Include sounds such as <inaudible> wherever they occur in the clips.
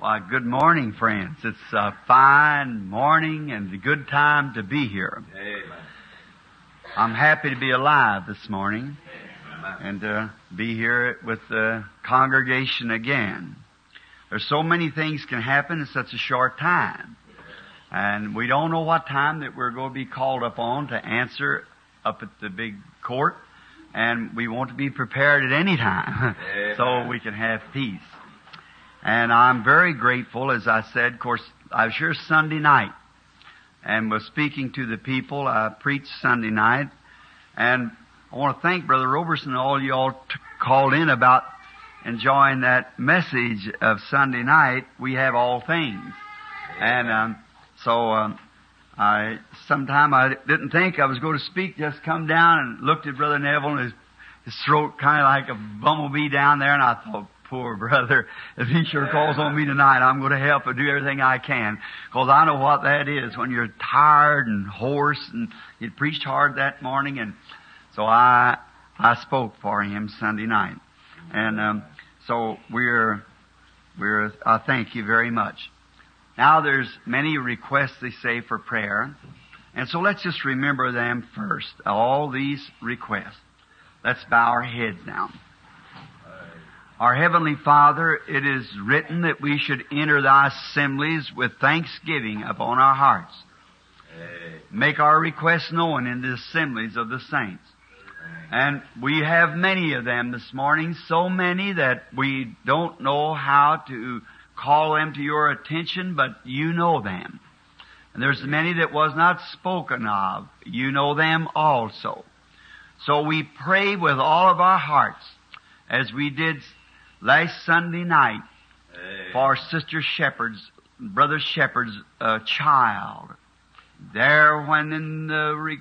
Why, good morning, friends. It's a fine morning and a good time to be here. Amen. I'm happy to be alive this morning Amen. and to be here with the congregation again. There's so many things can happen in such a short time. And we don't know what time that we're going to be called upon to answer up at the big court. And we want to be prepared at any time <laughs> so we can have peace. And I'm very grateful, as I said, of course, I was here Sunday night and was speaking to the people. I preached Sunday night. And I want to thank Brother Roberson and all you all t- called in about enjoying that message of Sunday night. We have all things. And um, so um, I sometime I didn't think I was going to speak. Just come down and looked at Brother Neville and his, his throat kind of like a bumblebee down there, and I thought, poor brother, if he sure calls on me tonight, I'm going to help and do everything I can, because I know what that is when you're tired and hoarse. And he preached hard that morning, and so I I spoke for him Sunday night, and um, so we're we're I thank you very much. Now there's many requests they say for prayer. And so let's just remember them first. All these requests. Let's bow our heads now. Our Heavenly Father, it is written that we should enter thy assemblies with thanksgiving upon our hearts. Make our requests known in the assemblies of the saints. And we have many of them this morning, so many that we don't know how to call them to your attention, but you know them. And there's many that was not spoken of. You know them also. So we pray with all of our hearts, as we did last Sunday night Amen. for Sister Shepherd's, Brother Shepherd's uh, child. There, when in the re-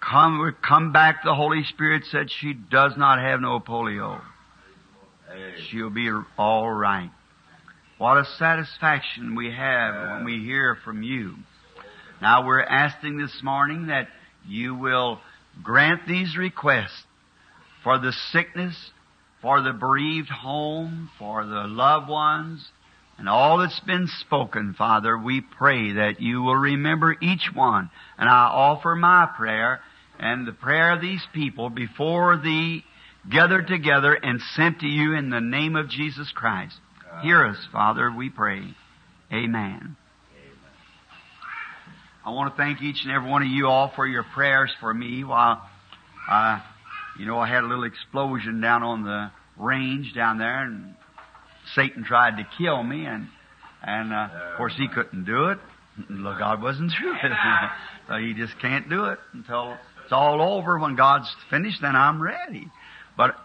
come come back, the Holy Spirit said she does not have no polio. Amen. She'll be all right. What a satisfaction we have when we hear from you. Now we're asking this morning that you will grant these requests for the sickness, for the bereaved home, for the loved ones, and all that's been spoken, Father. We pray that you will remember each one. And I offer my prayer and the prayer of these people before thee gathered together and sent to you in the name of Jesus Christ. Hear us, Father, we pray. Amen. I want to thank each and every one of you all for your prayers for me while, uh, you know, I had a little explosion down on the range down there and Satan tried to kill me and, and, uh, of course he couldn't do it. Look, God wasn't through it. <laughs> so he just can't do it until it's all over. When God's finished, then I'm ready. But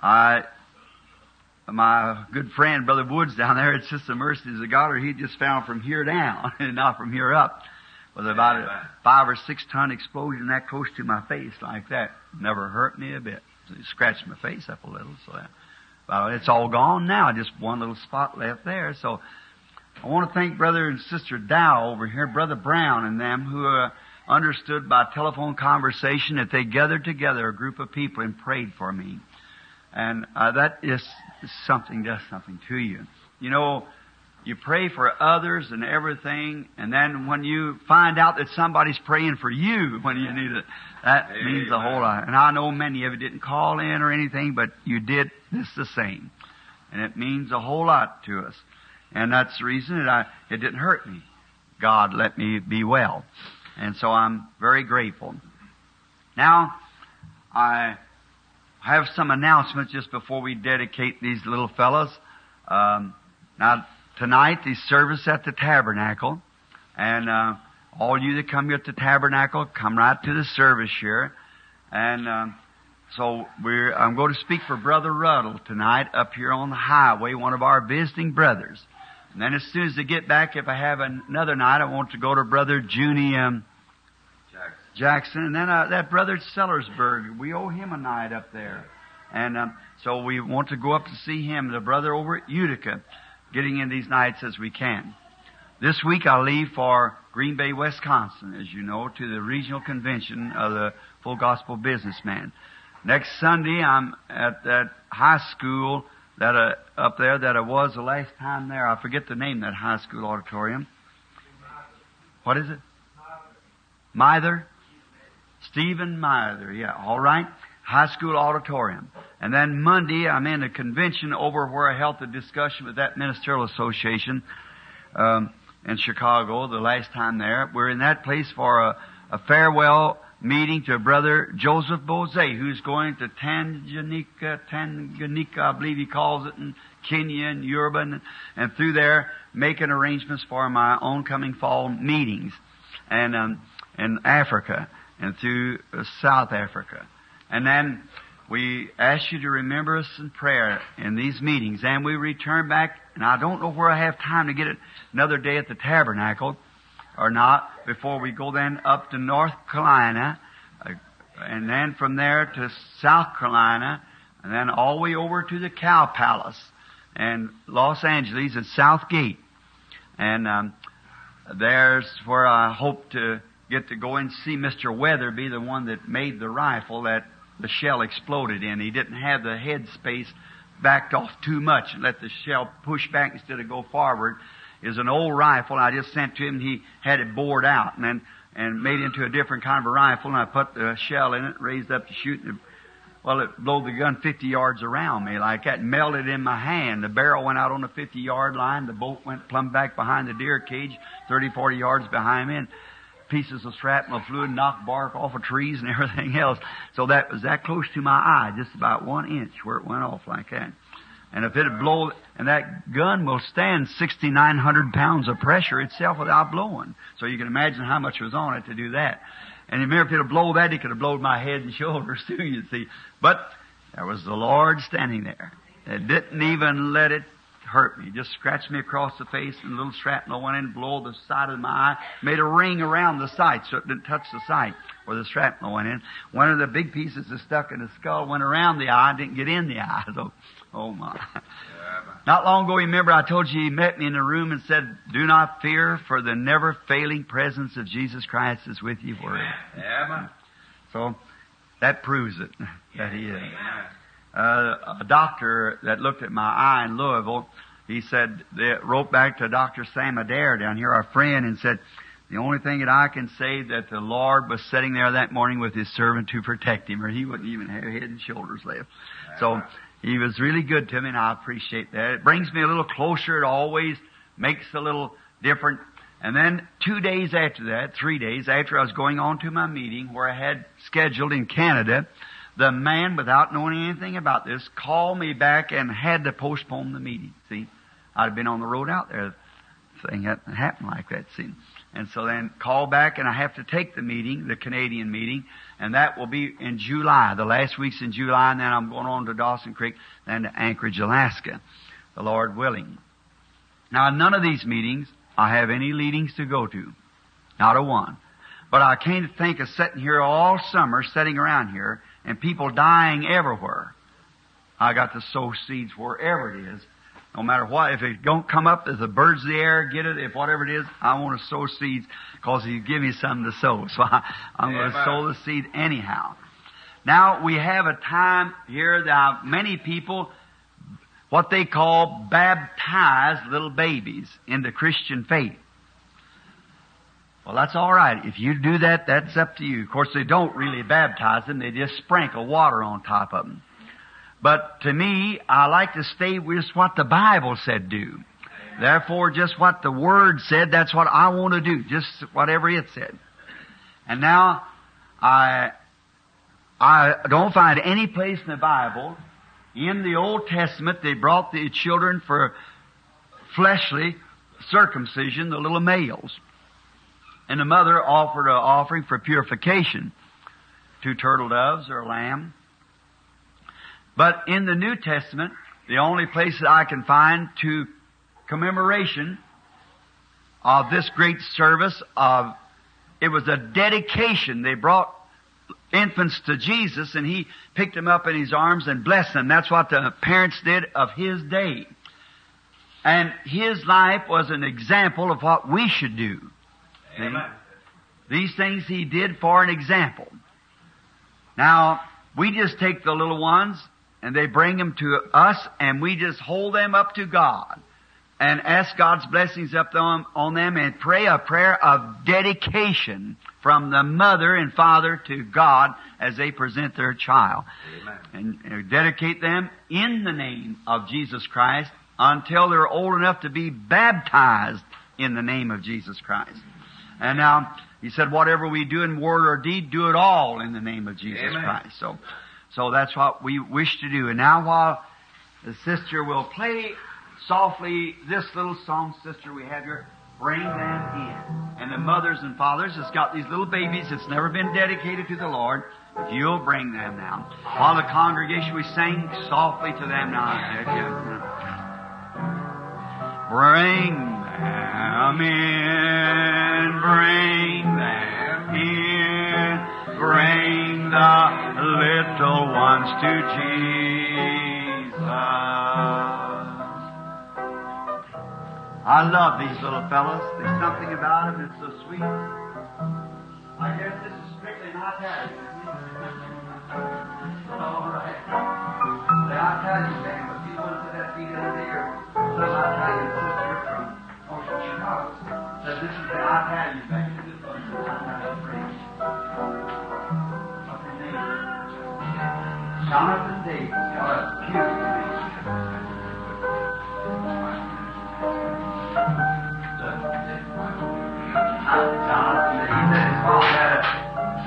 I, my good friend, Brother Woods down there, it's just the mercies of God, or he just found from here down <laughs> and not from here up. With about a five or six ton explosion that close to my face like that. Never hurt me a bit. It scratched my face up a little, so that, well, it's all gone now. Just one little spot left there. So I want to thank Brother and Sister Dow over here, Brother Brown and them who uh, understood by telephone conversation that they gathered together a group of people and prayed for me. And uh, that is something, does something to you. You know, you pray for others and everything, and then when you find out that somebody's praying for you <laughs> when you need it, that means a whole lot. And I know many of you didn't call in or anything, but you did this the same. And it means a whole lot to us. And that's the reason that I, it didn't hurt me. God let me be well. And so I'm very grateful. Now, I have some announcements just before we dedicate these little fellows. Um, now, tonight, the service at the tabernacle, and uh, all you that come here at the tabernacle, come right to the service here. And um, so we're, I'm going to speak for Brother Ruddle tonight up here on the highway, one of our visiting brothers. And then as soon as they get back, if I have another night, I want to go to Brother Junie um, Jackson. Jackson, and then uh, that brother Sellersburg. We owe him a night up there, and um, so we want to go up to see him, the brother over at Utica, getting in these nights as we can. This week I leave for Green Bay, Wisconsin, as you know, to the regional convention of the Full Gospel Businessman. Next Sunday I'm at that high school that uh, up there that I was the last time there. I forget the name of that high school auditorium. What is it? Mather? Stephen Mather, yeah, all right. High school auditorium. And then Monday, I'm in a convention over where I held a discussion with that ministerial association um, in Chicago the last time there. We're in that place for a, a farewell meeting to Brother Joseph Boze, who's going to Tanganyika, Tanganyika, I believe he calls it, in Kenya and Yoruba, and, and through there making arrangements for my own coming fall meetings, and um, in Africa and through uh, South Africa, and then we ask you to remember us in prayer in these meetings, and we return back. And I don't know where I have time to get it another day at the tabernacle or not before we go then up to North Carolina, uh, and then from there to South Carolina, and then all the way over to the Cow Palace and Los Angeles at South Gate. And um, there's where I hope to get to go and see Mr. Weatherby, the one that made the rifle that the shell exploded in. He didn't have the head space backed off too much and let the shell push back instead of go forward. Is an old rifle I just sent to him. He had it bored out and then and made into a different kind of a rifle. And I put the shell in it, raised up to shoot, and well, it blew the gun 50 yards around me like that, melted in my hand. The barrel went out on the 50 yard line. The bolt went plumb back behind the deer cage, 30, 40 yards behind me. And pieces of shrapnel fluid knocked bark off of trees and <laughs> everything else. So that was that close to my eye, just about one inch where it went off like that. And if it'd blow, and that gun will stand 6,900 pounds of pressure itself without blowing. So you can imagine how much was on it to do that. And remember, if it'd blow that, it could have blown my head and <laughs> shoulders too, you see. But there was the Lord standing there. It didn't even let it hurt me. Just scratched me across the face and a little shrapnel went in below the side of my eye, made a ring around the site so it didn't touch the site where the shrapnel went in. One of the big pieces that stuck in the skull went around the eye, didn't get in the eye. <laughs> So, oh my. Not long ago, remember I told you he met me in the room and said, do not fear for the never failing presence of Jesus Christ is with you wherever. Amen. So, that proves it, <laughs> that he is uh, a doctor that looked at my eye in Louisville, he said, they wrote back to Dr. Sam Adair down here, our friend, and said, the only thing that I can say that the Lord was sitting there that morning with his servant to protect him, or he wouldn't even have head and shoulders left. So he was really good to me, and I appreciate that. It brings me a little closer. It always makes a little different. And then two days after that, three days after I was going on to my meeting where I had scheduled in Canada, the man, without knowing anything about this, called me back and had to postpone the meeting. See, I'd been on the road out there. Thing hadn't happened like that. See, and so then call back, and I have to take the meeting, the Canadian meeting, and that will be in July. The last week's in July, and then I'm going on to Dawson Creek, then to Anchorage, Alaska, the Lord willing. Now, none of these meetings I have any leadings to go to, not a one. But I can't think of sitting here all summer, sitting around here, and people dying everywhere. I got to sow seeds wherever it is. No matter what, if it don't come up if the birds of the air get it, if whatever it is, I want to sow seeds because you give me something to sow. <laughs> So I, I'm going to sow the seed anyhow. Now we have a time here that many people, what they call baptize little babies into Christian faith. Well, that's all right. If you do that, that's up to you. Of course, they don't really baptize them. They just sprinkle water on top of them. But to me, I like to stay with what the Bible said do. Therefore, just what the Word said, that's what I want to do. Just whatever it said. And now, I, I don't find any place in the Bible, in the Old Testament, they brought the children for fleshly circumcision, the little males and the mother offered an offering for purification, two turtle doves or a lamb. But in the New Testament, the only place that I can find to commemoration of this great service of, it was a dedication. They brought infants to Jesus and he picked them up in his arms and blessed them. That's what the parents did of his day. And his life was an example of what we should do. Amen. These things he did for an example. Now, we just take the little ones and they bring them to us, and we just hold them up to God and ask God's blessings up on, on them and pray a prayer of dedication from the mother and father to God as they present their child. Amen. And dedicate them in the name of Jesus Christ until they're old enough to be baptized in the name of Jesus Christ. And now, he said, whatever we do in word or deed, do it all in the name of Jesus Amen. Christ. So, so that's what we wish to do. And now while the sister will play softly this little song, sister, we have here, bring them in. And the mothers and fathers that's got these little babies that's never been dedicated to the Lord, if you'll bring them now. While the congregation, we sing softly to them now. Bring them in, bring them in, bring the little ones to Jesus. I love these little fellas. There's something about them that's so sweet. I guess this is strictly not that. <laughs> All right. The Italian band, but you went to that beat the other day, or some Italian sister from Ocean Chicago said this is the. What's his name? Jonathan Davis. Oh, that's beautiful he his had,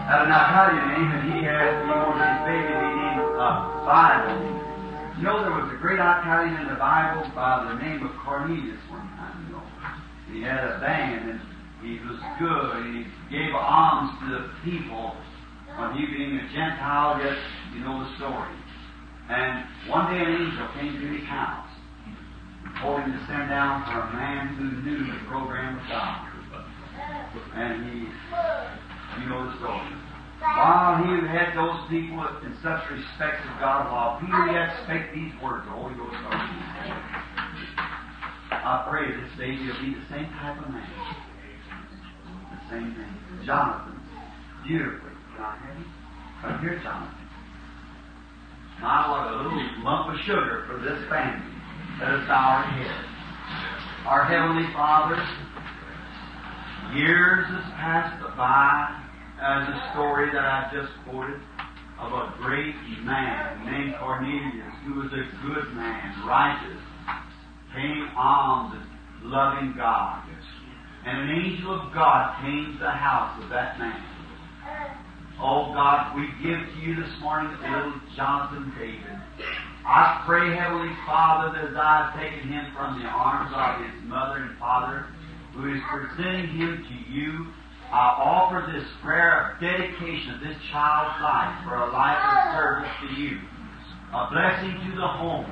a, had name, and he had, he wanted his baby to be named uh, Bible. You know, there was a great Italian in the Bible by the name of Cornelius one you. He had a band, and he was good, and he gave alms to the people when he being a Gentile, yet you know the story. And one day an angel came to his house, told him to send down for a man who knew the program of God. And he, you know the story. While he had those people in such respect of God, while Peter yet spake these words, the Holy Ghost. I pray this day you'll be the same type of man. The same thing. Jonathan, beautifully. Have you? But here's Jonathan. Now, what a little lump of sugar for this family. That is our heads. Our Heavenly Father, years has passed by uh, as a story that I just quoted of a great man named Cornelius who was a good man, righteous, paying alms and loving God. And an angel of God came to the house of that man. Oh God, we give to you this morning little Jonathan David. I pray, Heavenly Father, that as I have taken him from the arms of his mother and father, who is presenting him to you, I offer this prayer of dedication of this child's life for a life of service to you, a blessing to the home,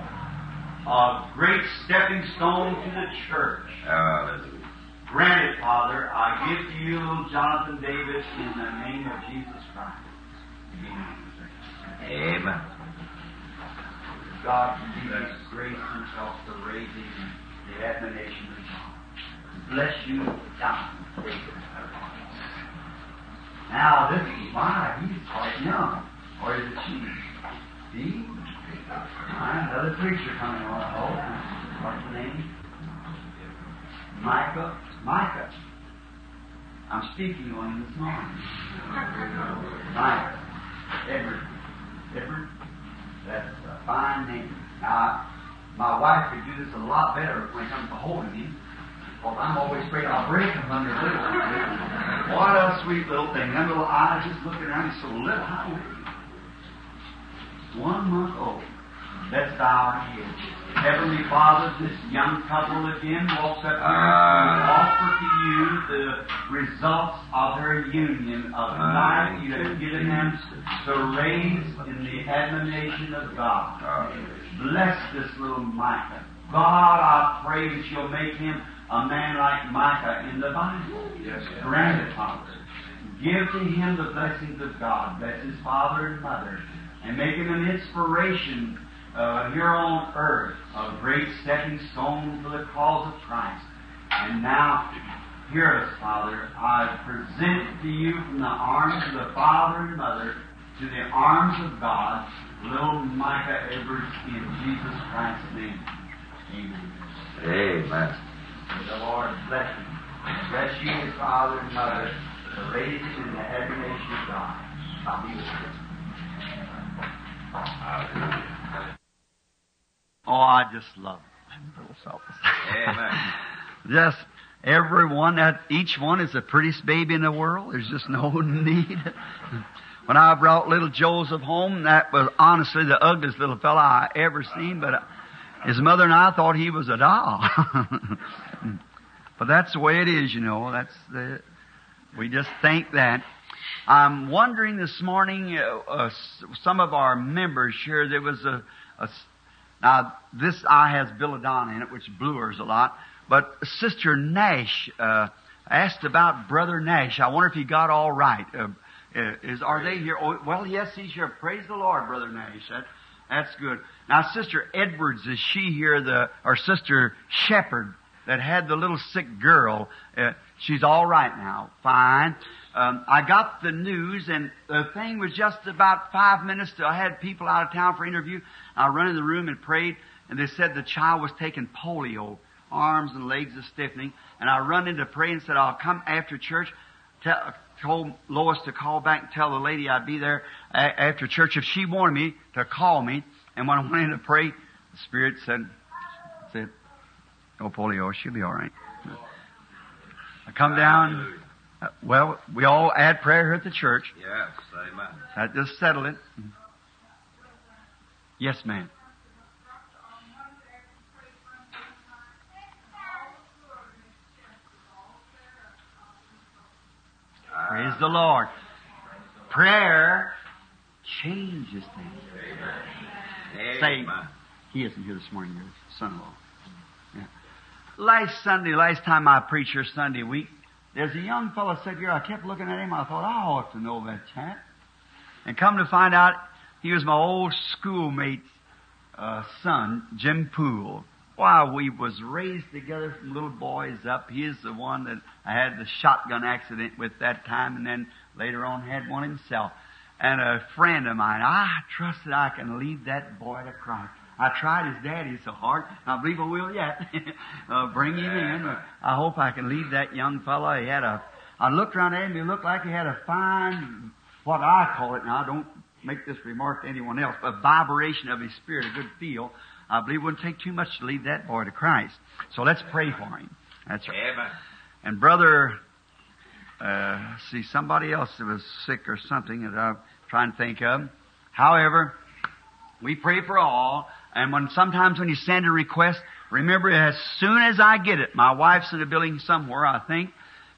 a great stepping stone to the church. Hallelujah. Grant it, Father. I give to you Jonathan Davis in the name of Jesus Christ. Amen. Amen. God be His grace Himself to raise in the admonition of God. Bless you, Jonathan Davis. Now, this is why he's quite young. Or is it she? See? Another preacher coming on. Oh, what's the name? Micah. Micah. I'm speaking on him this morning. Micah. Edward. Edward. That's a fine name. Now, my wife could do this a lot better when it comes to holding him. Because I'm always afraid I'll break him under little. What a sweet little thing. Them little eyes just looking around. He's so little. How? One month old. Let's bow our heads. Heavenly Father, this young couple again walks up here and offer to you the results of their union of life you have given them to raise in the admonition of God. Bless this little Micah. God, I pray that you'll make him a man like Micah in the Bible. Yes, Grant it, Father. Give to him the blessings of God. Bless his father and mother. And make him an inspiration uh, here on earth, a great stepping stone for the cause of Christ. And now, hear us, Father. I present to you from the arms of the father and mother to the arms of God little Micah Edwards in Jesus Christ's name. Amen. Amen. May the Lord bless you. Bless you, father and mother, the raise you in the admonition of God. I'll be with you. Oh, I just love them little fellas. Amen. just everyone that each one is the prettiest baby in the world. There's just no <laughs> need. When I brought little Joseph home, that was honestly the ugliest little fella I ever seen, but his mother and I thought he was a doll. <laughs> but that's the way it is, you know. That's the, we just think that. I'm wondering this morning, uh, uh, some of our members here, there was a, a now this eye has belladonna in it, which blurs a lot, but Sister Nash, uh, asked about Brother Nash. I wonder if he got all right. Uh, uh, is are they here? Oh, well, yes, he's here. Praise the Lord, Brother Nash. That, that's good. Now, Sister Edwards, is she here? The or Sister Shepherd that had the little sick girl. Uh, she's all right now. Fine. Um, I got the news, and the thing was just about five minutes. Till I had people out of town for interview. I run in the room and prayed, and they said the child was taking polio, arms and legs are stiffening. And I run in to pray and said, "I'll come after church." Tell, told Lois to call back and tell the lady I'd be there a- after church if she wanted me to call me. And when I went in to pray, the Spirit said, said, no polio, she'll be all right. I come down. Uh, Well, we all add prayer here at the church. Yes, amen. That just settled it. Yes, ma'am. Praise the Lord. Prayer changes things. Say, Amen. he isn't here this morning, your son-in-law. Yeah. Last Sunday, last time I preached here Sunday week, there's a young fellow sitting here. I kept looking at him. I thought, I ought to know that chap. And come to find out, he was my old schoolmate's uh, son, Jim Poole. Why, we was raised together from little boys up. He's the one that I had the shotgun accident with that time, and then later on had one himself. And a friend of mine, I trust that I can lead that boy to Christ. I tried his daddy so hard, I believe I will yet. <laughs> uh, bring him in. I hope I can lead that young fellow. He had a, I looked around at him, he looked like he had a fine, what I call it now, I don't make this remark to anyone else, but vibration of his spirit, a good feel. I believe it wouldn't take too much to lead that boy to Christ. So let's pray for him. That's right. Amen. And brother, uh, see somebody else that was sick or something that I'm trying to think of. However, we pray for all. And when sometimes when you send a request, remember as soon as I get it, my wife's in the building somewhere, I think.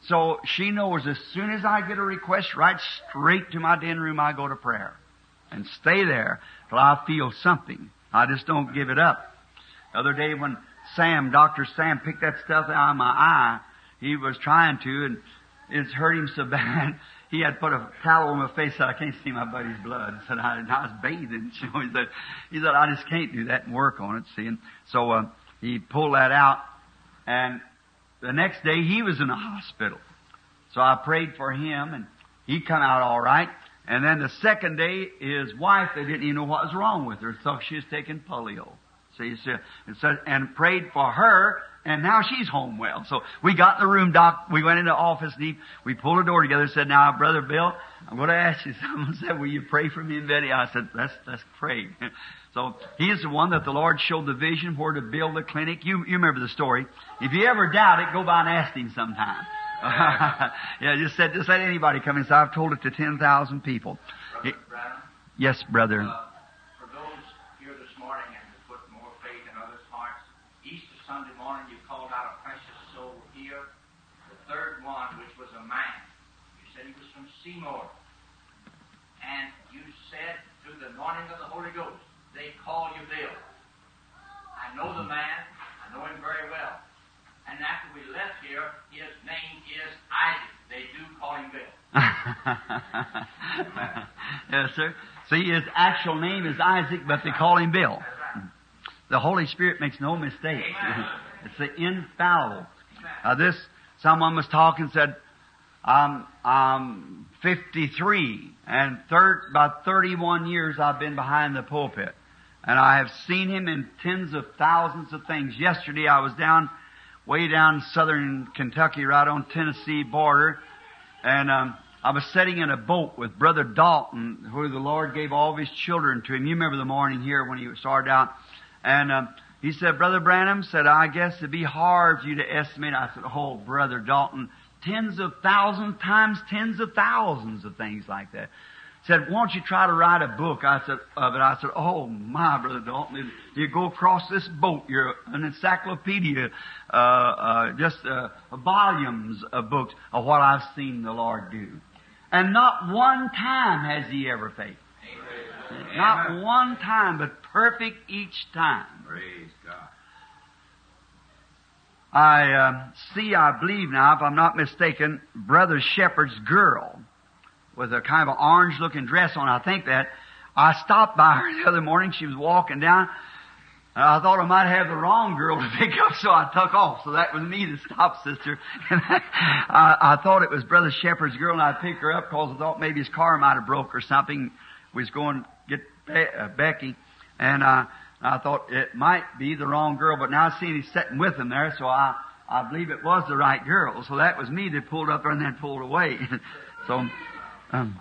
So she knows as soon as I get a request, right straight to my den room, I go to prayer and stay there till I feel something. I just don't give it up. The other day when Sam, Dr. Sam picked that stuff out of my eye, he was trying to and it's hurt him so <laughs> bad. He had put a towel on my face so I can't see my buddy's blood. He said I, I was bathing. You <laughs> he said, he said, I just can't do that and work on it, see. And so, uh, he pulled that out and the next day he was in the hospital. So I prayed for him and he come out all right. And then the second day, his wife, they didn't even know what was wrong with her, thought she was taking polio. So he and, so, and prayed for her, and now she's home well. So we got in the room, Doc. We went into office, and he, we pulled the door together and said, now, Brother Bill, I'm going to ask you <laughs> something. said, will you pray for me and Betty? I said, let's, let's pray. <laughs> so he's the one that the Lord showed the vision where to build the clinic. You, you remember the story. If you ever doubt it, go by and ask him sometime. <laughs> yeah, just said, just let anybody come inside. I've told it to 10,000 people. Brother Branham, Yes, brother. uh, for those here this morning and to put more faith in others' hearts, Easter Sunday morning you called out a precious soul here. The third one, which was a man. You said he was from Seymour. And you said through the anointing of the Holy Ghost, they call you Bill. I know the man. I know him very well. And after we left here, his name is Isaac. They do call him Bill. <laughs> yes, sir. See, his actual name is Isaac, but they call him Bill. The Holy Spirit makes no mistake. <laughs> It's the infallible. Uh, this, someone was talking, said, I'm, I'm 53, and thir- about 31 years I've been behind the pulpit. And I have seen him in tens of thousands of things. Yesterday I was down, way down southern Kentucky, right on Tennessee border, and um, I was sitting in a boat with Brother Dalton, who the Lord gave all of his children to him. You remember the morning here when he started out. And um, he said, Brother Branham said, I guess it'd be hard for you to estimate. I said, Oh, Brother Dalton, tens of thousands times tens of thousands of things like that. Said, won't you try to write a book? I said, of it. I said, oh my, Brother Dalton, you go across this boat, you're an encyclopedia, uh, uh, just uh, volumes of books of what I've seen the Lord do. And not one time has He ever failed. Not one time, but perfect each time. Praise. I uh, see, I believe now, if I'm not mistaken, Brother Shepherd's girl with a kind of an orange looking dress on. I think that. I stopped by her <laughs> the other morning. She was walking down. And I thought I might have the wrong girl to pick up, so I took off. So that was me that stopped, sister. <laughs> And I, I thought it was Brother Shepherd's girl, and I picked her up because I thought maybe his car might have broke or something. We was going to get Be- uh, Becky, and uh, I thought it might be the wrong girl, but now I see he's sitting with him there, so I, I believe it was the right girl. So that was me that pulled up there and then pulled away. <laughs> so, um,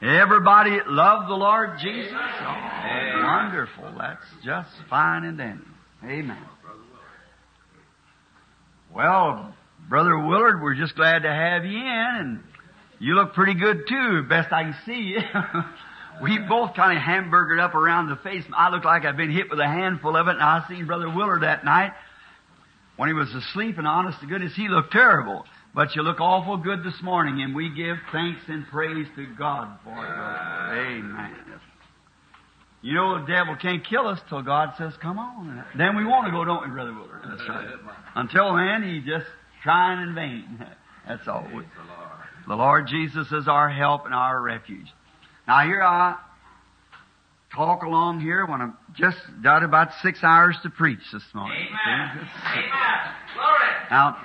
everybody loved the Lord Jesus. Oh, wonderful. That's just fine and dandy. Amen. Well, Brother Willard, we're just glad to have you in, and you look pretty good too, best I can see you. <laughs> we both kind of hamburgered up around the face. I look like I've been hit with a handful of it, and I seen Brother Willard that night when he was asleep, and honest to goodness, he looked terrible. But you look awful good this morning, and we give thanks and praise to God for it. Amen. You know the devil can't kill us till God says, come on. Then we want to go, don't we, Brother Willard? That's right. Until then, he's just trying in vain. <laughs> That's all. The Lord Jesus is our help and our refuge. Now here I talk along here when I'm just got about six hours to preach this morning. Amen. <laughs> Amen. Glory. Now,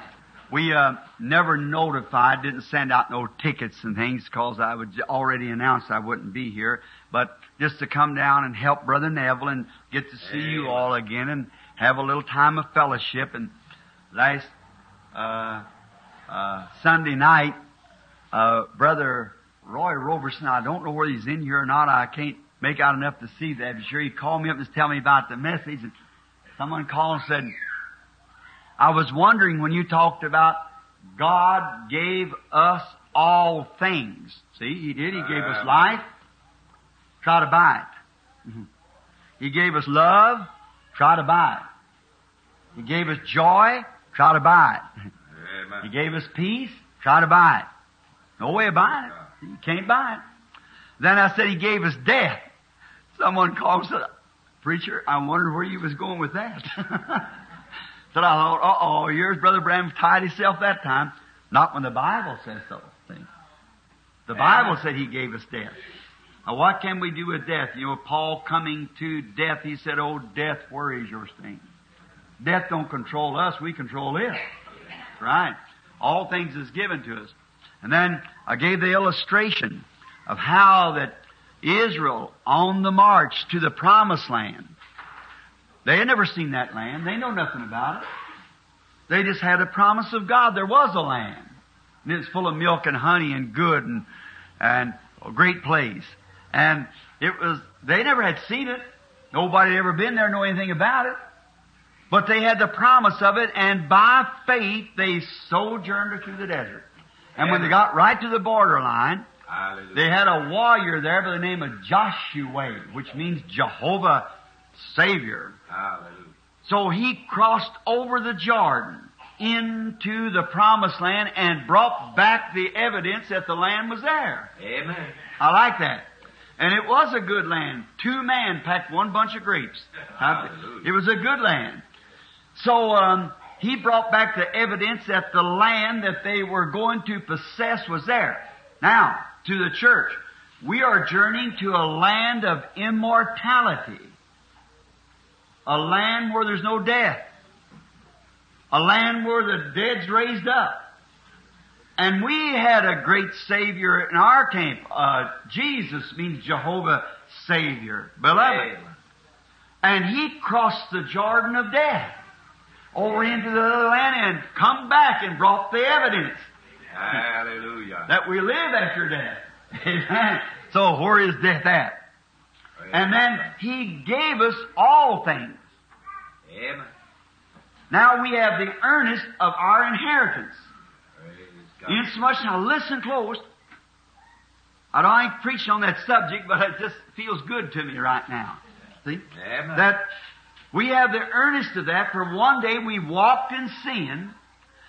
we uh, never notified, didn't send out no tickets and things because I would already announced I wouldn't be here. But just to come down and help Brother Neville and get to see you all again and have a little time of fellowship. And last uh, uh, Sunday night, uh, Brother Roy Roberson, I don't know whether he's in here or not. I can't make out enough to see that. I'm sure he called me up and tell me about the message. And someone called and said, I was wondering when you talked about God gave us all things. See, He did. He gave us life. Try to buy it. Mhm. He gave us love. Try to buy it. He gave us joy. Try to buy it. <laughs> He gave us peace. Try to buy it. No way of buying it. You can't buy it. Then I said He gave us death. Someone called and said, Preacher, I wondered where you was going with that. <laughs> Said I thought, uh oh, yours, Brother Branham tied himself that time. Not when the Bible says so. See? The Bible said he gave us death. Now what can we do with death? You know, Paul coming to death, he said, Oh death, where is your sting? Death don't control us, we control it. Right. All things is given to us. And then I gave the illustration of how that Israel on the march to the promised land, they had never seen that land. They know nothing about it. They just had a promise of God. There was a land. And it's full of milk and honey and good and, and a great place. And it was, they never had seen it. Nobody had ever been there, know anything about it. But they had the promise of it, and by faith they sojourned through the desert. And when they got right to the borderline, Hallelujah. they had a warrior there by the name of Joshua, which means Jehovah Savior. Hallelujah. So he crossed over the Jordan into the promised land and brought back the evidence that the land was there. Amen. I like that. And it was a good land. Two men packed one bunch of grapes. <laughs> Hallelujah. It was a good land. So um, he brought back the evidence that the land that they were going to possess was there. Now, to the church, we are journeying to a land of immortality. A land where there's no death. A land where the dead's raised up. And we had a great Savior in our camp. Uh, Jesus means Jehovah Savior, beloved. Amen. And he crossed the Jordan of death over into the other land and come back and brought the evidence Hallelujah. that we live after death. <laughs> Amen. So where is death at? Praise And then he gave us all things. Amen. Now we have the earnest of our inheritance. Insomuch, now listen close. I don't ain't preaching on that subject, but it just feels good to me right now. See? Amen. That we have the earnest of that, for one day we walked in sin,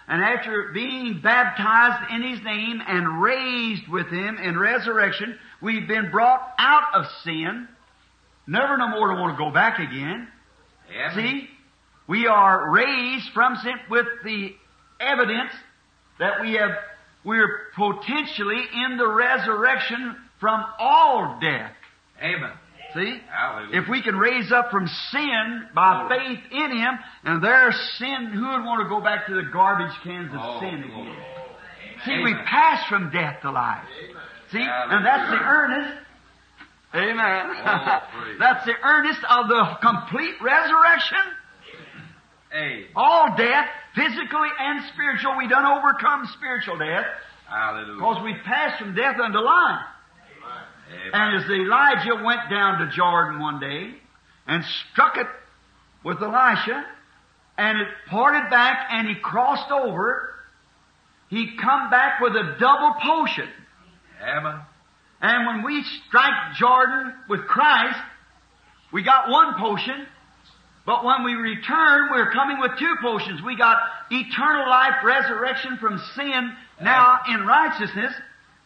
and after being baptized in His name and raised with Him in resurrection, we've been brought out of sin, never no more to want to go back again. Amen. See? We are raised from sin with the evidence that we have, we're potentially in the resurrection from all death. Amen. See? Hallelujah. If we can raise up from sin by faith in Him, and there's sin, who would want to go back to the garbage cans of Oh, sin again? See, we pass from death to life. See? And that's the earnest. Amen. <laughs> Oh, that's the earnest of the complete resurrection. Hey. All death, physically and spiritual, we done overcome spiritual death Hallelujah. because we pass from death unto life. And as Elijah went down to Jordan one day and struck it with Elisha, and it parted back and he crossed over, he come back with a double potion. Amen. And when we strike Jordan with Christ, we got one potion, but when we return, we're coming with two potions. We got eternal life, resurrection from sin, now in righteousness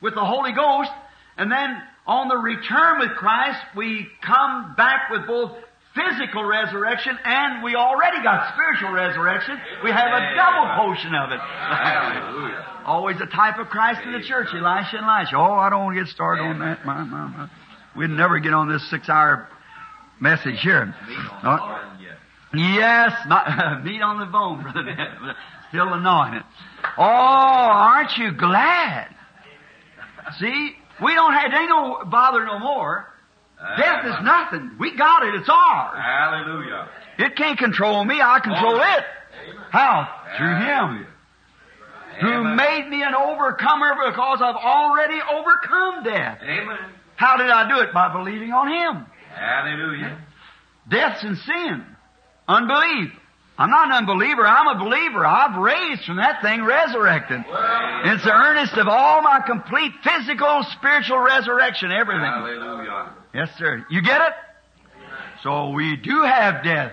with the Holy Ghost, and then on the return with Christ, we come back with both physical resurrection and we already got spiritual resurrection. We have a double potion of it. Always a type of Christ in the church, Elijah and Elisha. Oh, I don't want to get started on that. My, my, my. We'd never get on this six-hour message here. Meat on Uh, the bone yet. Yes, my, <laughs> meat on the bone, brother. <laughs> Still anointed. Oh, aren't you glad? See, we don't have, it ain't no bother no more. Ah, death is nothing. We got it. It's ours. Hallelujah. It can't control me. I control Oh. it. How? Through Him. Who made me an overcomer because I've already overcome death. Amen. How did I do it? By believing on Him. Hallelujah. Death's in sin. Unbelief. I'm not an unbeliever. I'm a believer. I've raised from that thing resurrected. It's the earnest of all my complete physical, spiritual resurrection, everything. Hallelujah. Yes, sir. You get it? So we do have death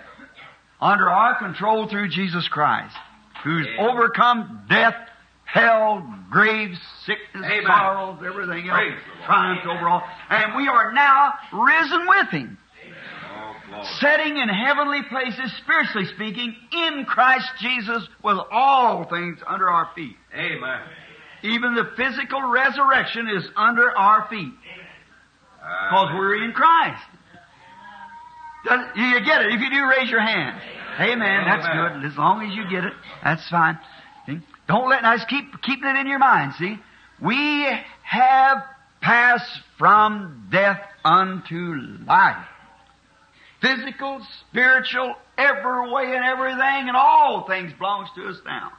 under our control through Jesus Christ, who's Amen. overcome death, hell, grave, sickness, Amen. sorrows, everything else, Praise the Lord. triumphed over all. And we are now risen with Him. Setting in heavenly places, spiritually speaking, in Christ Jesus with all things under our feet. Amen. Even the physical resurrection is under our feet. Because we're in Christ. Does- You get it. If you do, raise your hand. Amen. That's Amen. good. As long as you get it, that's fine. See? Don't let us keep keeping it in your mind. See, we have passed from death unto life. Physical, spiritual, every way and everything, and all things belongs to us now.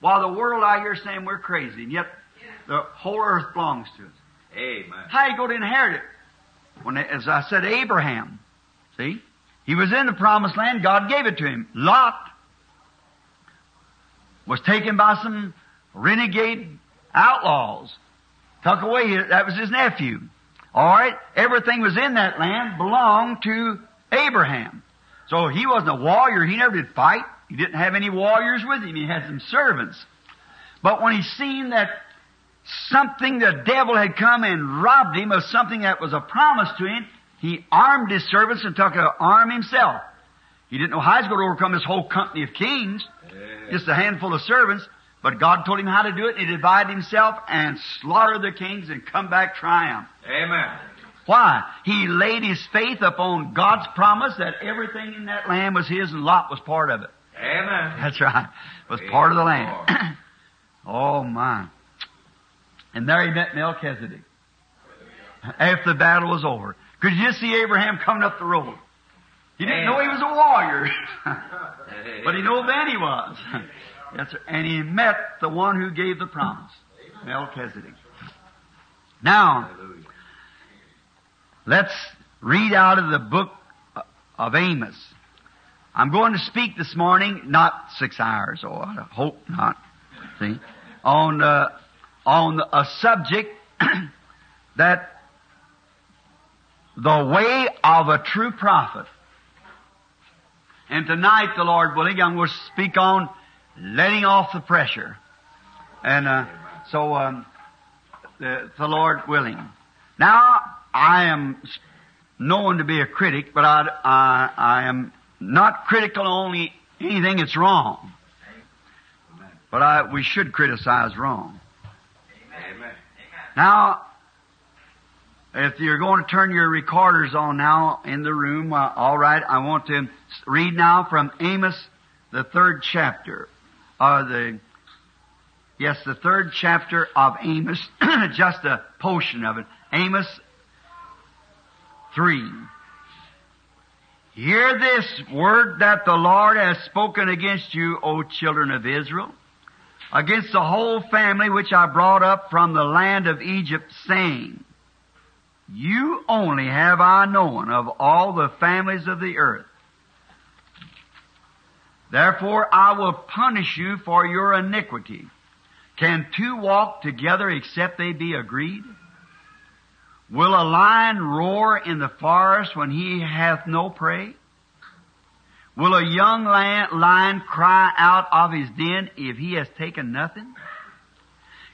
While the world out here saying we're crazy, and yet the whole earth belongs to us. Amen. How you go to inherit it? When, as I said, Abraham, see, he was in the promised land. God gave it to him. Lot was taken by some renegade outlaws. Took away. That was his nephew. All right. Everything was in that land belonged to Abraham. So he wasn't a warrior. He never did fight. He didn't have any warriors with him. He had some servants. But when he seen that something the devil had come and robbed him of something that was a promise to him, he armed his servants and took an arm himself. He didn't know how he was going to overcome this whole company of kings, Yeah. just a handful of servants, but God told him how to do it, and he divided himself and slaughtered the kings and come back triumph. Amen. Why? He laid his faith upon God's promise that everything in that land was his and Lot was part of it. Amen. That's right. It Was part of the land. <clears throat> Oh my. And there he met Melchizedek. After the battle was over. Could you just see Abraham coming up the road? He didn't know he was a warrior. <laughs> <laughs> but he knew then he was. <laughs> sir. And he met the one who gave the promise. Melchizedek. Now, let's read out of the book of Amos. I'm going to speak this morning, not six hours, or I hope not. See, on uh, on a subject <clears throat> that the way of a true prophet. And tonight, the Lord willing, I'm going to speak on letting off the pressure. And uh, so, um, the, the Lord willing. Now, I am known to be a critic, but I, I, I am not critical on only anything that's wrong. But I, we should criticize wrong. Amen. Now, if you're going to turn your recorders on now in the room, uh, all right, I want to read now from Amos, the third chapter. Uh, the, yes, the third chapter of Amos, <clears throat> just a portion of it. Amos 3. Hear this word that the Lord has spoken against you, O children of Israel against the whole family which I brought up from the land of Egypt, saying, You only have I known of all the families of the earth. Therefore I will punish you for your iniquity. Can two walk together except they be agreed? Will a lion roar in the forest when he hath no prey? Will a young lion, cry out of his den if he has taken nothing?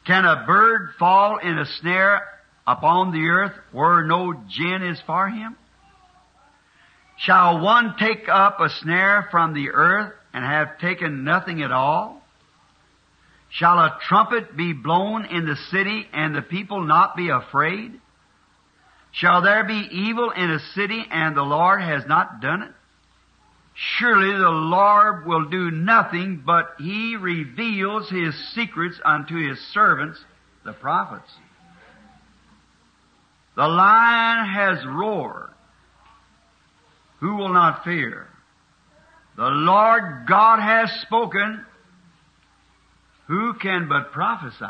Can a bird fall in a snare upon the earth where no gin is for him? Shall one take up a snare from the earth and have taken nothing at all? Shall a trumpet be blown in the city and the people not be afraid? Shall there be evil in a city and the Lord has not done it? Surely the Lord will do nothing, but He reveals His secrets unto His servants, the prophets. The lion has roared. Who will not fear? The Lord God has spoken. Who can but prophesy?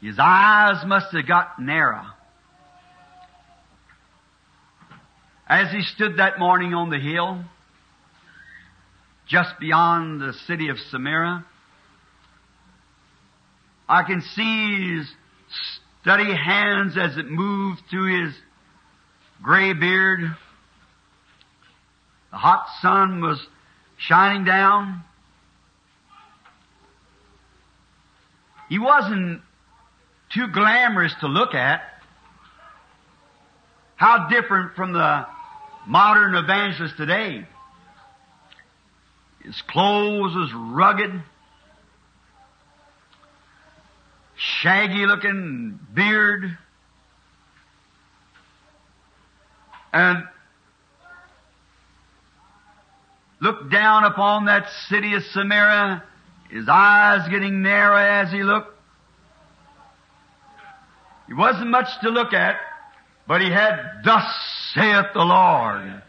His eyes must have got narrow. As he stood that morning on the hill, just beyond the city of Samaria, I can see his steady hands as it moved through his gray beard. The hot sun was shining down. He wasn't too glamorous to look at. How different from the modern evangelist today. His clothes was rugged, shaggy looking beard, and looked down upon that city of Samaria, his eyes getting narrow as he looked. He wasn't much to look at, but he had, thus saith the Lord,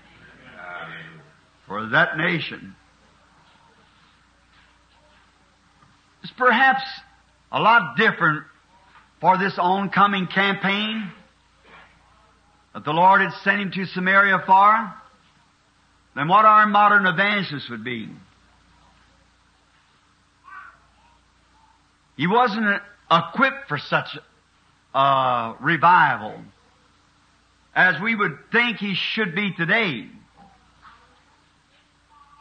for that nation. It's perhaps a lot different for this oncoming campaign that the Lord had sent him to Samaria for than what our modern evangelists would be. He wasn't equipped for such a revival as we would think he should be today.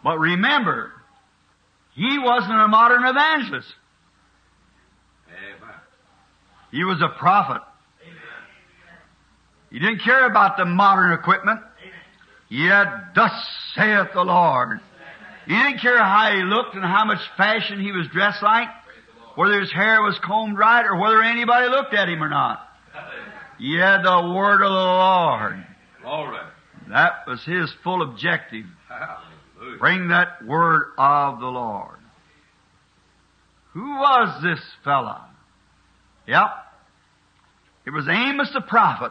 But remember, he wasn't a modern evangelist. He was a prophet. He didn't care about the modern equipment. He had, thus saith the Lord. He didn't care how he looked and how much fashion he was dressed like, whether his hair was combed right or whether anybody looked at him or not. He had the word of the Lord. Glory. That was his full objective. Hallelujah. Bring that word of the Lord. Who was this fella? Yep. It was Amos the prophet.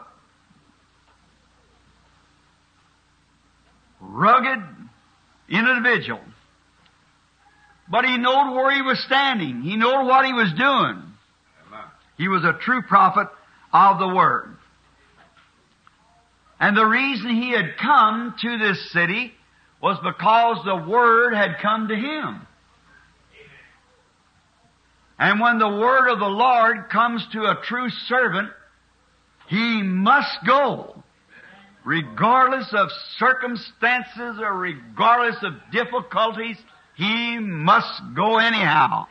Rugged individual. But he knowed where he was standing. He knowed what he was doing. He was a true prophet of the Word. And the reason he had come to this city was because the Word had come to him. And when the Word of the Lord comes to a true servant, he must go. Regardless of circumstances or regardless of difficulties, he must go anyhow.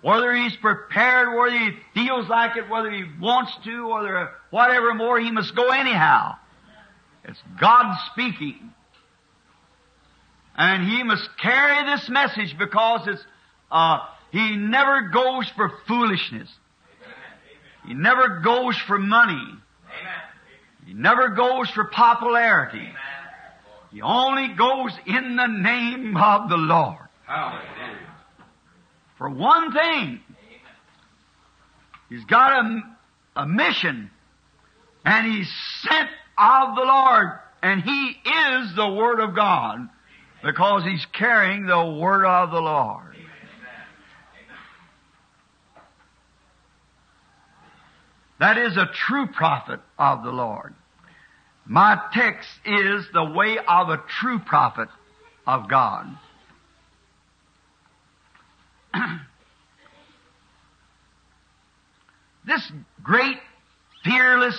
Whether he's prepared, whether he feels like it, whether he wants to, whether whatever more, he must go anyhow. It's God speaking. And he must carry this message because it's, uh, he never goes for foolishness. He never goes for money. He never goes for popularity. He only goes in the name of the Lord. For one thing, he's got a, a mission, and he's sent of the Lord, and he is the Word of God, because he's carrying the Word of the Lord. That is a true prophet of the Lord. My text is the way of a true prophet of God. <clears throat> this great, fearless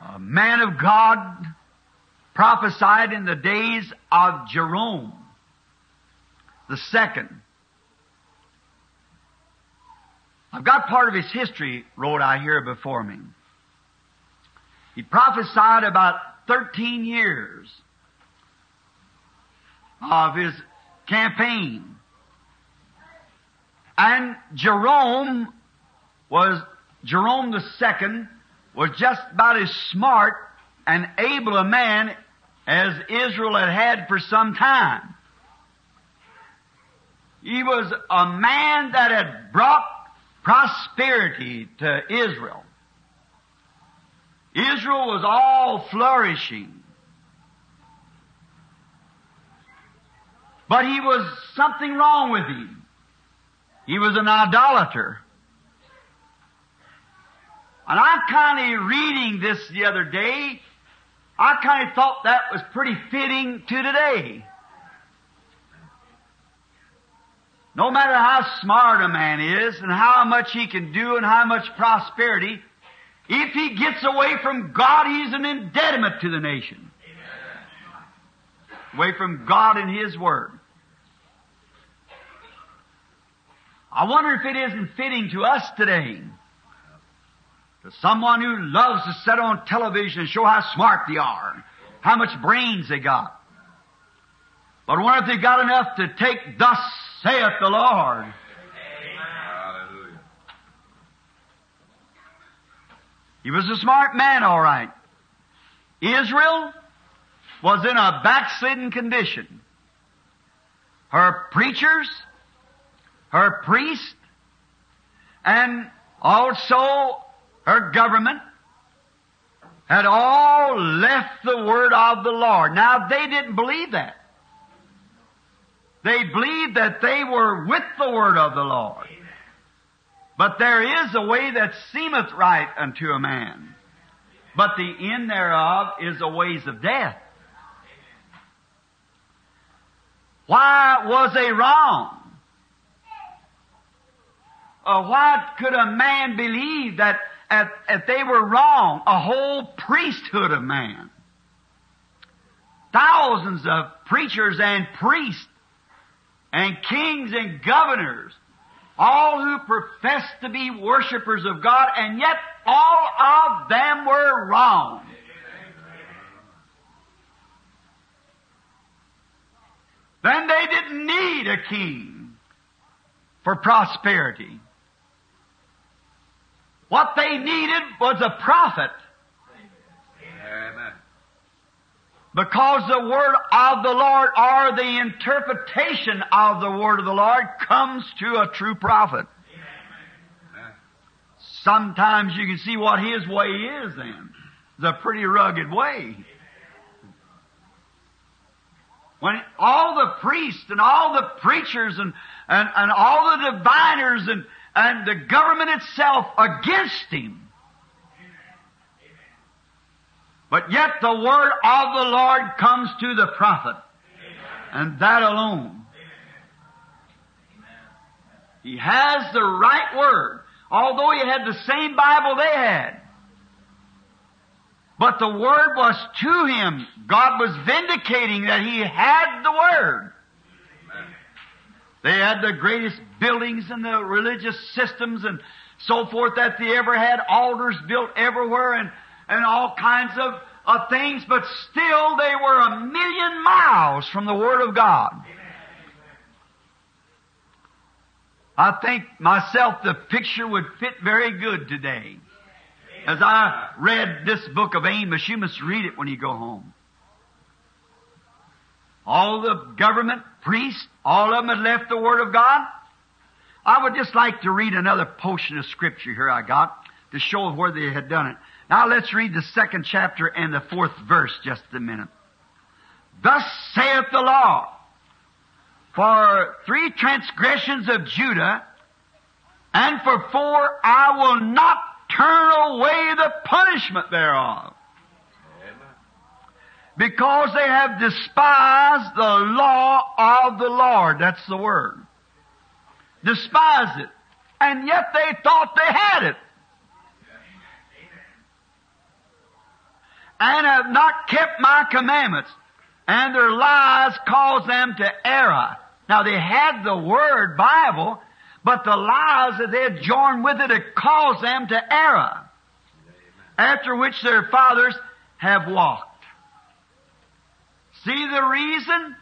uh, man of God prophesied in the days of Jeroboam the second. I've got part of his history wrote out here before me. He prophesied about 13 years of his campaign. And Jeroboam was, Jeroboam second was just about as smart and able a man as Israel had had for some time. He was a man that had brought prosperity to Israel. Israel was all flourishing. But he was something wrong with him. He was an idolater. And I'm kind of reading this the other day. I kind of thought that was pretty fitting to today. No matter how smart a man is and how much he can do and how much prosperity, if he gets away from God, he's an indebtment to the nation. Away from God and His Word. I wonder if it isn't fitting to us today. To someone who loves to sit on television and show how smart they are, how much brains they got. But I wonder if they got enough to take, thus saith the Lord. He was a smart man, all right. Israel was in a backslidden condition. Her preachers, her priests, and also her government had all left the word of the Lord. Now they didn't believe that. They believed that they were with the word of the Lord. But there is a way that seemeth right unto a man. But the end thereof is the ways of death. Why was they wrong? Uh, why could a man believe that if they were wrong, a whole priesthood of man, thousands of preachers and priests and kings and governors, all who professed to be worshippers of God, and yet all of them were wrong. Then they didn't need a king for prosperity. What they needed was a prophet. Amen. Because the word of the Lord or the interpretation of the word of the Lord comes to a true prophet. Sometimes you can see what his way is then. A pretty rugged way. When all the priests and all the preachers and, and, and all the diviners and, and the government itself against him. But yet the word of the Lord comes to the prophet. And that alone. He has the right word. Although he had the same Bible they had. But the Word was to him. God was vindicating that he had the Word. They had the greatest buildings and the religious systems and so forth that they ever had, altars built everywhere and, and all kinds of, of things, but still they were a million miles from the Word of God. I think myself the picture would fit very good today. As I read this book of Amos, you must read it when you go home. All the government priests, all of them had left the Word of God. I would just like to read another portion of Scripture here I got to show where they had done it. Now let's read the second chapter and the fourth verse just a minute. Thus saith the law, for three transgressions of Judah, and for four I will not turn away the punishment thereof. Because they have despised the law of the Lord. That's the word. Despised it. And yet they thought they had it. And have not kept my commandments. And their lies caused them to err. Now they had the Word, Bible, but the lies that they had joined with it had caused them to err. After which their fathers have walked. See the reason?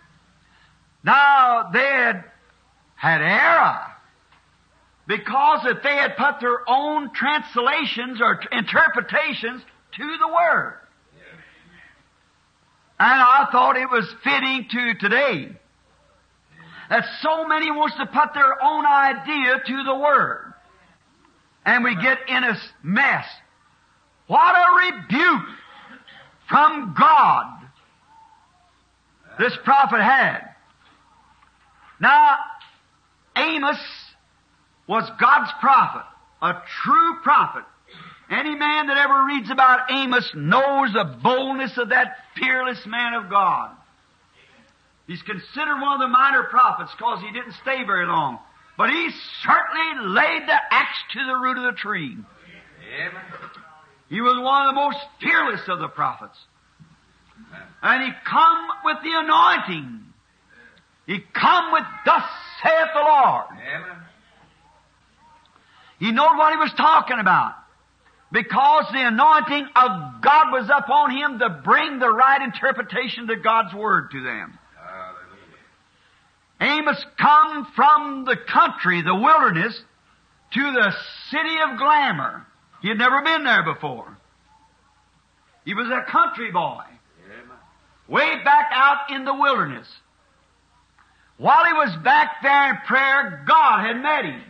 Now they had had error. Because if they had put their own translations or interpretations to the Word. And I thought it was fitting to today that so many wants to put their own idea to the Word. And we get in a mess. What a rebuke from God this prophet had. Now, Amos was God's prophet, a true prophet. Any man that ever reads about Amos knows the boldness of that fearless man of God. He's considered one of the minor prophets because he didn't stay very long. But he certainly laid the axe to the root of the tree. Amen. He was one of the most fearless of the prophets. And he come with the anointing. He come with thus saith the Lord. Amen. He knew what he was talking about. Because the anointing of God was upon him to bring the right interpretation of God's Word to them. Hallelujah. Amos come from the country, the wilderness, to the city of glamour. He had never been there before. He was a country boy, way back out in the wilderness. While he was back there in prayer, God had met him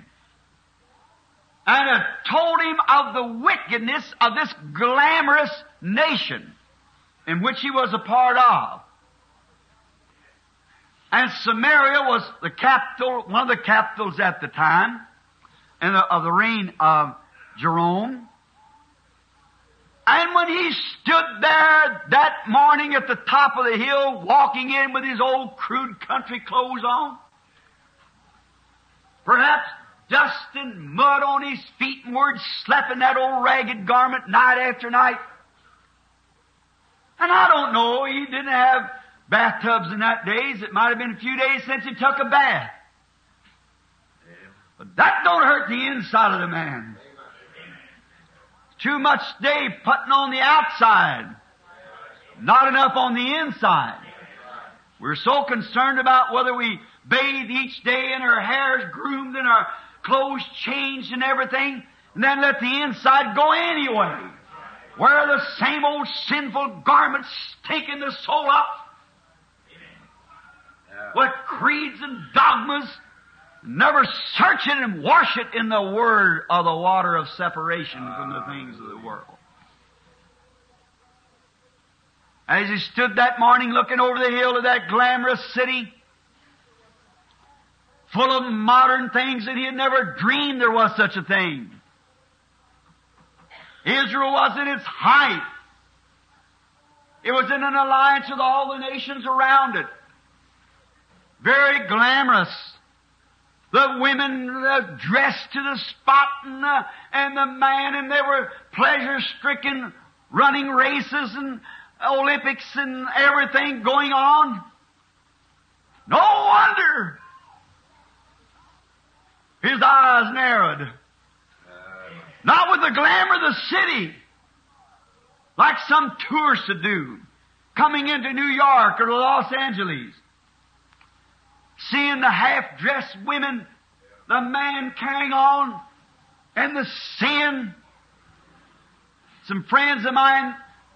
and had told him of the wickedness of this glamorous nation in which he was a part of. And Samaria was the capital, one of the capitals at the time, and of the reign of Jeroboam. And when he stood there that morning at the top of the hill, walking in with his old crude country clothes on, perhaps dust and mud on his feet and word slapping that old ragged garment night after night. And I don't know, he didn't have bathtubs in that days. It might have been a few days since he took a bath. But that don't hurt the inside of the man. Too much day putting on the outside. Not enough on the inside. We're so concerned about whether we bathe each day and our hair's groomed and our clothes changed and everything, and then let the inside go anyway. where the same old sinful garments taking the soul up with creeds and dogmas, never search it and wash it in the word of the water of separation from the things of the world. As he stood that morning looking over the hill of that glamorous city, full of modern things that he had never dreamed there was such a thing. Israel was at its height. It was in an alliance with all the nations around it. Very glamorous. The women uh, dressed to the spot and the, and the man and they were pleasure stricken running races and Olympics and everything going on. No wonder his eyes narrowed. Not with the glamour of the city, like some tourists would do, coming into New York or Los Angeles, seeing the half-dressed women, the man carrying on, and the sin. Some friends of mine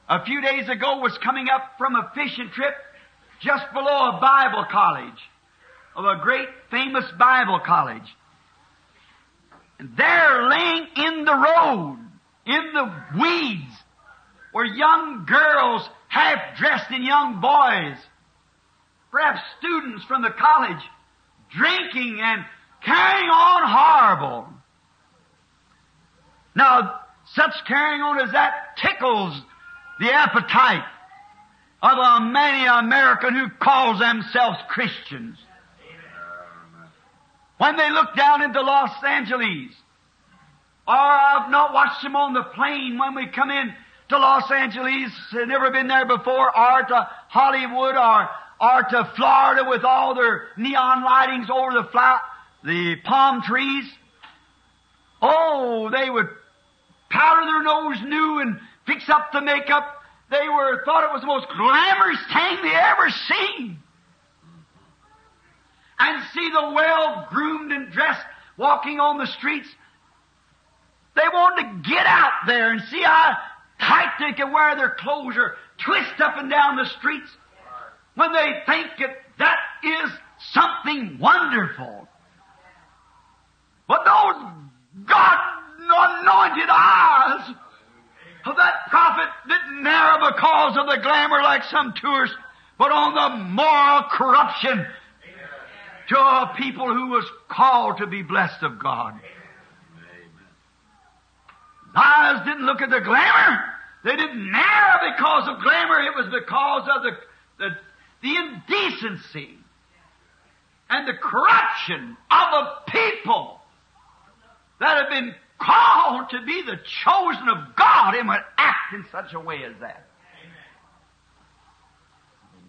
a few days ago was coming up from a fishing trip just below a Bible college of a great famous Bible college. And there laying in the road, in the weeds, were young girls half dressed in young boys, perhaps students from the college, drinking and carrying on horrible. Now, such carrying on as that tickles the appetite of a many American who calls themselves Christians. When they look down into Los Angeles, or I've not watched them on the plane when we come in to Los Angeles, never been there before, or to Hollywood, or, or to Florida with all their neon lightings over the fly, the palm trees. Oh, they would powder their nose new and fix up the makeup. They were thought it was the most glamorous thing they ever seen. And see the well groomed and dressed walking on the streets. They wanted to get out there and see how tight they can wear their clothes or twist up and down the streets when they think that that is something wonderful. But those God anointed eyes of that prophet didn't narrow because of the glamour like some tourists, but on the moral corruption to a people who was called to be blessed of God. Eyes didn't look at the glamour. They didn't narrow because of glamour. It was because of the, the, the indecency and the corruption of a people that had been called to be the chosen of God and would act in such a way as that.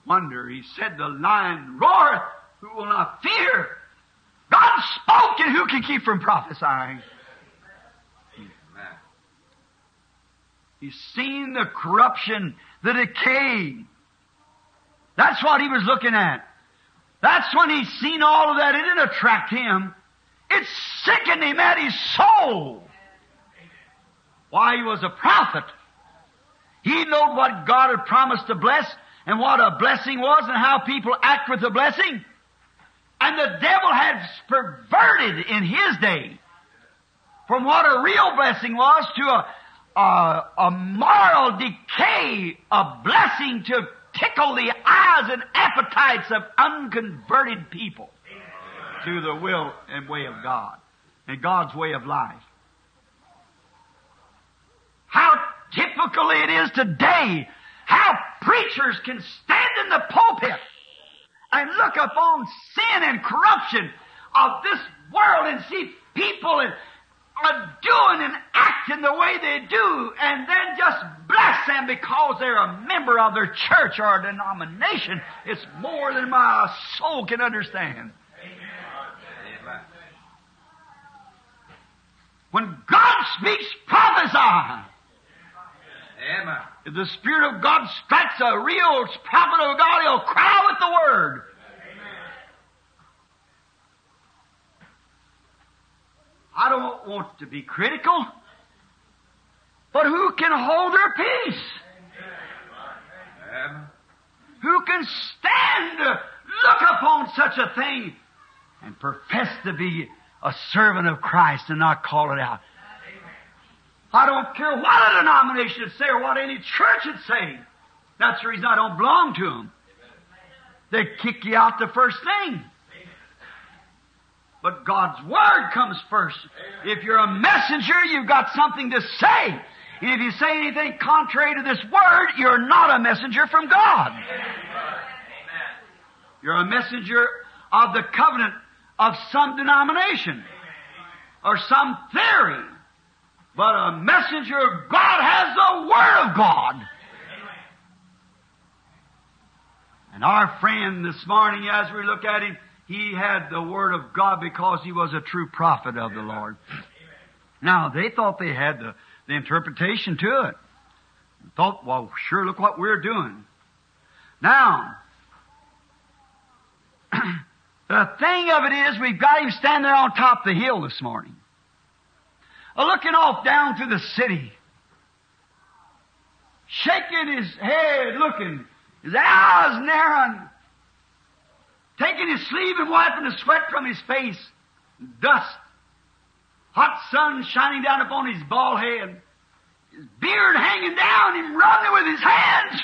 Wonder, he said, the lion roareth, who will not fear? God spoke, and who can keep from prophesying? He's seen the corruption, the decay. That's what he was looking at. That's when he's seen all of that. It didn't attract him. It sickened him at his soul. Why, he was a prophet. He knew what God had promised to bless and what a blessing was and how people act with the blessing. And the devil has perverted in his day from what a real blessing was to a, a, a moral decay, a blessing to tickle the eyes and appetites of unconverted people to the will and way of God and God's way of life. How typical it is today how preachers can stand in the pulpit and look upon sin and corruption of this world and see people and are doing and acting the way they do and then just bless them because they're a member of their church or denomination. It's more than my soul can understand. Amen. When God speaks, prophesy. Amen. If the Spirit of God strikes a real prophet of God, he'll cry with the word. I don't want to be critical. But who can hold their peace? Amen. Who can stand to look upon such a thing and profess to be a servant of Christ and not call it out? I don't care what a denomination would say or what any church would say. That's the reason I don't belong to them. They kick you out the first thing. But God's Word comes first. If you're a messenger, you've got something to say. And if you say anything contrary to this Word, you're not a messenger from God. You're a messenger of the covenant of some denomination or some theory. But a messenger of God has the Word of God. And our friend this morning, as we look at him, he had the Word of God because he was a true prophet of the Lord. Now, they thought they had the, the interpretation to it. Thought, well, sure, look what we're doing. Now, <clears throat> the thing of it is, we've got him standing on top of the hill this morning. Looking off down to the city. Shaking his head, looking. His eyes narrowing. Taking his sleeve and wiping the sweat from his face. Dust. Hot sun shining down upon his bald head. His beard hanging down, him rubbing it with his hands.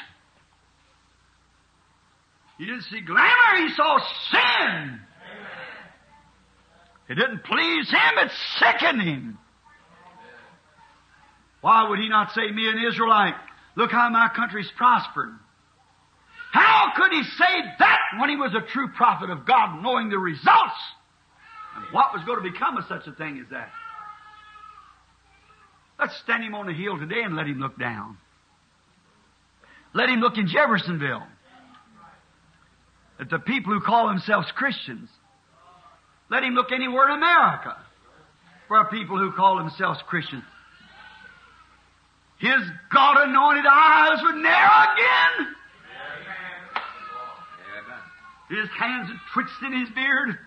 He didn't see glamour, he saw sin. It didn't please him, it sickened him. Why would he not say, me an Israelite, look how my country's prospered? How could he say that when he was a true prophet of God, knowing the results? And what was going to become of such a thing as that? Let's stand him on the hill today and let him look down. Let him look in Jeffersonville. At the people who call themselves Christians. Let him look anywhere in America for people who call themselves Christians. His God anointed eyes would narrow again. His hands had twitched in his beard.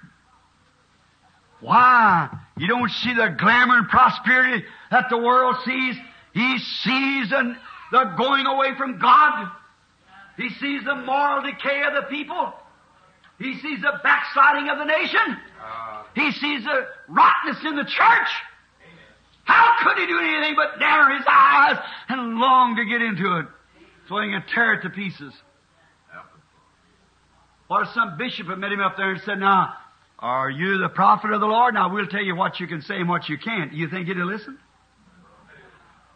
Why? You don't see the glamour and prosperity that the world sees. He sees the, the going away from God. He sees the moral decay of the people. He sees the backsliding of the nation. Uh, He sees the rottenness in the church. How could he do anything but narrow his eyes and long to get into it so he can tear it to pieces? if some bishop had met him up there and said, Now, are you the prophet of the Lord? Now we'll tell you what you can say and what you can't. You think he'd listen?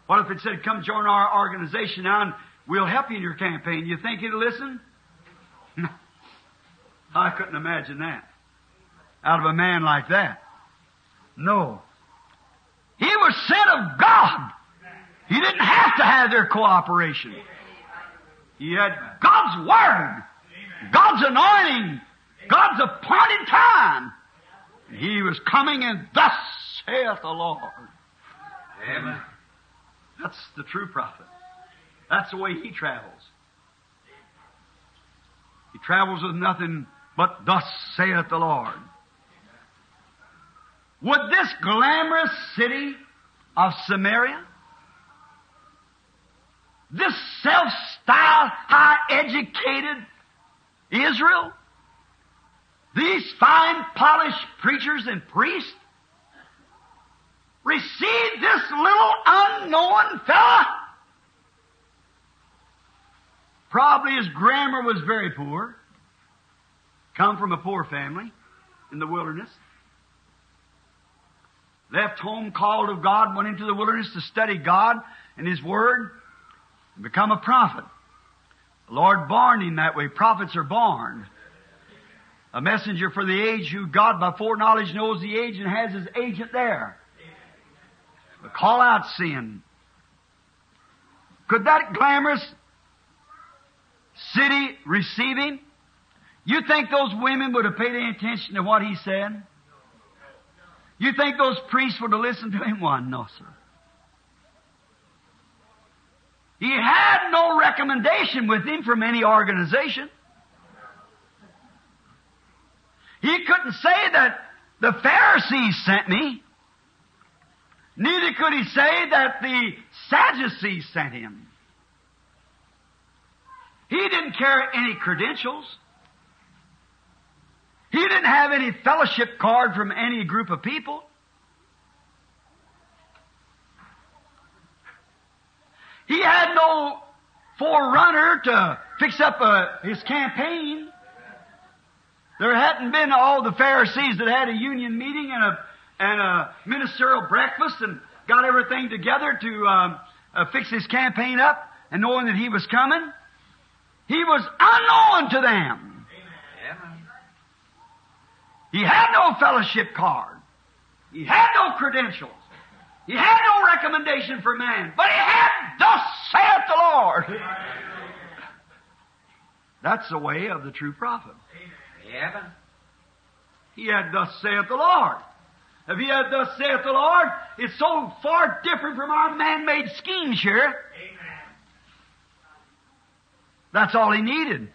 What if it said, Come join our organization now and we'll help you in your campaign? You think he'd listen? listened? <laughs> I couldn't imagine that. Out of a man like that. No. He was sent of God. He didn't have to have their cooperation. He had God's Word, God's anointing, God's appointed time. He was coming and thus saith the Lord. Amen. That's the true prophet. That's the way he travels. He travels with nothing but thus saith the Lord. Would this glamorous city of Samaria, this self-styled, high-educated Israel, these fine, polished preachers and priests, receive this little unknown fella? Probably his grammar was very poor. Come from a poor family in the wilderness. Left home, called of God, went into the wilderness to study God and His Word and become a prophet. The Lord born him that way. Prophets are born. A messenger for the age who God by foreknowledge knows the age and has his agent there. To call out sin. Could that glamorous city receive him? You think those women would have paid any attention to what he said? You think those priests would have listened to him? <laughs> Why, no, sir. He had no recommendation with him from any organization. He couldn't say that the Pharisees sent me. Neither could he say that the Sadducees sent him. He didn't carry any credentials. He didn't have any fellowship card from any group of people. He had no forerunner to fix up uh, his campaign. There hadn't been all the Pharisees that had a union meeting and a, and a ministerial breakfast and got everything together to um, uh, fix his campaign up and knowing that he was coming. He was unknown to them. Amen. He had no fellowship card. He had no credentials. He had no recommendation for man. But he had, thus saith the Lord. That's the way of the true prophet. Amen. He had, thus saith the Lord. If he had, thus saith the Lord, it's so far different from our man-made schemes here. That's all he needed.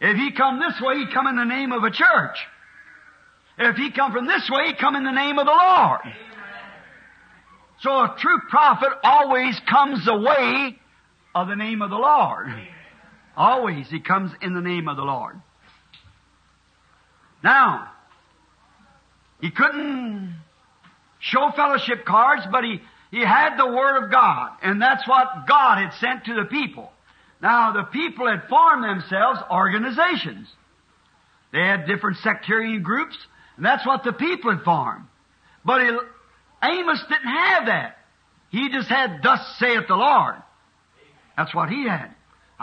If he come this way, he come in the name of a church. If he come from this way, he come in the name of the Lord. So a true prophet always comes the way of the name of the Lord. Always he comes in the name of the Lord. Now, he couldn't show fellowship cards, but he, he had the Word of God, and that's what God had sent to the people. Now, the people had formed themselves organizations. They had different sectarian groups, and that's what the people had formed. But he, Amos didn't have that. He just had, thus saith the Lord. That's what he had.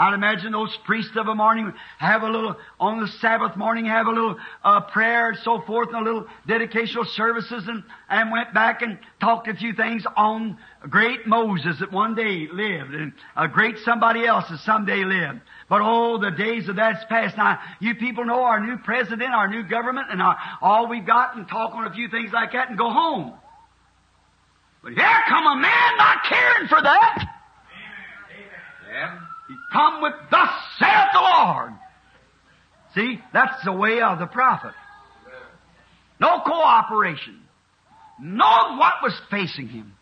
I'd imagine those priests of a morning have a little, on the Sabbath morning, have a little uh, prayer and so forth, and a little dedicational services, and, and went back and talked a few things on great Moses that one day lived, and a great somebody else that someday lived. But oh, the days of that's past. Now, you people know our new president, our new government, and our, all we've got, and talk on a few things like that and go home. But here come a man not caring for that. Amen. Come with, thus saith the Lord. See, that's the way of the prophet. No cooperation. Know what was facing him.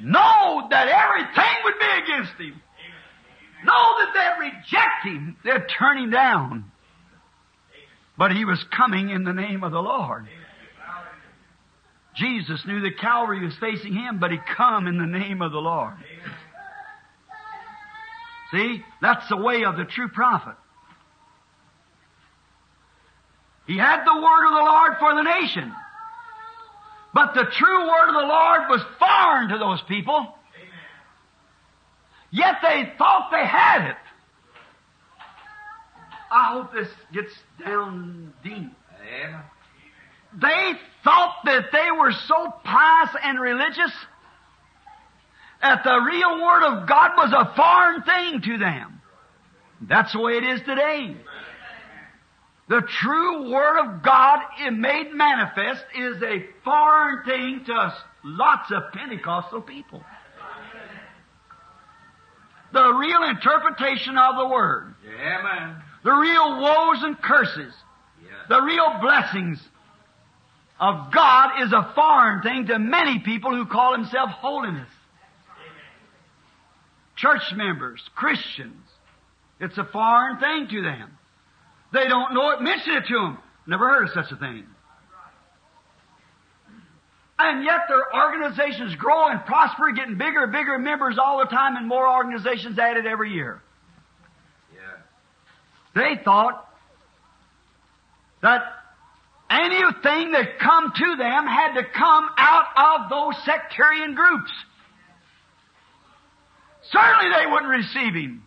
Know that everything would be against him. Know that they'd reject him. They'd turn him down. But he was coming in the name of the Lord. Jesus knew that Calvary was facing him, but he come in the name of the Lord. See, that's the way of the true prophet. He had the word of the Lord for the nation. But the true word of the Lord was foreign to those people. Yet they thought they had it. I hope this gets down deep. Amen. They thought that they were so pious and religious that the real Word of God was a foreign thing to them. That's the way it is today. The true Word of God made manifest is a foreign thing to us, lots of Pentecostal people. The real interpretation of the Word, Amen. the real woes and curses, the real blessings of God is a foreign thing to many people who call themselves holiness. Church members, Christians. It's a foreign thing to them. They don't know it. Mention it to them. Never heard of such a thing. And yet their organizations grow and prosper, getting bigger and bigger members all the time and more organizations added every year. Yes. They thought that anything that come to them had to come out of those sectarian groups. Certainly they wouldn't receive him.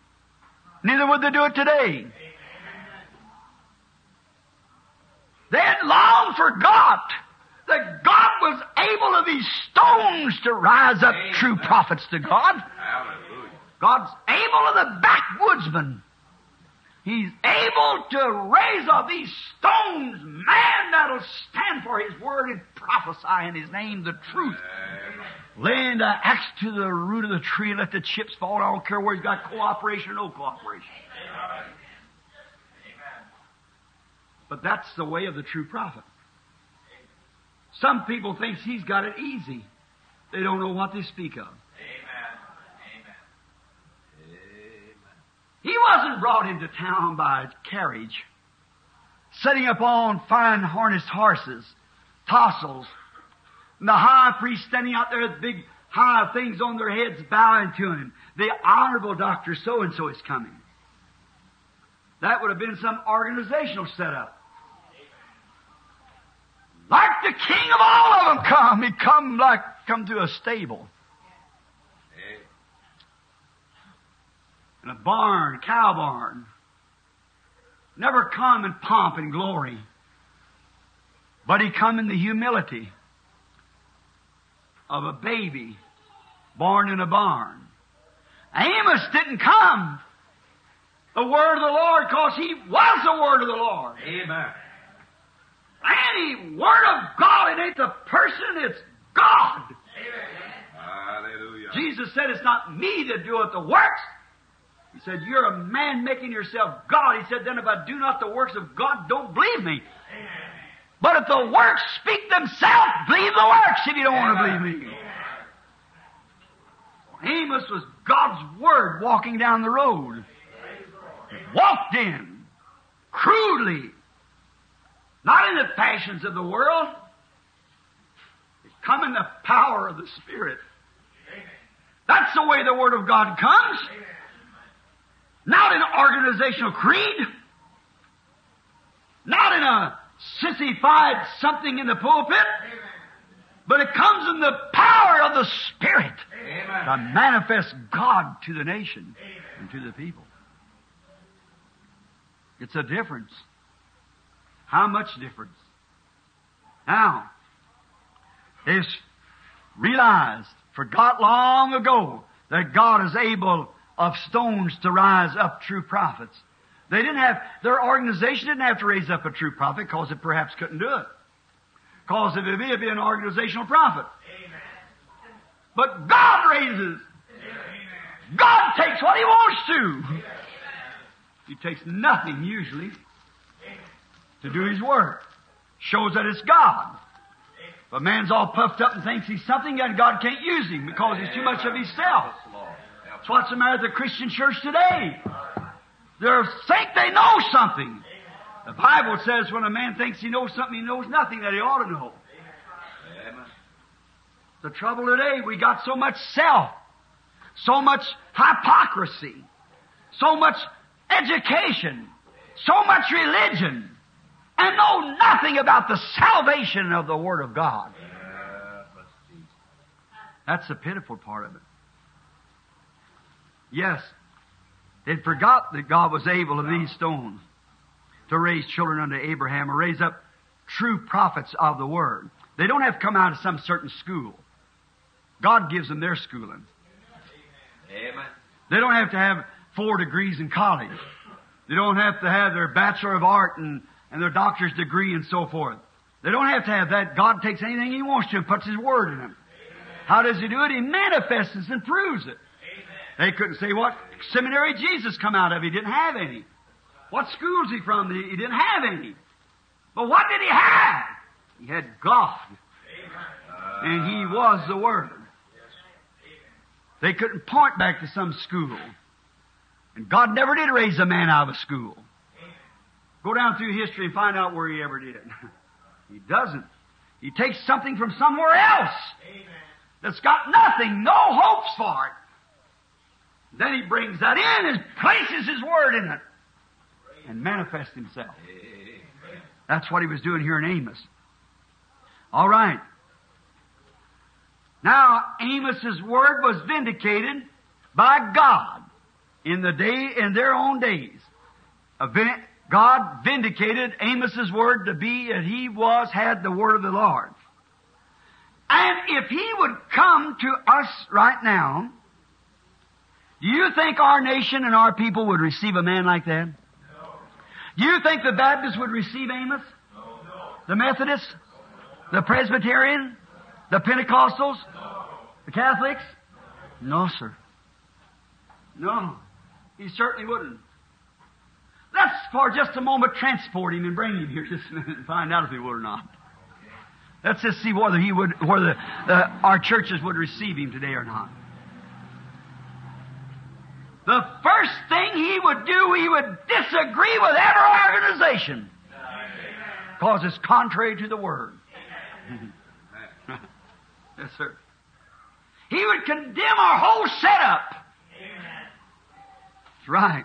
Neither would they do it today. They had long forgot that God was able of these stones to rise up Amen. true prophets to God. Hallelujah. God's able of the backwoodsman. He's able to raise up these stones, man that'll stand for His word and prophesy in His name the truth. Laying the axe to the root of the tree, let the chips fall. I don't care where he's got cooperation or no cooperation. But that's the way of the true prophet. Some people think he's got it easy. They don't know what they speak of. Amen. Amen. He wasn't brought into town by a carriage, sitting upon fine harnessed horses, tassels, and the high priest standing out there with big high things on their heads bowing to him. The honorable Dr. So and so is coming. That would have been some organizational setup. Like the king of all of them come. He come like come to a stable. In a barn, cow barn. Never come in pomp and glory. But he come in the humility of a baby born in a barn. Amos didn't come the word of the Lord because he was the word of the Lord. Amen. Any word of God, it ain't the person, it's God. Hallelujah. Jesus said it's not me that doeth the works. He said, You're a man making yourself God. He said, Then if I do not the works of God, don't believe me. But if the works speak themselves, believe the works if you don't want to believe me. Amos was God's Word walking down the road. Walked in, crudely, not in the passions of the world. It's come in the power of the Spirit. That's the way the Word of God comes. Not in organizational creed. Not in a sissified something in the pulpit. But it comes in the power of the Spirit Amen. to manifest God to the nation and to the people. It's a difference. How much difference? Now, they've realized, forgot long ago, that God is able of stones to rise up true prophets. They didn't have, their organization didn't have to raise up a true prophet because it perhaps couldn't do it. Because if it be, it'd be an organizational prophet. Amen. But God raises. God takes what He wants to. He takes nothing usually to do His work. Shows that it's God. But man's all puffed up and thinks he's something and God can't use him because he's too much of himself. What's the matter with the Christian church today. They think they know something. The Bible says when a man thinks he knows something, he knows nothing that he ought to know. Amen. The trouble today, we got so much self, so much hypocrisy, so much education, so much religion, and know nothing about the salvation of the Word of God. That's the pitiful part of it. Yes, they'd forgot that God was able of these stones to raise children unto Abraham or raise up true prophets of the Word. They don't have to come out of some certain school. God gives them their schooling. Amen. They don't have to have four degrees in college. They don't have to have their Bachelor of Art and, and their doctor's degree and so forth. They don't have to have that. God takes anything He wants to and puts His Word in them. How does He do it? He manifests and proves it. They couldn't say what seminary Jesus come out of. He didn't have any. What school's he from? He didn't have any. But what did he have? He had God. And He was the Word. They couldn't point back to some school. And God never did raise a man out of a school. Go down through history and find out where He ever did. <laughs> He doesn't. He takes something from somewhere else that's got nothing, no hopes for it. Then He brings that in and places His Word in it and manifests Himself. That's what He was doing here in Amos. All right. Now, Amos's word was vindicated by God in the day, in their own days. God vindicated Amos's word to be that he was, had the word of the Lord. And if he would come to us right now, do you think our nation and our people would receive a man like that? No. Do you think the Baptists would receive Amos? No. no. The Methodists? The Presbyterian? The Pentecostals? No. The Catholics? No, sir. No. He certainly wouldn't. Let's for just a moment transport him and bring him here <laughs> just a minute and find out if he would or not. Let's just see whether he would, whether the, our churches would receive him today or not. The first thing he would do, he would disagree with every organization. Because it's contrary to the Word. <laughs> yes, sir. He would condemn our whole setup. That's right.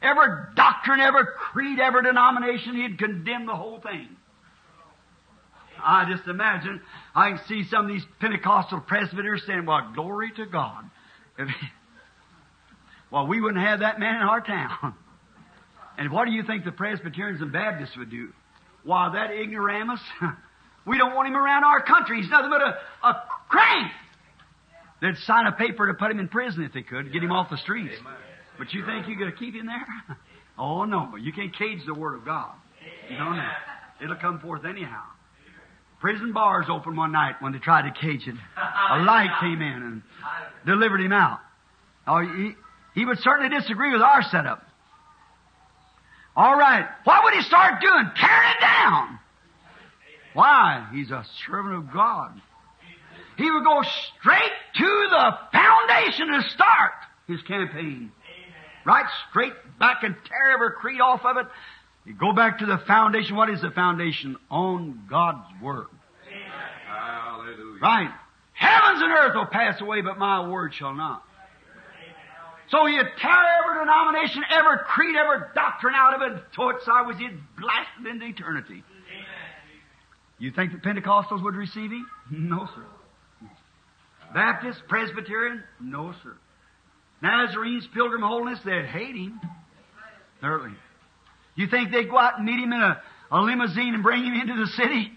Every doctrine, every creed, every denomination, he'd condemn the whole thing. I just imagine, I can see some of these Pentecostal presbyters saying, well, glory to God. <laughs> well, we wouldn't have that man in our town. <laughs> And what do you think the Presbyterians and Baptists would do? Why, that ignoramus, <laughs> we don't want him around our country. He's nothing but a, a crank. They'd sign a paper to put him in prison if they could, get him off the streets. But you think you're going to keep him there? <laughs> Oh, no. You can't cage the Word of God. You don't know. It'll come forth anyhow. Prison bars opened one night when they tried to cage it. A light came in and delivered him out. Oh, he, he would certainly disagree with our setup. All right. What would he start doing? Tearing it down. Why? He's a servant of God. He would go straight to the foundation to start his campaign. Right straight back and tear every creed off of it. You go back to the foundation. What is the foundation? On God's Word. Hallelujah. Right. Heavens and earth will pass away, but my word shall not. So you tear every denomination, every creed, every doctrine out of it, throw it sideways, it into eternity. You think the Pentecostals would receive him? <laughs> No, sir. Baptist, Presbyterian? No, sir. Nazarenes, Pilgrim Holiness, they'd hate him. Certainly. You think they'd go out and meet him in a, a limousine and bring him into the city?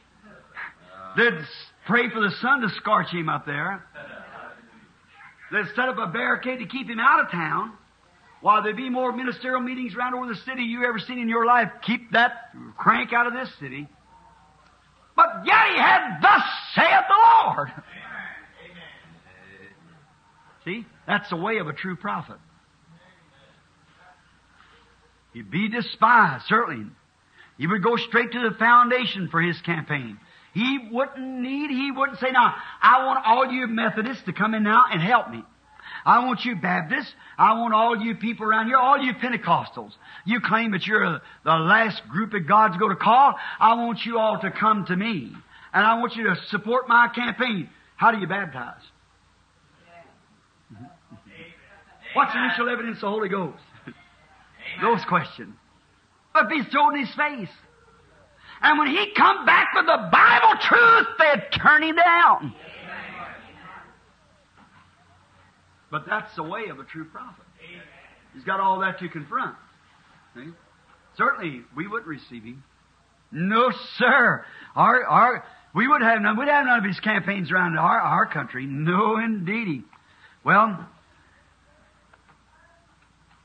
<laughs> They'd pray for the sun to scorch him up there. Set up a barricade to keep him out of town. While there'd be more ministerial meetings around over the city you ever seen in your life, keep that crank out of this city. But yet he had, thus saith the Lord. See? That's the way of a true prophet. He'd be despised, certainly. He would go straight to the foundation for his campaign. He wouldn't need, he wouldn't say, now, I want all you Methodists to come in now and help me. I want you Baptists. I want all you people around here, all you Pentecostals. You claim that you're the last group that God's going to call. I want you all to come to me. And I want you to support my campaign. How do you baptize? What's the initial evidence of the Holy Ghost? Those questions. But be thrown in his face. And when he come back with the Bible truth, they'd turn him down. But that's the way of a true prophet. He's got all that to confront. See? Certainly, we wouldn't receive him. No, sir. Our, our, we would have none. We'd have none of his campaigns around our, our country. No, indeedy. Well,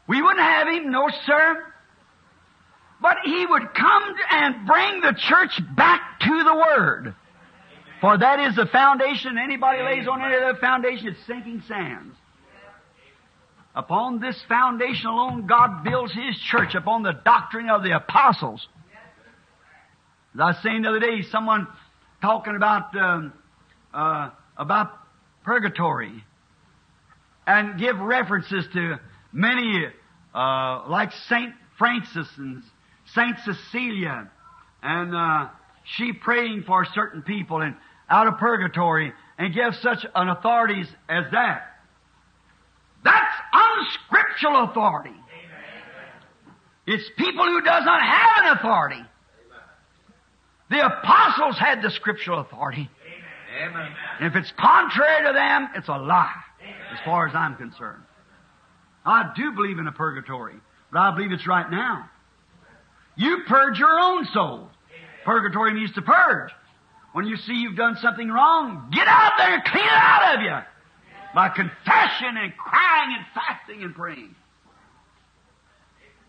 we wouldn't have him. No, sir. But he would come and bring the church back to the Word. For that is the foundation. Anybody lays on any other foundation, it's sinking sands. Upon this foundation alone, God builds His church upon the doctrine of the apostles. As I was saying the other day, someone talking about um, uh, about purgatory and give references to many, uh, like Saint Francis and Saint Cecilia, and uh, she praying for certain people and out of purgatory, and give such an authorities as that. That's unscriptural authority. It's people who does not have an authority. The apostles had the scriptural authority. Amen. And if it's contrary to them, it's a lie, as far as I'm concerned. I do believe in a purgatory, but I believe it's right now. You purge your own soul. Purgatory means to purge. When you see you've done something wrong, get out there and clean it out of you by confession and crying and fasting and praying.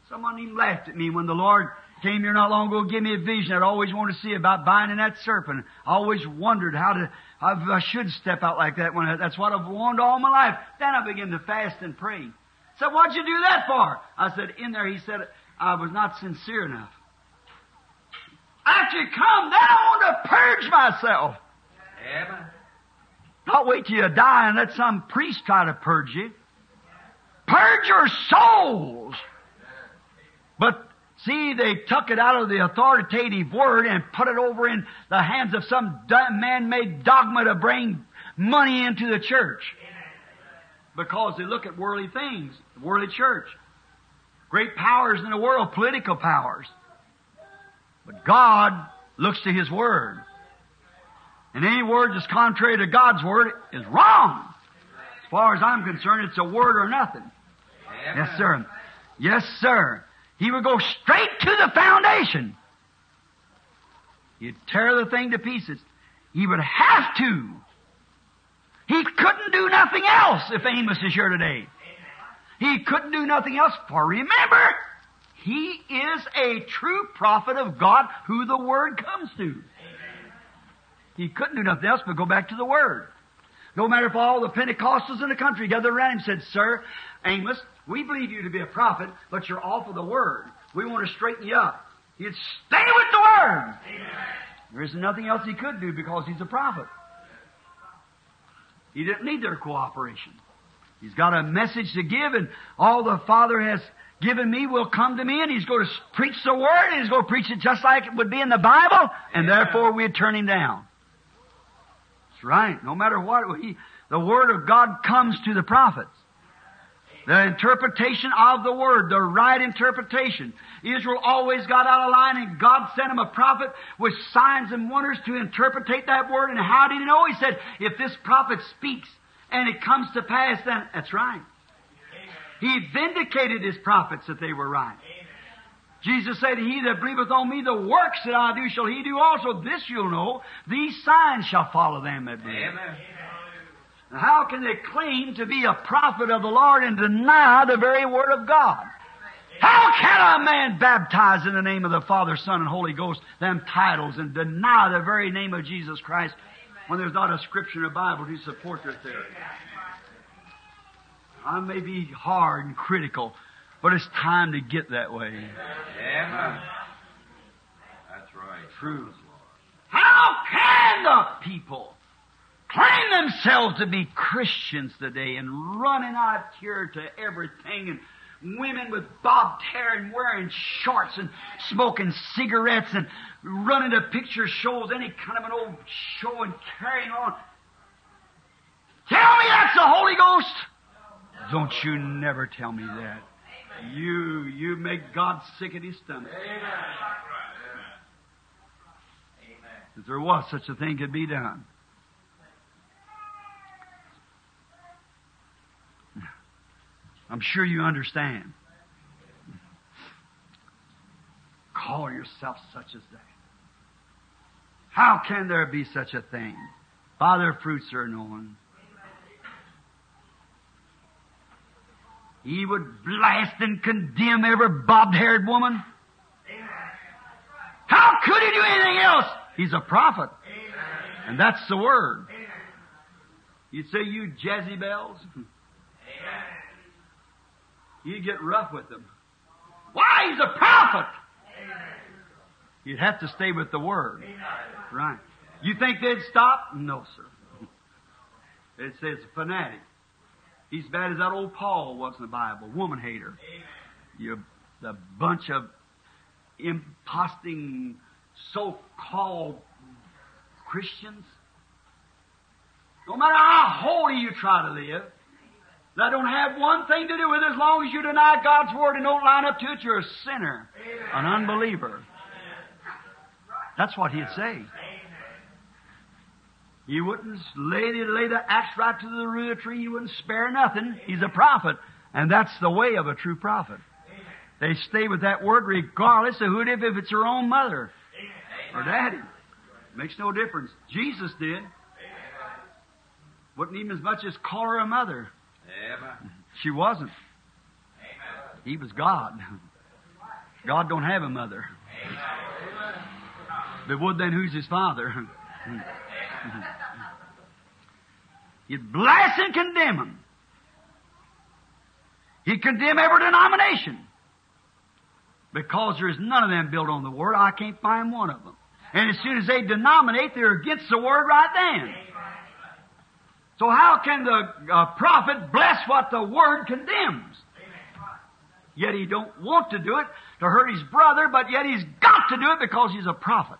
Someone even laughed at me when the Lord came here not long ago, give me a vision I'd always wanted to see about binding that serpent. I always wondered how to, I should step out like that when I, that's what I've wanted all my life. Then I began to fast and pray. Said, what'd you do that for? I said, in there, he said, I was not sincere enough. After you come, then I want to purge myself. Amen. Not wait till you die and let some priest try to purge you. Purge your souls. But see, they took it out of the authoritative word and put it over in the hands of some man-made dogma to bring money into the church. Because they look at worldly things, the worldly church. Great powers in the world, political powers. But God looks to His Word. And any word that's contrary to God's Word is wrong. As far as I'm concerned, it's a word or nothing. Yes, sir. Yes, sir. He would go straight to the foundation. He'd tear the thing to pieces. He would have to. He couldn't do nothing else if Amos is here today. He couldn't do nothing else, for remember, he is a true prophet of God who the Word comes to. He couldn't do nothing else but go back to the Word. No matter if all the Pentecostals in the country gathered around him and said, Sir, Amos, we believe you to be a prophet, but you're off of the Word. We want to straighten you up. He'd stay with the Word. There isn't nothing else he could do because he's a prophet. He didn't need their cooperation. He's got a message to give, and all the Father has given me will come to me, and He's going to preach the Word, and He's going to preach it just like it would be in the Bible, and therefore we'd turn Him down. That's right. No matter what, he, the Word of God comes to the prophets. The interpretation of the Word, the right interpretation. Israel always got out of line and God sent him a prophet with signs and wonders to interpret that Word. And how did he know? He said, if this prophet speaks and it comes to pass, then that's right. He vindicated his prophets that they were right. Jesus said, He that believeth on me, the works that I do shall he do also. This you'll know. These signs shall follow them that believe. Amen. Now, How can they claim to be a prophet of the Lord and deny the very Word of God? How can a man baptize in the name of the Father, Son, and Holy Ghost, them titles, and deny the very name of Jesus Christ when there's not a scripture in the Bible to support their theory? I may be hard and critical, but it's time to get that way. Amen. That's right. True. How can the people claim themselves to be Christians today and running out here to everything and women with bobbed hair and wearing shorts and smoking cigarettes and running to picture shows, any kind of an old show and carrying on. Tell me that's the Holy Ghost! Don't you never tell me that. You, you make God sick at his stomach. If there was such a thing could be done. I'm sure you understand. Call yourself such as that. How can there be such a thing? By their fruits are known. He would blast and condemn every bobbed haired woman. How could he do anything else? He's a prophet. And that's the word. You'd say, you Jezebels. <laughs> You'd get rough with them. Why? He's a prophet. You'd have to stay with the word. Right. You think they'd stop? No, sir. It says fanatic. He's bad as that old Paul was in the Bible, woman hater. You, the bunch of imposting, so-called Christians. No matter how holy you try to live, that don't have one thing to do with it. As long as you deny God's word and don't line up to it, you're a sinner, an unbeliever. That's what he'd say. He wouldn't lay the, lay the axe right to the root of the tree. He wouldn't spare nothing. He's a prophet. And that's the way of a true prophet. They stay with that word regardless of who it is, if it's her own mother or daddy. Makes no difference. Jesus did. Wouldn't even as much as call her a mother. She wasn't. He was God. God don't have a mother. But would then who's his father? He'd blast and condemn him. He'd condemn every denomination. Because there's none of them built on the Word, I can't find one of them. And as soon as they denominate, they're against the Word right then. So how can the uh, prophet bless what the Word condemns? Yet he don't want to do it to hurt his brother, but yet he's got to do it because he's a prophet.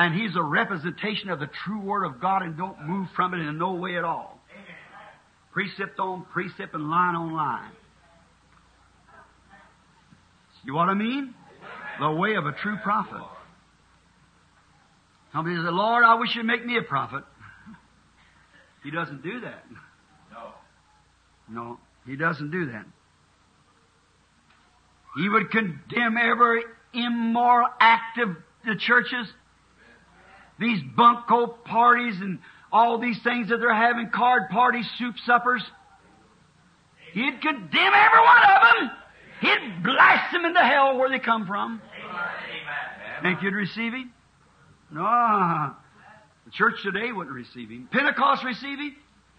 And he's a representation of the true Word of God and don't move from it in no way at all. Precept on precept and line on line. You know what I mean? The way of a true prophet. Somebody says, Lord, I wish you'd make me a prophet. <laughs> He doesn't do that. No. No, he doesn't do that. He would condemn every immoral act of the churches. These bunco parties and all these things that they're having, card parties, soup suppers. He'd condemn every one of them. He'd blast them into hell where they come from. Think you'd receive him? No. The church today wouldn't receive him. Pentecost receive him?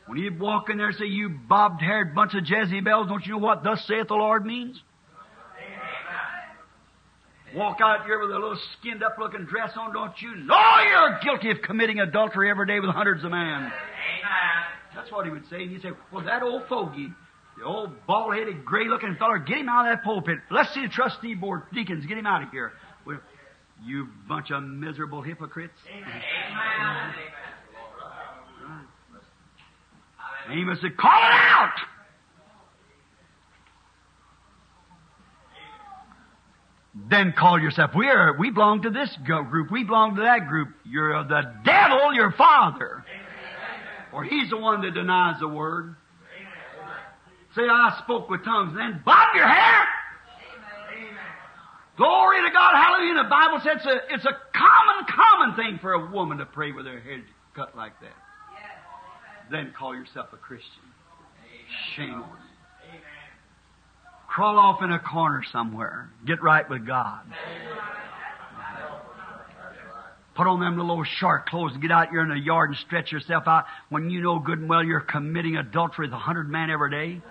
When he'd walk in there and say, You bobbed haired bunch of Jezebels, don't you know what thus saith the Lord means? Walk out here with a little skinned up looking dress on, don't you know you're guilty of committing adultery every day with hundreds of men? That's what he would say. And you'd say, Well, that old fogey, the old bald headed, gray looking feller, get him out of that pulpit. Let's see the trustee board deacons, get him out of here. Well, you bunch of miserable hypocrites. Amos said, Call it out! Then call yourself. We are, we belong to this group. We belong to that group. You're the devil, your father. Or he's the one that denies the word. Say, I spoke with tongues, then bob your hair. Glory to God, hallelujah. The Bible says it's a, it's a common, common thing for a woman to pray with her head cut like that. Then call yourself a Christian. Shame on. Crawl off in a corner somewhere. Get right with God. Put on them little old shark clothes and get out here in the yard and stretch yourself out when you know good and well you're committing adultery with a hundred men every day.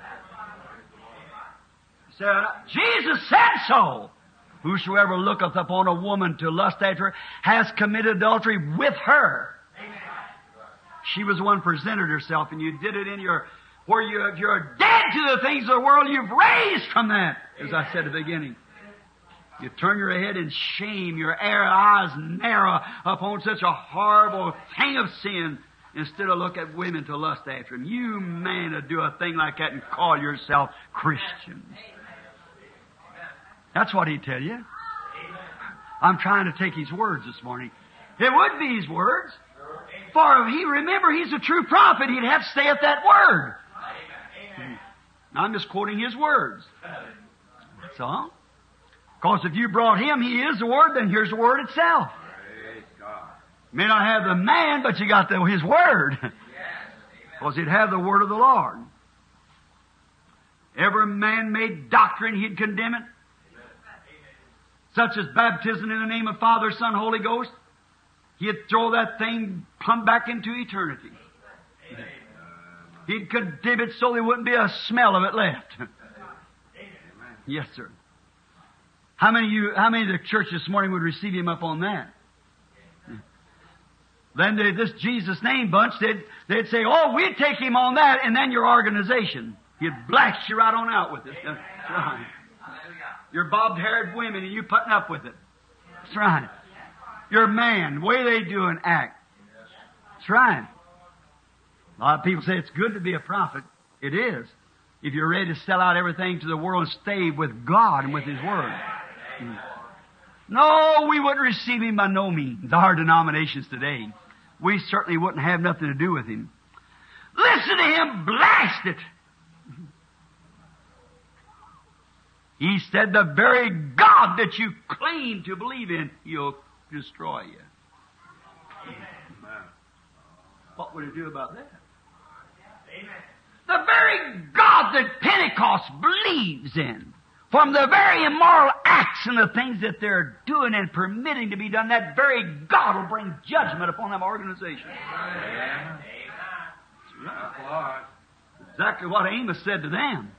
Say, Jesus said so. Whosoever looketh upon a woman to lust after her has committed adultery with her. She was the one presented herself, and you did it in your where you if you're dead to the things of the world. You've raised from that, as I said at the beginning. You turn your head in shame, your eyes narrow upon such a horrible thing of sin, instead of look at women to lust after them. You man to do a thing like that and call yourself Christians. That's what he'd tell you. I'm trying to take his words this morning. It would be his words. For if he remember he's a true prophet, he'd have to stay at that word. I'm just quoting his words. That's all. Because if you brought him, he is the word, then here's the word itself. May not have the man, but you got the, his word. Because he'd have the word of the Lord. Every man-made doctrine, he'd condemn it. Such as baptism in the name of Father, Son, Holy Ghost. He'd throw that thing plumb back into eternity. He'd condemn it so there wouldn't be a smell of it left. <laughs> yes, sir. How many of you, how many of the church this morning would receive him up on that? Then they, this Jesus name bunch, they'd, they'd say, oh, we'd take him on that, and then your organization. He'd blast you right on out with it. That's right. You're bobbed-haired women, and you putting up with it. That's right. You're a man, the way they do and act. That's right. A lot of people say it's good to be a prophet. It is. If you're ready to sell out everything to the world and stay with God and with His Word. No, we wouldn't receive Him by no means. Our denominations today. We certainly wouldn't have nothing to do with Him. Listen to Him blast it. He said the very God that you claim to believe in, He'll destroy you. What would He do about that? The very God that Pentecost believes in, from the very immoral acts and the things that they're doing and permitting to be done, that very God will bring judgment upon them right. Exactly what Amos said to them.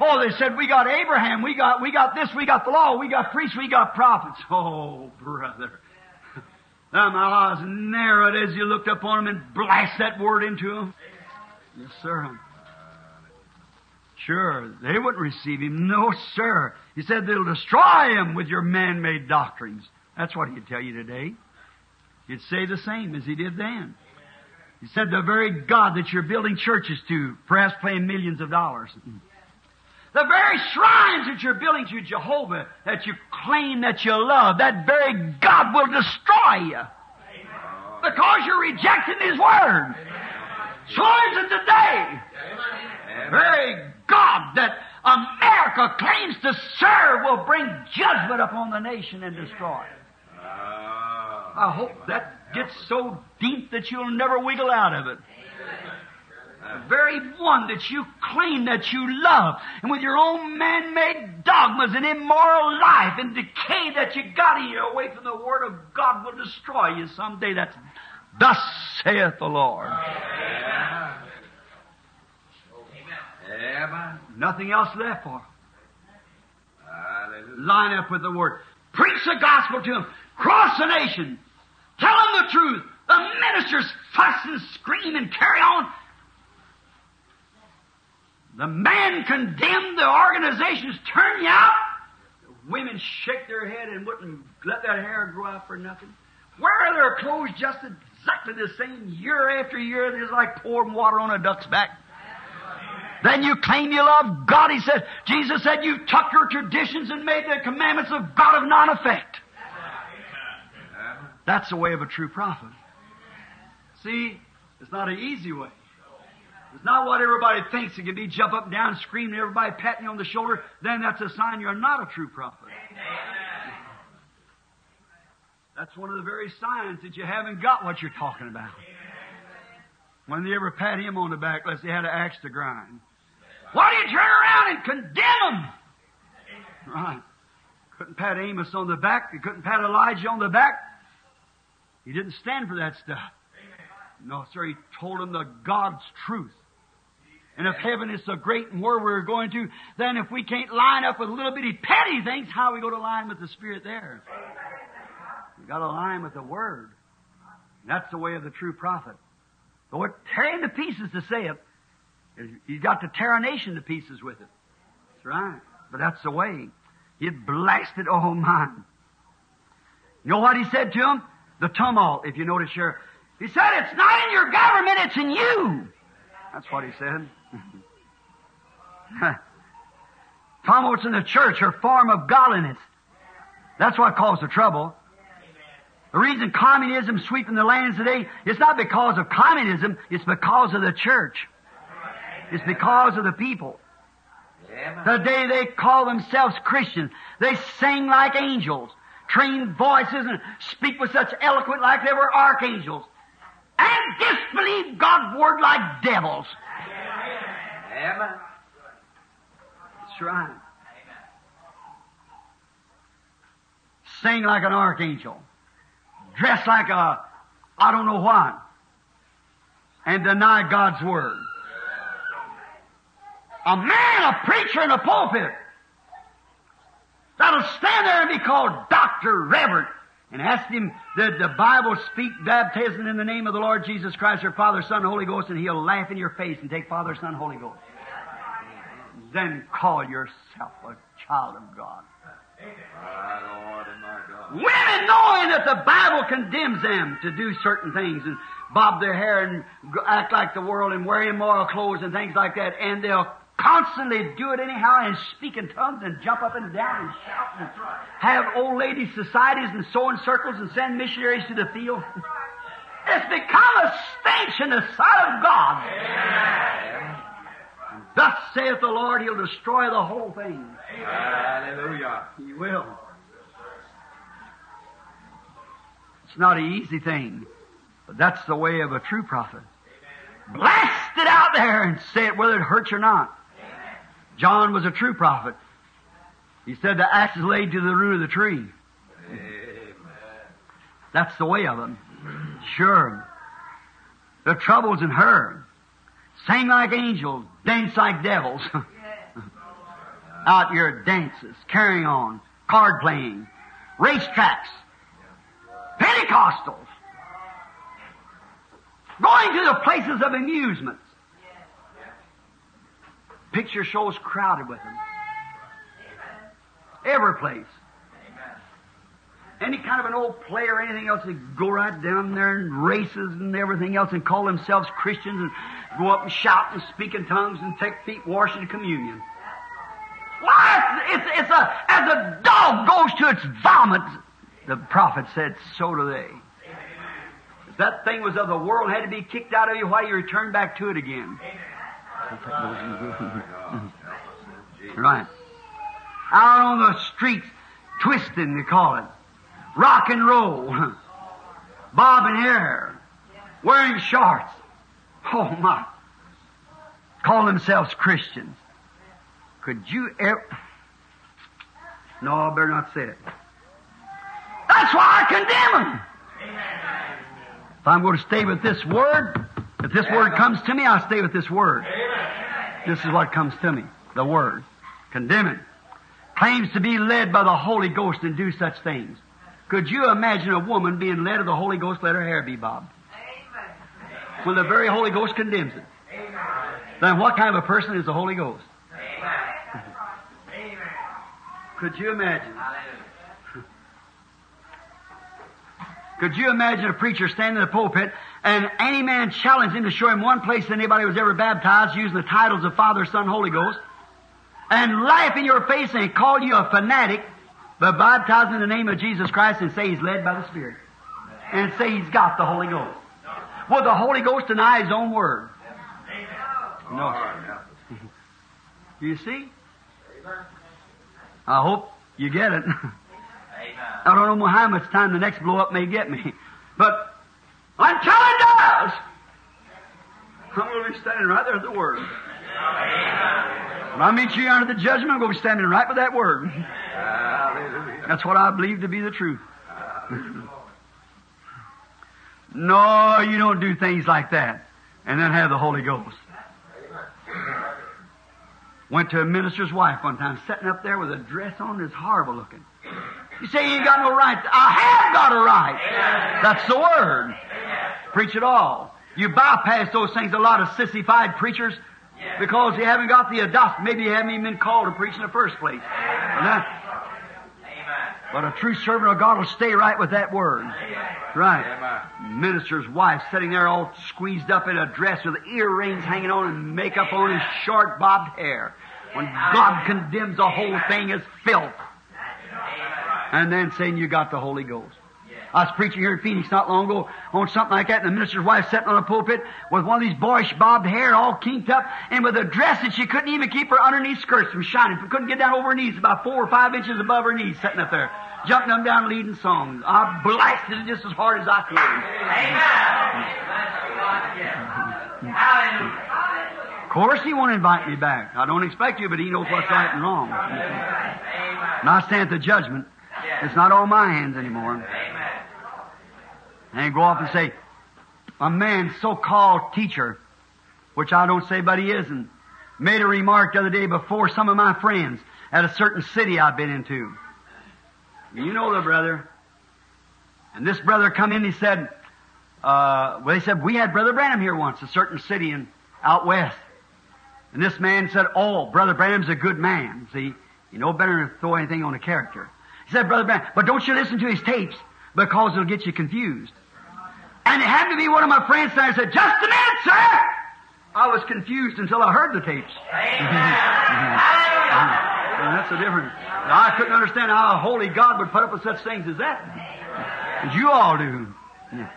Oh, they said, we got Abraham, we got, we got this, we got the law, we got priests, we got prophets. <laughs> Oh, brother. Them eyes narrowed as you looked upon them and blast that word into them. Yes, sir. Sure, they wouldn't receive him. No, sir. He said they'll destroy him with your man-made doctrines. That's what he'd tell you today. He'd say the same as he did then. He said the very God that you're building churches to, perhaps paying millions of dollars. The very shrines that you're building to Jehovah, that you claim that you love, that very God will destroy you. Because you're rejecting His Word. Is it today. Very God that America claims to serve will bring judgment upon the nation and destroy it. I hope that gets so deep that you'll never wiggle out of it. The very one that you claim that you love, and with your own man-made dogmas and immoral life and decay that you got in you away from the Word of God will destroy you someday. That's thus saith the Lord. Amen. Nothing else left for 'em. Hallelujah. line up with the word. Preach the gospel to them. Cross the nation. Tell them the truth. The ministers fuss and scream and carry on. The man condemned, the organizations turn you out. The women shake their head and wouldn't let that hair grow out for nothing. Wear their clothes just exactly the same year after year. It's like pouring water on a duck's back. Then you claim you love God. He said, Jesus said, you took your traditions and made the commandments of God of non effect. That's the way of a true prophet. See, it's not an easy way. It's not what everybody thinks. It can be jump up and down, screaming, everybody patting you on the shoulder. Then that's a sign you're not a true prophet. That's one of the very signs that you haven't got what you're talking about. When they ever pat him on the back, unless they had an axe to grind. Why do you turn around and condemn him? Right. Couldn't pat Amos on the back. You couldn't pat Elijah on the back. He didn't stand for that stuff. No, sir. He told him the God's truth. And if heaven is so great and where we're going to, then if we can't line up with little bitty petty things, how are we going to line with the Spirit there? We've got to line with the Word. And That's the way of the true prophet. But we're tearing to pieces to say it. He's got to tear a nation to pieces with it. That's right. But that's the way. He'd blasted, oh <laughs> my. You know what he said to him? The tumult, if you notice here. He said, it's not in your government, it's in you. That's what he said. <laughs> Tumults in the church are form of godliness. That's what caused the trouble. The reason communism sweeping the lands today is not because of communism, it's because of the church. It's because of the people. The day they call themselves Christians, they sing like angels, train voices, and speak with such eloquent like they were archangels, and disbelieve God's word like devils. Amen. That's right. Sing like an archangel, dress like a I don't know what, and deny God's word. A man, a preacher in a pulpit that'll stand there and be called Doctor Reverend and ask him, did the Bible speak baptism in the name of the Lord Jesus Christ, your Father, Son, Holy Ghost, and he'll laugh in your face and take Father, Son, Holy Ghost. Then call yourself a child of God. Women knowing that the Bible condemns them to do certain things and bob their hair and act like the world and wear immoral clothes and things like that, and they'll constantly do it anyhow and speak in tongues and jump up and down and shout and have old lady societies and sew in circles and send missionaries to the field. It's become a stench in the sight of God. And thus saith the Lord, He'll destroy the whole thing. Hallelujah. He will. It's not an easy thing, but that's the way of a true prophet. Blast it out there and say it whether it hurts or not. John was a true prophet. He said the axe is laid to the root of the tree. Amen. That's the way of them. Sure. The trouble's in her. Sing like angels, dance like devils. <laughs> out your dances, carrying on, card playing, racetracks, Pentecostals, going to the places of amusements. Picture shows crowded with them. Every place. Any kind of an old play or anything else, they go right down there and races and everything else and call themselves Christians and go up and shout and speak in tongues and take feet washing in communion. Why? It's, it's, it's a, as a dog goes to its vomit, the prophet said, so do they. If that thing was of the world, had to be kicked out of you, why you return back to it again? Right. Out on the streets, twisting, they call it. Rock and roll. Bobbing hair. Wearing shorts. Oh my. Call themselves Christians. Could you ever. No, I better not say it. That's why I condemn them. If I'm going to stay with this word, if this word comes to me, I'll stay with this word. This is what comes to me. The word. Condemn it. Claims to be led by the Holy Ghost and do such things. Could you imagine a woman being led of the Holy Ghost, let her hair be bobbed? When the very Holy Ghost condemns it. Then what kind of a person is the Holy Ghost? <laughs> Could you imagine? <laughs> Could you imagine a preacher standing in the pulpit and any man challenge him to show him one place that anybody was ever baptized using the titles of Father, Son, Holy Ghost, and laugh in your face and call you a fanatic, but baptize in the name of Jesus Christ and say he's led by the Spirit, and say he's got the Holy Ghost? Will the Holy Ghost deny his own word? No. Do <laughs> you see? I hope you get it. <laughs> I don't know how much time the next blow up may get me. But until it does, I'm going to be standing right there at the Word. When I meet you under the judgment, I'm going to be standing right with that Word. That's what I believe to be the truth. <laughs> no, you don't do things like that and then have the Holy Ghost. Went to a minister's wife one time, sitting up there with a dress on that's horrible looking. You say you ain't got no right. I have got a right. That's the word. Preach it all. You bypass those things. A lot of sissified preachers because you haven't got the adopt. Maybe you haven't even been called to preach in the first place. But a true servant of God will stay right with that word. Right. Minister's wife sitting there all squeezed up in a dress with earrings hanging on and makeup on and short bobbed hair. When God condemns the whole thing as filth. And then saying you got the Holy Ghost. I was preaching here in Phoenix not long ago on something like that, and the minister's wife sitting on a pulpit with one of these boyish bobbed hair all kinked up, and with a dress that she couldn't even keep her underneath skirts from shining. She couldn't get down over her knees, about four or five inches above her knees, sitting up there, jumping up and down leading songs. I blasted it just as hard as I could. Amen. Of course, he won't invite me back. I don't expect you, but he knows what's right and wrong. And I stand at the judgment. It's not on my hands anymore. And go off and say, a man, so-called teacher, which I don't say, but he isn't, made a remark the other day before some of my friends at a certain city I've been into. You know the brother. And this brother come in, he said, uh, well, they said, we had Brother Branham here once, a certain city in, out west. And this man said, oh, Brother Branham's a good man. See, you know better than throw anything on a character. He said, Brother Branham, but don't you listen to his tapes because it'll get you confused. And it happened to be one of my friends I said, just a minute, sir! I was confused until I heard the tapes. <laughs> that's the difference. I couldn't understand how a holy God would put up with such things as that. As you all do. Yeah.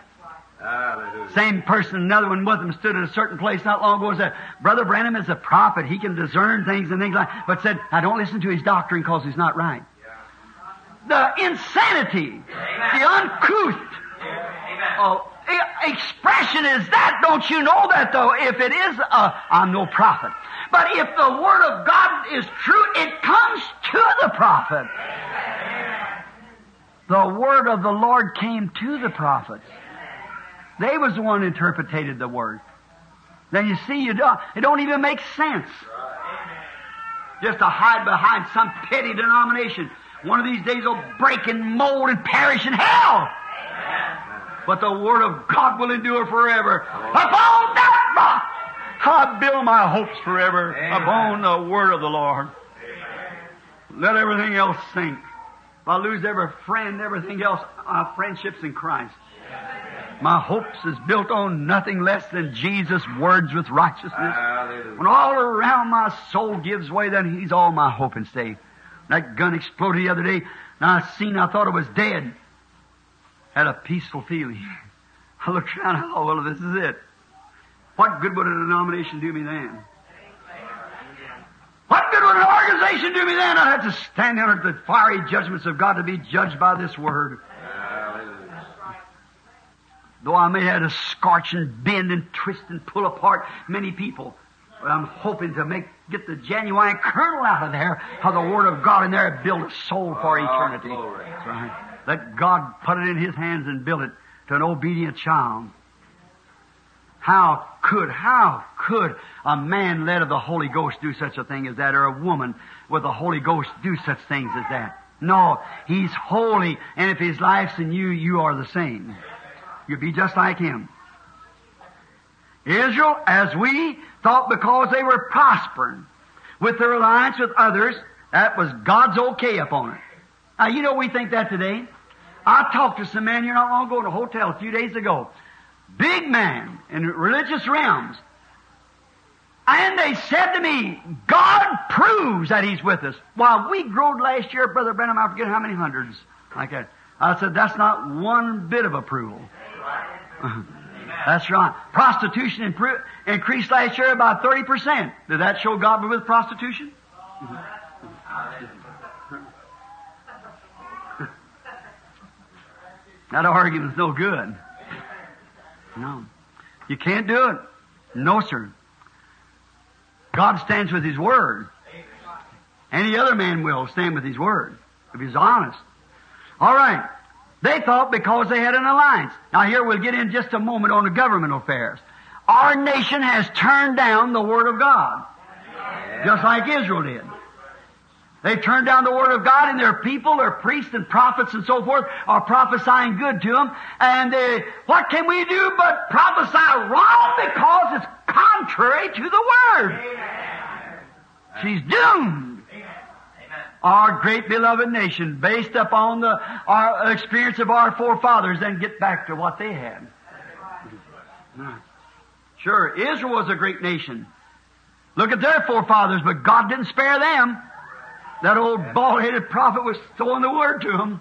Same person, another one with him stood at a certain place not long ago and said, Brother Branham is a prophet. He can discern things and things like that. but said, I don't listen to his doctrine because he's not right. The insanity, the uncouth uh, expression is that. Don't you know that though? If it is, uh, I'm no prophet. But if the Word of God is true, it comes to the prophet. The Word of the Lord came to the prophets. They was the one who interpreted the Word. Then you see, you don't, it don't even make sense. just to hide behind some petty denomination. One of these days will break and mold and perish in hell. But the Word of God will endure forever. Upon that rock, I build my hopes forever. Amen. Upon the Word of the Lord. Let everything else sink. If I lose every friend, everything else, our friendships in Christ. My hopes is built on nothing less than Jesus' words with righteousness. Hallelujah. When all around my soul gives way, then He's all my hope and stay. That gun exploded the other day, and I seen, I thought it was dead. Had a peaceful feeling. I looked around, I thought, well, this is it. What good would a denomination do me then? What good would an organization do me then? I'd have to stand under the fiery judgments of God to be judged by this word. Though I may have to scorch and bend and twist and pull apart many people, but I'm hoping to make get the genuine kernel out of there of the Word of God in there and build a soul for Oh, eternity. glory. That's right. Let God put it in His hands and build it to an obedient child. How could, how could a man led of the Holy Ghost do such a thing as that, or a woman with the Holy Ghost do such things as that? No, He's holy, and if His life's in you, you are the same. You'll be just like Him. Israel, as we thought because they were prospering with their alliance with others, that was God's okay upon it. Now, you know, we think that today. I talked to some man here not long ago in a hotel a few days ago. Big man in religious realms. And they said to me, God proves that He's with us. While we growed last year, Brother Branham, I forget how many hundreds like that. I said, that's not one bit of approval. <laughs> That's right. Prostitution impro- increased last year by 30%. Did that show God with prostitution? <laughs> that argument's no good. No. You can't do it. No, sir. God stands with His Word. Any other man will stand with His Word if he's honest. All right. They thought because they had an alliance. Now here we'll get in just a moment on the government affairs. Our nation has turned down the Word of God. Just like Israel did. They turned down the Word of God and their people, their priests and prophets and so forth are prophesying good to them. And they, what can we do but prophesy wrong because it's contrary to the Word? She's doomed our great beloved nation based upon the our experience of our forefathers then get back to what they had. Sure, Israel was a great nation. Look at their forefathers, but God didn't spare them. That old bald-headed prophet was throwing the word to them.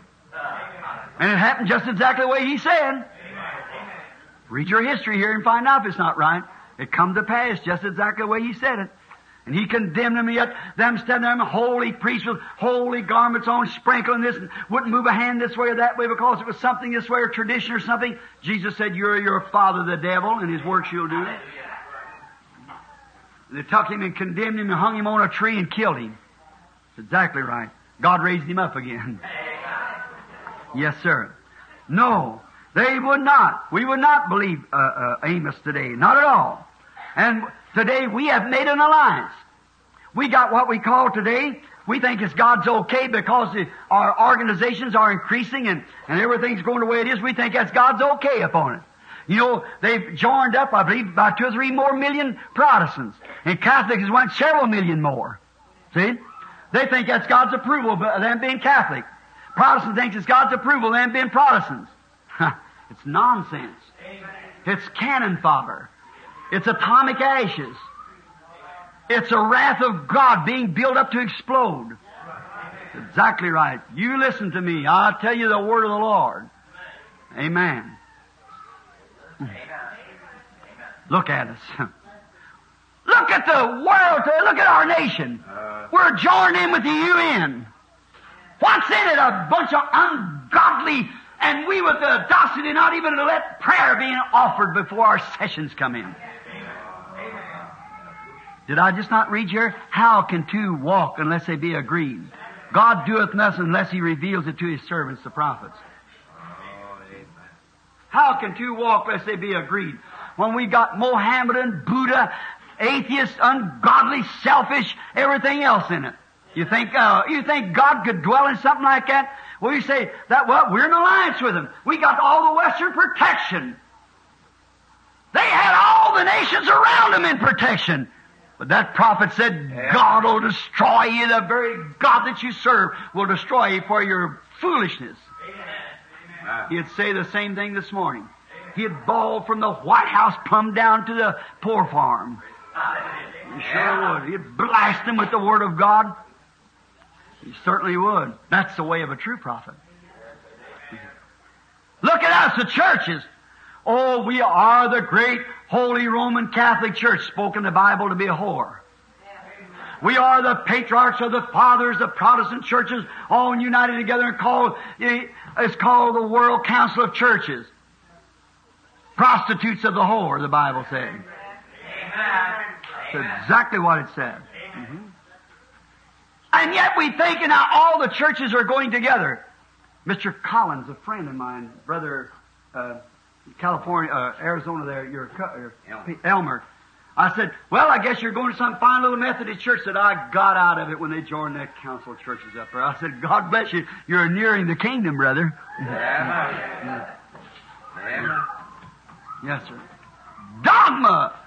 And it happened just exactly the way he said. Read your history here and find out if it's not right. It come to pass just exactly the way he said it. And he condemned them, yet them standing there, holy priests with holy garments on, sprinkling this, and wouldn't move a hand this way or that way because it was something this way or tradition or something. Jesus said, You're your father, the devil, and his works you'll do. They took him and condemned him and hung him on a tree and killed him. That's exactly right. God raised him up again. Yes, sir. No, they would not. We would not believe uh, uh, Amos today. Not at all. And today we have made an alliance. We got what we call today, we think it's God's okay because the, our organizations are increasing and, and everything's going the way it is. We think that's God's okay upon it. You know, they've joined up, I believe, about two or three more million Protestants. And Catholics has went several million more. See? They think that's God's approval of them being Catholic. Protestant thinks it's God's approval of them being Protestants. <laughs> it's nonsense. It's cannon fodder. It's atomic ashes. It's a wrath of God being built up to explode. Exactly right. You listen to me. I'll tell you the word of the Lord. Amen. Look at us. <laughs> Look at the world. today. Look at our nation. We're joined in with the UN. What's in it? A bunch of ungodly, and we with the audacity not even to let prayer being offered before our sessions come in. Did I just not read here? How can two walk unless they be agreed? God doeth nothing unless He reveals it to His servants, the prophets. How can two walk unless they be agreed? When we got Mohammedan, Buddha, atheist, ungodly, selfish, everything else in it. You think, uh, you think God could dwell in something like that? Well, you say that, well, we're in alliance with them. We got all the Western protection. They had all the nations around them in protection. But that prophet said, God will destroy you. The very God that you serve will destroy you for your foolishness. He'd say the same thing this morning. He'd bawl from the White House plumb down to the poor farm. He sure would. He'd blast them with the Word of God. He certainly would. That's the way of a true prophet. Look at us, the churches. Oh, we are the great Holy Roman Catholic Church, spoken in the Bible to be a whore. We are the patriarchs of the fathers, the Protestant churches, all united together and called, it's called the World Council of Churches. Prostitutes of the whore, the Bible says. That's exactly what it said. Mm-hmm. And yet we think now all the churches are going together. Mr. Collins, a friend of mine, brother, uh, California, uh, Arizona there, your, your Elmer. Elmer. I said, well, I guess you're going to some fine little Methodist church that I got out of it when they joined that council of churches up there. I said, God bless you. You're nearing the kingdom, brother. Yeah. Yeah. Yes, sir. Dogma.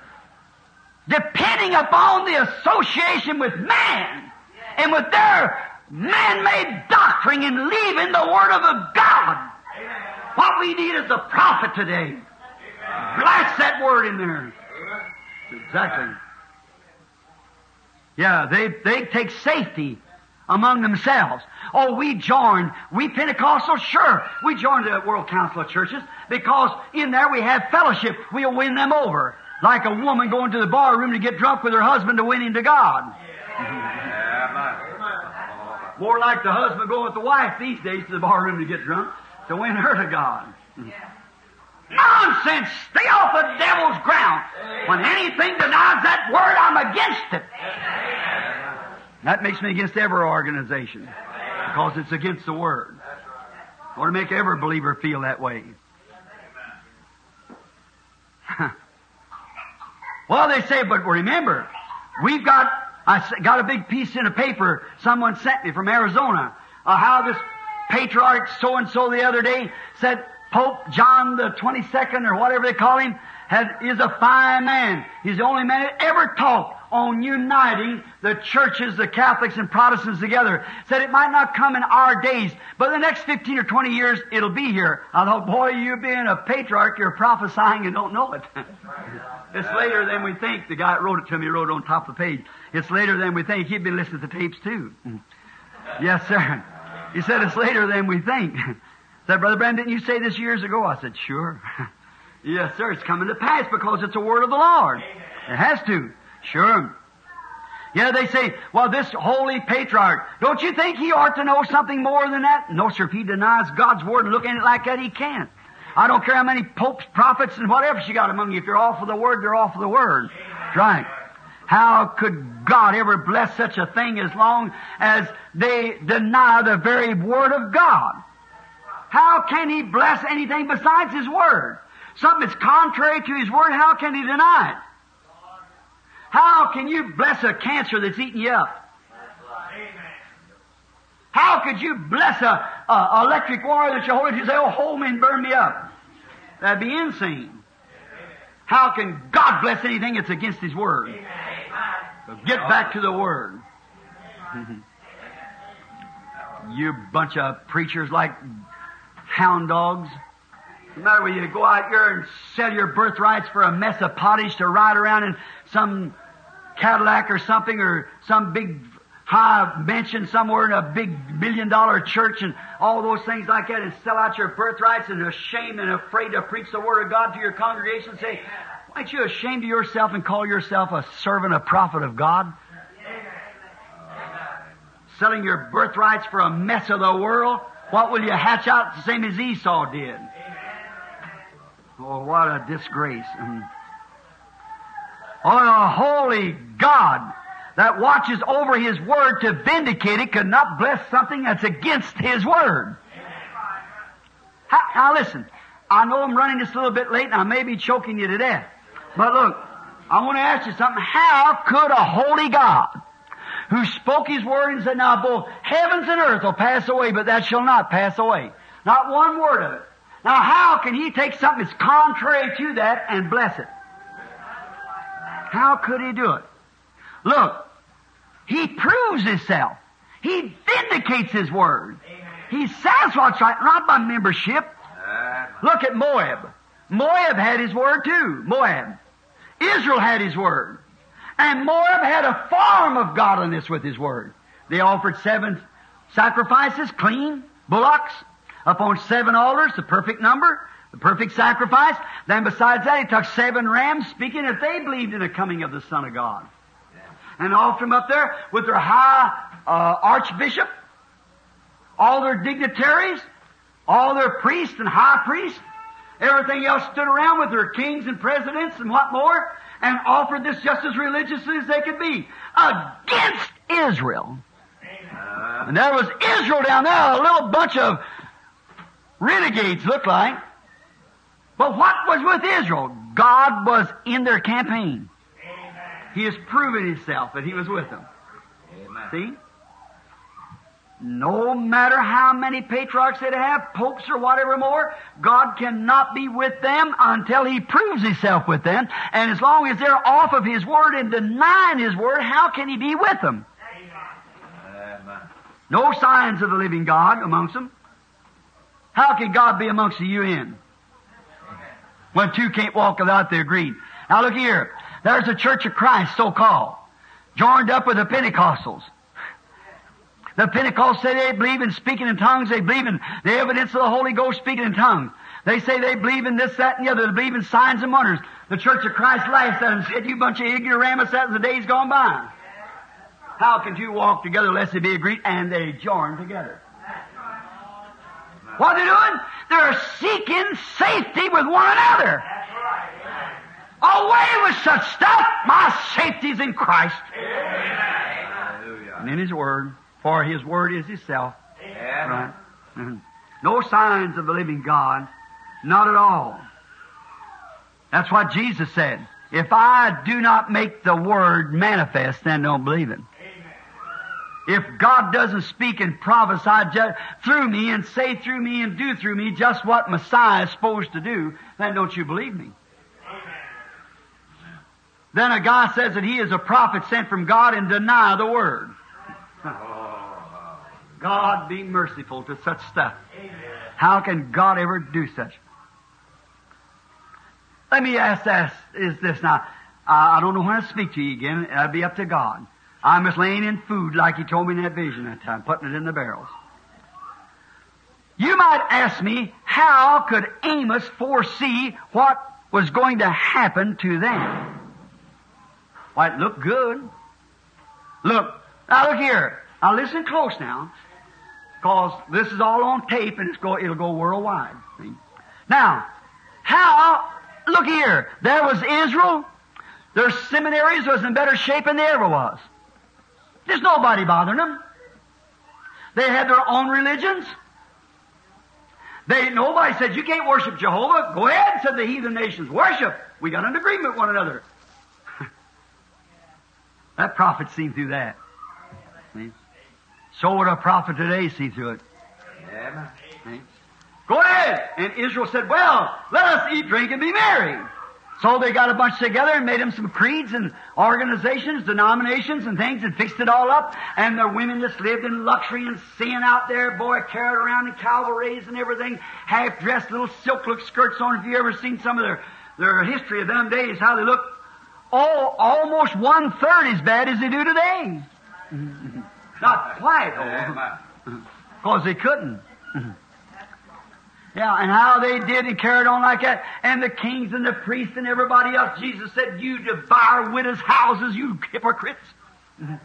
Depending upon the association with man and with their man-made doctrine and leaving the Word of God. What we need is a prophet today. Blast that word in there. Exactly. Yeah, they, they take safety among themselves. Oh, we joined, we Pentecostals, sure, we joined the World Council of Churches because in there we have fellowship. We'll win them over. Like a woman going to the bar room to get drunk with her husband to win him to God. More like the husband going with the wife these days to the bar room to get drunk to win her to God. Nonsense! Stay off the devil's ground. When anything denies that word, I'm against it. That makes me against every organization because it's against the word. I want to make every believer feel that way. <laughs> well, they say, but remember, we've got, I got a big piece in a paper someone sent me from Arizona, uh, how this patriarch so and so the other day said Pope John the 22nd or whatever they call him had, is a fine man. He's the only man that ever talked on uniting the churches, the Catholics and Protestants together. Said it might not come in our days, but the next 15 or 20 years it'll be here. I thought, boy, you being a patriarch, you're prophesying and don't know it. <laughs> it's later than we think. The guy that wrote it to me wrote it on top of the page. It's later than we think. He'd been listening to tapes too. <laughs> yes, sir. He said it's later than we think. I <laughs> said, Brother Branham, didn't you say this years ago? I said, sure. <laughs> yes, sir. It's coming to pass because it's a word of the Lord. It has to. Sure. Yeah, they say, well, this holy patriarch, don't you think he ought to know something more than that? No, sir. If he denies God's word and look at it like that, he can't. I don't care how many popes, prophets, and whatever she got among you. If you're off of the word, they're off of the word. That's right. How could God ever bless such a thing as long as they deny the very word of God? How can He bless anything besides His word? Something that's contrary to His word, how can He deny it? How can you bless a cancer that's eating you up? How could you bless a, a electric wire that you hold and say, "Oh, hold me and burn me up"? That'd be insane. How can God bless anything that's against His word? So get back to the word. <laughs> you bunch of preachers like hound dogs. No matter whether you go out here and sell your birthrights for a mess of pottage to ride around in some Cadillac or something or some big high mansion somewhere in a big million dollar church and all those things like that and sell out your birthrights and ashamed and afraid to preach the word of God to your congregation say, aren't you ashamed of yourself and call yourself a servant, a prophet of God? Selling your birthrights for a mess of the world? What will you hatch out the same as Esau did? Oh, what a disgrace. Mm. Oh, a holy God that watches over His Word to vindicate it could not bless something that's against His Word. How, now listen, I know I'm running just a little bit late and I may be choking you to death. But look, I want to ask you something. How could a holy God, who spoke his word and said, Now both heavens and earth will pass away, but that shall not pass away. Not one word of it. Now how can he take something that's contrary to that and bless it? How could he do it? Look, he proves himself. He vindicates his word. He says what's right, not by membership. Amen. Look at Moab. Moab had his word too. Moab. Israel had his word. And Moab had a form of godliness with his word. They offered seven sacrifices, clean, bullocks, upon seven altars, the perfect number, the perfect sacrifice. Then besides that, he took seven rams, speaking that they believed in the coming of the Son of God. And offered them up there with their high uh, archbishop, all their dignitaries, all their priests and high priests, everything else stood around with their kings and presidents and what more, and offered this just as religiously as they could be against Israel. And there was Israel down there, a little bunch of renegades looked like. But what was with Israel? God was in their campaign. He has proven himself that he was with them. Amen. See? No matter how many patriarchs they have, popes or whatever more, God cannot be with them until He proves Himself with them. And as long as they're off of His Word and denying His Word, how can He be with them? Amen. No signs of the living God amongst them. How can God be amongst the UN? When two can't walk without their agreed. Now look here. There's a Church of Christ, so called, joined up with the Pentecostals. The Pentecost say they believe in speaking in tongues. They believe in the evidence of the Holy Ghost speaking in tongues. They say they believe in this, that, and the other. They believe in signs and wonders. The Church of Christ laughs at them and said, you bunch of ignoramus, that the days gone by. How can two walk together unless they be agreed? And they join together. What are they doing? They're seeking safety with one another. Away with such stuff. My safety's in Christ and in His Word, for His Word is Himself. Amen. Right? Mhm. No signs of the living God. Not at all. That's what Jesus said. If I do not make the Word manifest, then don't believe it. If God doesn't speak and prophesy ju- through me and say through me and do through me just what Messiah is supposed to do, then don't you believe me. Then a guy says that he is a prophet sent from God and deny the Word. Oh, God be merciful to such stuff. How can God ever do such? Let me ask this, is this now. I I don't know when to speak to you again. That'll be up to God. I'm just laying in food like He told me in that vision that time, putting it in the barrels. You might ask me, how could Amos foresee what was going to happen to them? Why, it looked good. Look, now look here. Now listen close now. Because this is all on tape and it's go, it'll go worldwide. Now, how, look here. There was Israel. Their seminaries was in better shape than they ever was. There's nobody bothering them. They had their own religions. They, nobody said, you can't worship Jehovah. Go ahead, said the heathen nations. Worship. We got an agreement with one another. <laughs> that prophet seen through that. So would a prophet today see through it. See? Go ahead. And Israel said, well, let us eat, drink, and be merry. So they got a bunch together and made them some creeds and organizations, denominations and things and fixed it all up. And the women just lived in luxury and sin out there, boy, carried around in cavalries and everything, half dressed, little silk look skirts on. If you ever seen some of their, their history of them days, how they look, oh, almost one third as bad as they do today. <laughs> Not quite. Amen. Because they couldn't. Yeah, and how they did and carried on like that. And the kings and the priests and everybody else. Jesus said, You devour widows' houses, you hypocrites. Amen.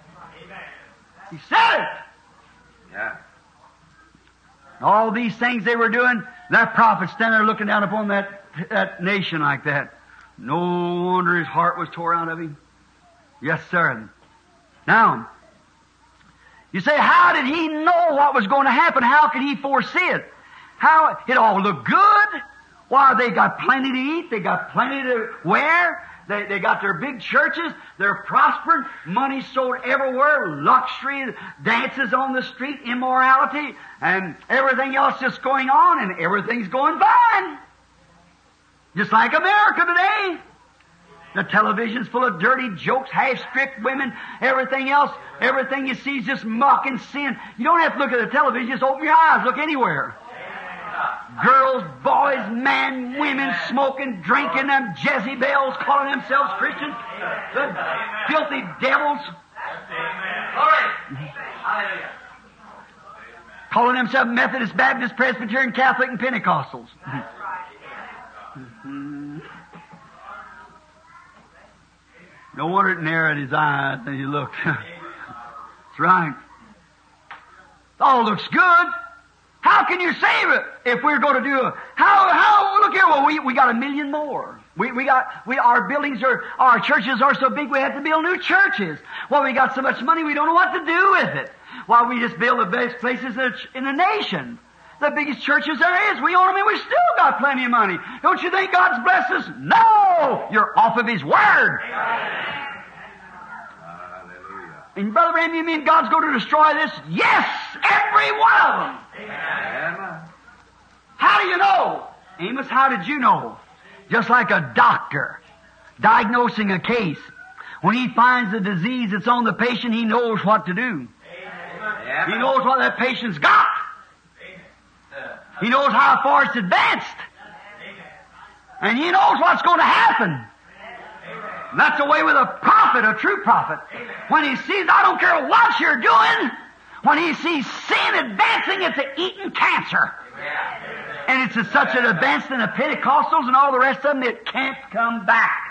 He said it. Yeah. All these things they were doing, that prophet standing there looking down upon that, that nation like that. No wonder his heart was tore out of him. Yes, sir. Now, you say, how did he know what was going to happen? How could he foresee it? How, it all looked good. Why, they got plenty to eat, they got plenty to wear, They, they got their big churches. They're prospering. Money sold everywhere. Luxury, dances on the street, immorality, and everything else just going on, and everything's going fine. Just like America today. The television's full of dirty jokes, half-stripped women, everything else. Everything you see is just muck and sin. You don't have to look at the television. Just open your eyes. Look anywhere. Girls, boys, men, women smoking, drinking them Jezebels, calling themselves Christians. The filthy devils. Calling themselves Methodist, Baptist, Presbyterian, Catholic, and Pentecostals. No wonder it narrowed his eyes and he looked. <laughs> That's right. It All looks good. How can you save it if we're going to do a, how, how, look here, well, we, we got a million more. We, we got, we, our buildings are, our churches are so big we have to build new churches. Well, we got so much money we don't know what to do with it. Why, we just build the best places in the nation. The biggest churches there is. We own them and we still got plenty of money. Don't you think God's blessed us? No! You're off of His Word. Hallelujah. And Brother Branham, you mean God's going to destroy this? Yes! Every one of them! Amen. How do you know? Amos, how did you know? Just like a doctor diagnosing a case. When he finds the disease that's on the patient, he knows what to do. He knows what that patient's got. He knows how far it's advanced. And he knows what's going to happen. And that's the way with a prophet, a true prophet. When he sees, I don't care what you're doing, when he sees sin advancing, it's a eating cancer. And it's a, such an advance in the Pentecostals and all the rest of them, it can't come back.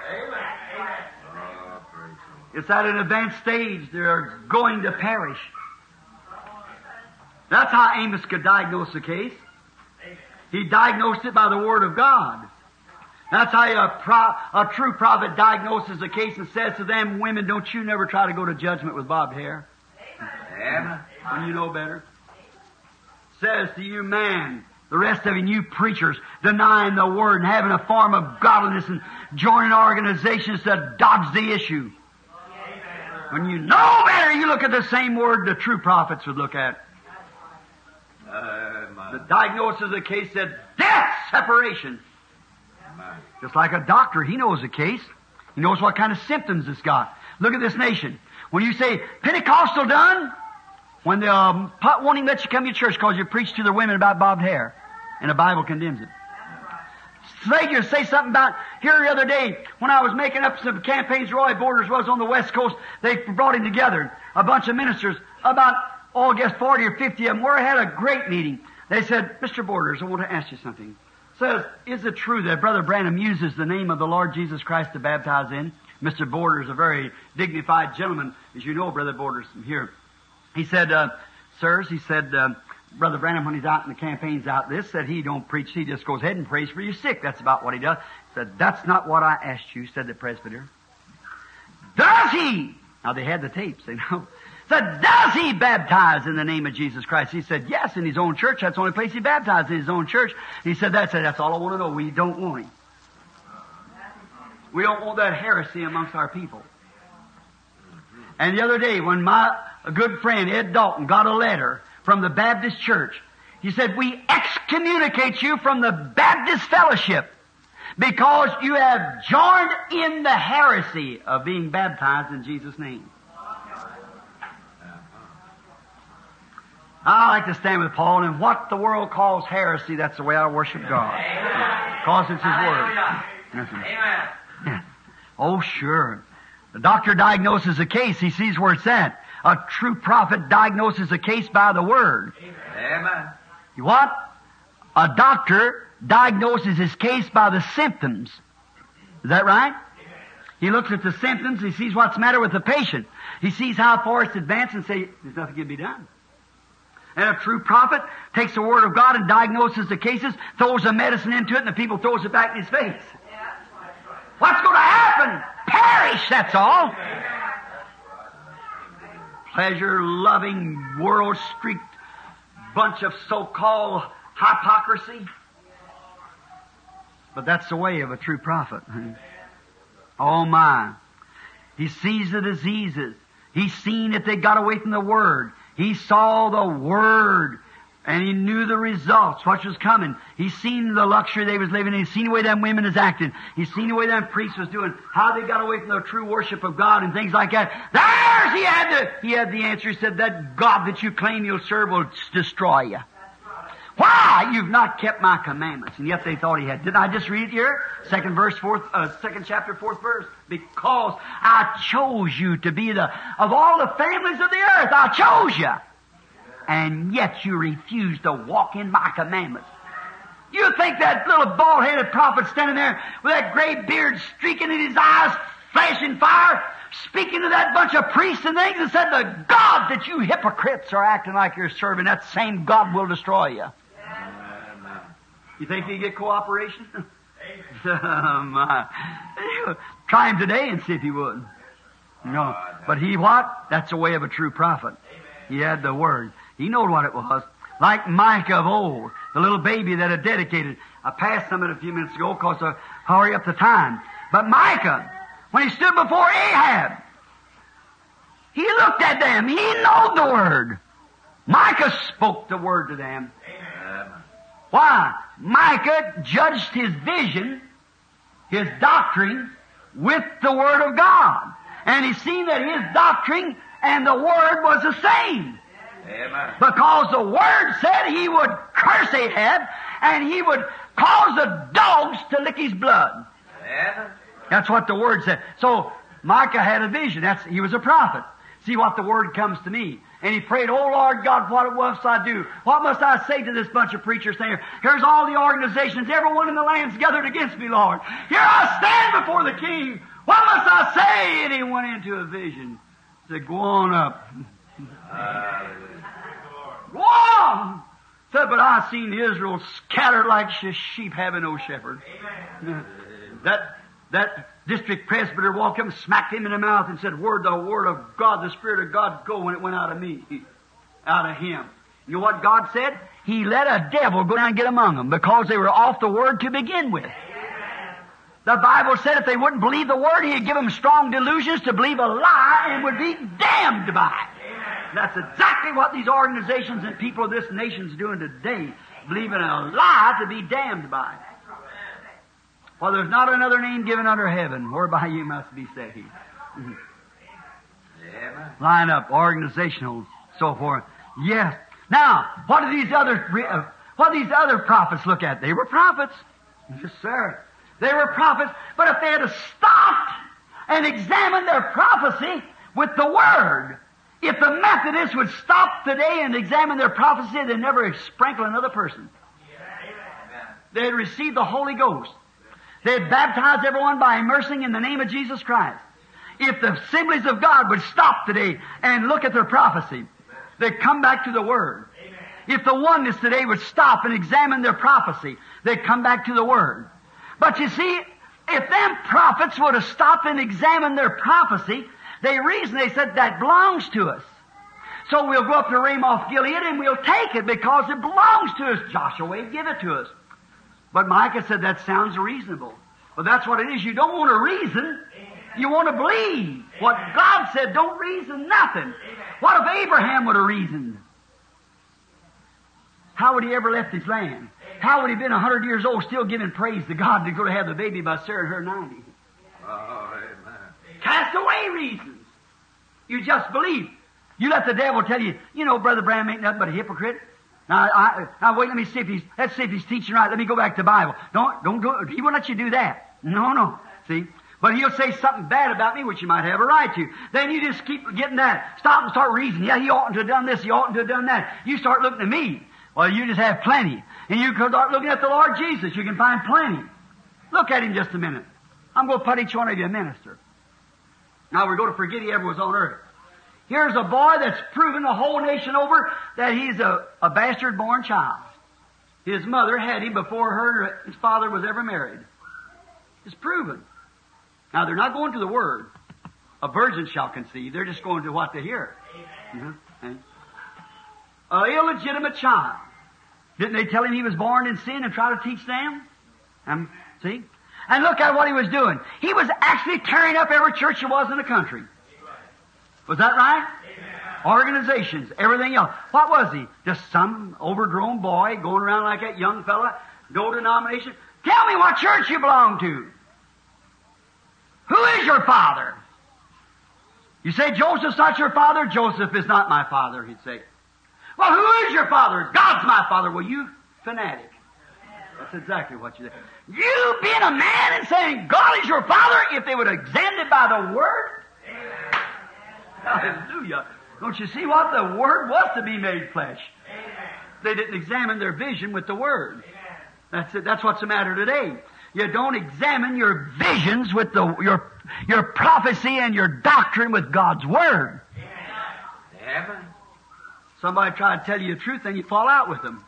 It's at an advanced stage. They're going to perish. That's how Amos could diagnose the case. He diagnosed it by the Word of God. That's how a, pro- a true prophet diagnoses a case and says to them, women, don't you never try to go to judgment with bobbed hair Amen. when you know better. Says to you, man, the rest of you, you preachers, denying the Word and having a form of godliness and joining organizations to dodge the issue. When you know better, you look at the same word the true prophets would look at. Uh, The diagnosis of the case said, death, separation. Just like a doctor, he knows the case. He knows what kind of symptoms it's got. Look at this nation. When you say Pentecostal done, when the um, pot won't even let you come to church because you preach to the women about bobbed hair, and the Bible condemns it. Savior say something about here the other day when I was making up some campaigns. Roy Borders was on the West Coast. They brought him together, a bunch of ministers, about oh, I guess forty or fifty of them. I had a great meeting. They said, "Mr. Borders, I want to ask you something." Says, is it true that Brother Branham uses the name of the Lord Jesus Christ to baptize in? Mr. Borders, a very dignified gentleman, as you know, Brother Borders, from here. He said, uh, sirs, he said, uh, Brother Branham, when he's out in the campaign's out, this said he don't preach, he just goes ahead and prays for your sick. That's about what he does. Said, that's not what I asked you, said the presbyter. Does he? Now they had the tapes, <laughs> they know. Said, does he baptize in the name of Jesus Christ? He said, yes, in his own church. That's the only place he baptized, in his own church. He said, that's it. That's all I want to know. We don't want him. We don't want that heresy amongst our people. And the other day, when my good friend Ed Dalton got a letter from the Baptist Church, he said, we excommunicate you from the Baptist fellowship because you have joined in the heresy of being baptized in Jesus' name. I like to stand with Paul, and what the world calls heresy, that's the way I worship God. Because it's His Word. Amen. Yeah. Oh, sure. The doctor diagnoses a case, he sees where it's at. A true prophet diagnoses a case by the Word. Amen. What? A doctor diagnoses his case by the symptoms. Is that right? He looks at the symptoms, he sees what's the matter with the patient. He sees how far it's advanced and say, there's nothing can be done. And a true prophet takes the Word of God and diagnoses the cases, throws the medicine into it, and the people throws it back in his face. What's going to happen? Perish, that's all. Pleasure-loving, world-streaked bunch of so-called hypocrisy. But that's the way of a true prophet. Oh my. He sees the diseases. He's seen that they got away from the Word. He saw the Word. And he knew the results, what was coming. He seen the luxury they was living in. He's seen the way them women is acting. He seen the way them priests was doing, how they got away from the true worship of God and things like that. There's, he had the, he had the answer. He said, that God that you claim you'll serve will destroy you. Why? You've not kept my commandments. And yet they thought he had. Didn't I just read it here? Second verse, fourth, uh, second chapter, fourth verse. Because I chose you to be the, of all the families of the earth, I chose you and yet you refuse to walk in my commandments. You think that little bald-headed prophet standing there with that gray beard streaking in his eyes, flashing fire, speaking to that bunch of priests and things and said, the God that you hypocrites are acting like you're serving, that same God will destroy you. You think you get cooperation? <laughs> <laughs> try him today and see if he would. No. But he what? That's the way of a true prophet. He had the word. He knowed what it was. Like Micah of old, the little baby that had dedicated. I passed some of it a few minutes ago because of hurry up the time. But Micah, when he stood before Ahab, he looked at them. He knew the word. Micah spoke the word to them. Why? Micah judged his vision, his doctrine, with the word of God. And he seen that his doctrine and the word was the same. Amen. Because the Word said he would curse Ahab and he would cause the dogs to lick his blood. Amen. That's what the Word said. So Micah had a vision. That's, he was a prophet. See what the Word comes to me. And he prayed, Oh Lord God, what must I do? What must I say to this bunch of preachers saying, Here's all the organizations, everyone in the land's gathered against me, Lord. Here I stand before the King. What must I say? And he went into a vision. He said, Go on up. Go on! Said, but I seen Israel scattered like sheep having no shepherd. Amen. <laughs> That, that district presbyter walked up and smacked him in the mouth and said, Word, the word of God, the Spirit of God go when it went out of me, out of him. You know what God said? He let a devil go down and get among them because they were off the word to begin with. The Bible said if they wouldn't believe the word, he'd give them strong delusions to believe a lie and would be damned by it. That's exactly what these organizations and people of this nation's doing today, believing a lie to be damned by. For there's not another name given under heaven whereby you must be saved. Mm-hmm. Line up, organizational, so forth. Yes. Now, what do these other uh, what do these other prophets look at? They were prophets. Yes, sir. They were prophets, but if they had stopped and examined their prophecy with the Word, if the Methodists would stop today and examine their prophecy, they'd never sprinkle another person. They'd receive the Holy Ghost. They'd baptize everyone by immersing in the name of Jesus Christ. If the assemblies of God would stop today and look at their prophecy, they'd come back to the Word. If the oneness today would stop and examine their prophecy, they'd come back to the Word. But you see, if them prophets would have stopped and examined their prophecy, they reasoned, they said, that belongs to us. So we'll go up to Ramoth Gilead and we'll take it because it belongs to us. Joshua, give it to us. But Micah said that sounds reasonable. Well, that's what it is. You don't want to reason. You want to believe. What God said, don't reason nothing. What if Abraham would have reasoned? How would he ever left his land? How would he been a hundred years old still giving praise to God to go to have the baby by Sarah her ninety? Oh. Cast away reasons. You just believe. You let the devil tell you, you know, Brother Branham ain't nothing but a hypocrite. Now, I, now wait, let me see if he's, let's see if he's teaching right. Let me go back to the Bible. Don't, don't go, he won't let you do that. No, no. See? But he'll say something bad about me, which you might have a right to. Then you just keep getting that. Stop and start reasoning. Yeah, he oughtn't to have done this. He oughtn't to have done that. You start looking at me. Well, you just have plenty. And you can start looking at the Lord Jesus. You can find plenty. Look at him just a minute. I'm going to put each one of you a minister. Now we're going to forget he ever was on earth. Here's a boy that's proven the whole nation over that he's a, a bastard born child. His mother had him before her his father was ever married. It's proven. Now they're not going to the word. A virgin shall conceive. They're just going to what they hear. Mm-hmm. An illegitimate child. Didn't they tell him he was born in sin and try to teach them? Um, see? And look at what he was doing. He was actually tearing up every church there was in the country. Was that right? Organizations, everything else. What was he? Just some overgrown boy going around like that young fella, no denomination. Tell me what church you belong to. Who is your father? You say Joseph's not your father? Joseph is not my father, he'd say. Well, who is your father? God's my father. Well, you fanatic. That's exactly what you say. You being a man and saying God is your father, if they would examine it by the word. Hallelujah. Don't you see what the word was to be made flesh? Amen. They didn't examine their vision with the word. Amen. That's it. That's what's the matter today. You don't examine your visions with the, your, your prophecy and your doctrine with God's word. Amen. Somebody try to tell you the truth, then you fall out with them.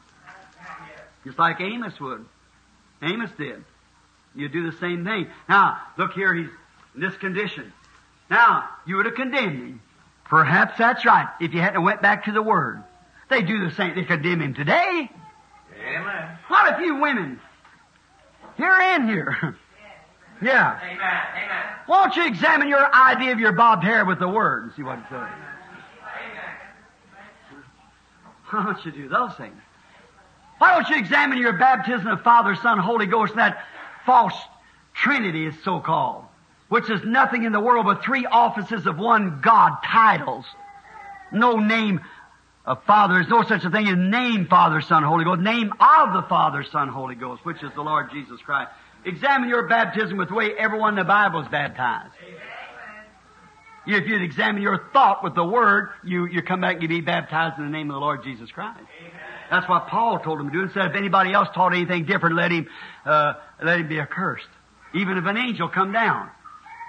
Just like Amos would. Amos did. You do the same thing. Now, look here, he's in this condition. Now, you would have condemned him. Perhaps that's right, if you hadn't went back to the Word. They do the same, they condemn him today. Amen. What if you women? Here and here. <laughs> yeah. Amen. Amen. Why don't you examine your idea of your bobbed hair with the Word and see what it says? <laughs> Why don't you do those things? Why don't you examine your baptism of Father, Son, Holy Ghost, and that false Trinity is so called, which is nothing in the world but three offices of one God, titles. No name of Father. There's no such a thing as name Father, Son, Holy Ghost. Name of the Father, Son, Holy Ghost, which is the Lord Jesus Christ. Examine your baptism with the way everyone in the Bible is baptized. If you'd examine your thought with the Word, you, you come back and you be baptized in the name of the Lord Jesus Christ. That's what Paul told him to do. And said, if anybody else taught anything different, let him, uh, let him be accursed. Even if an angel come down.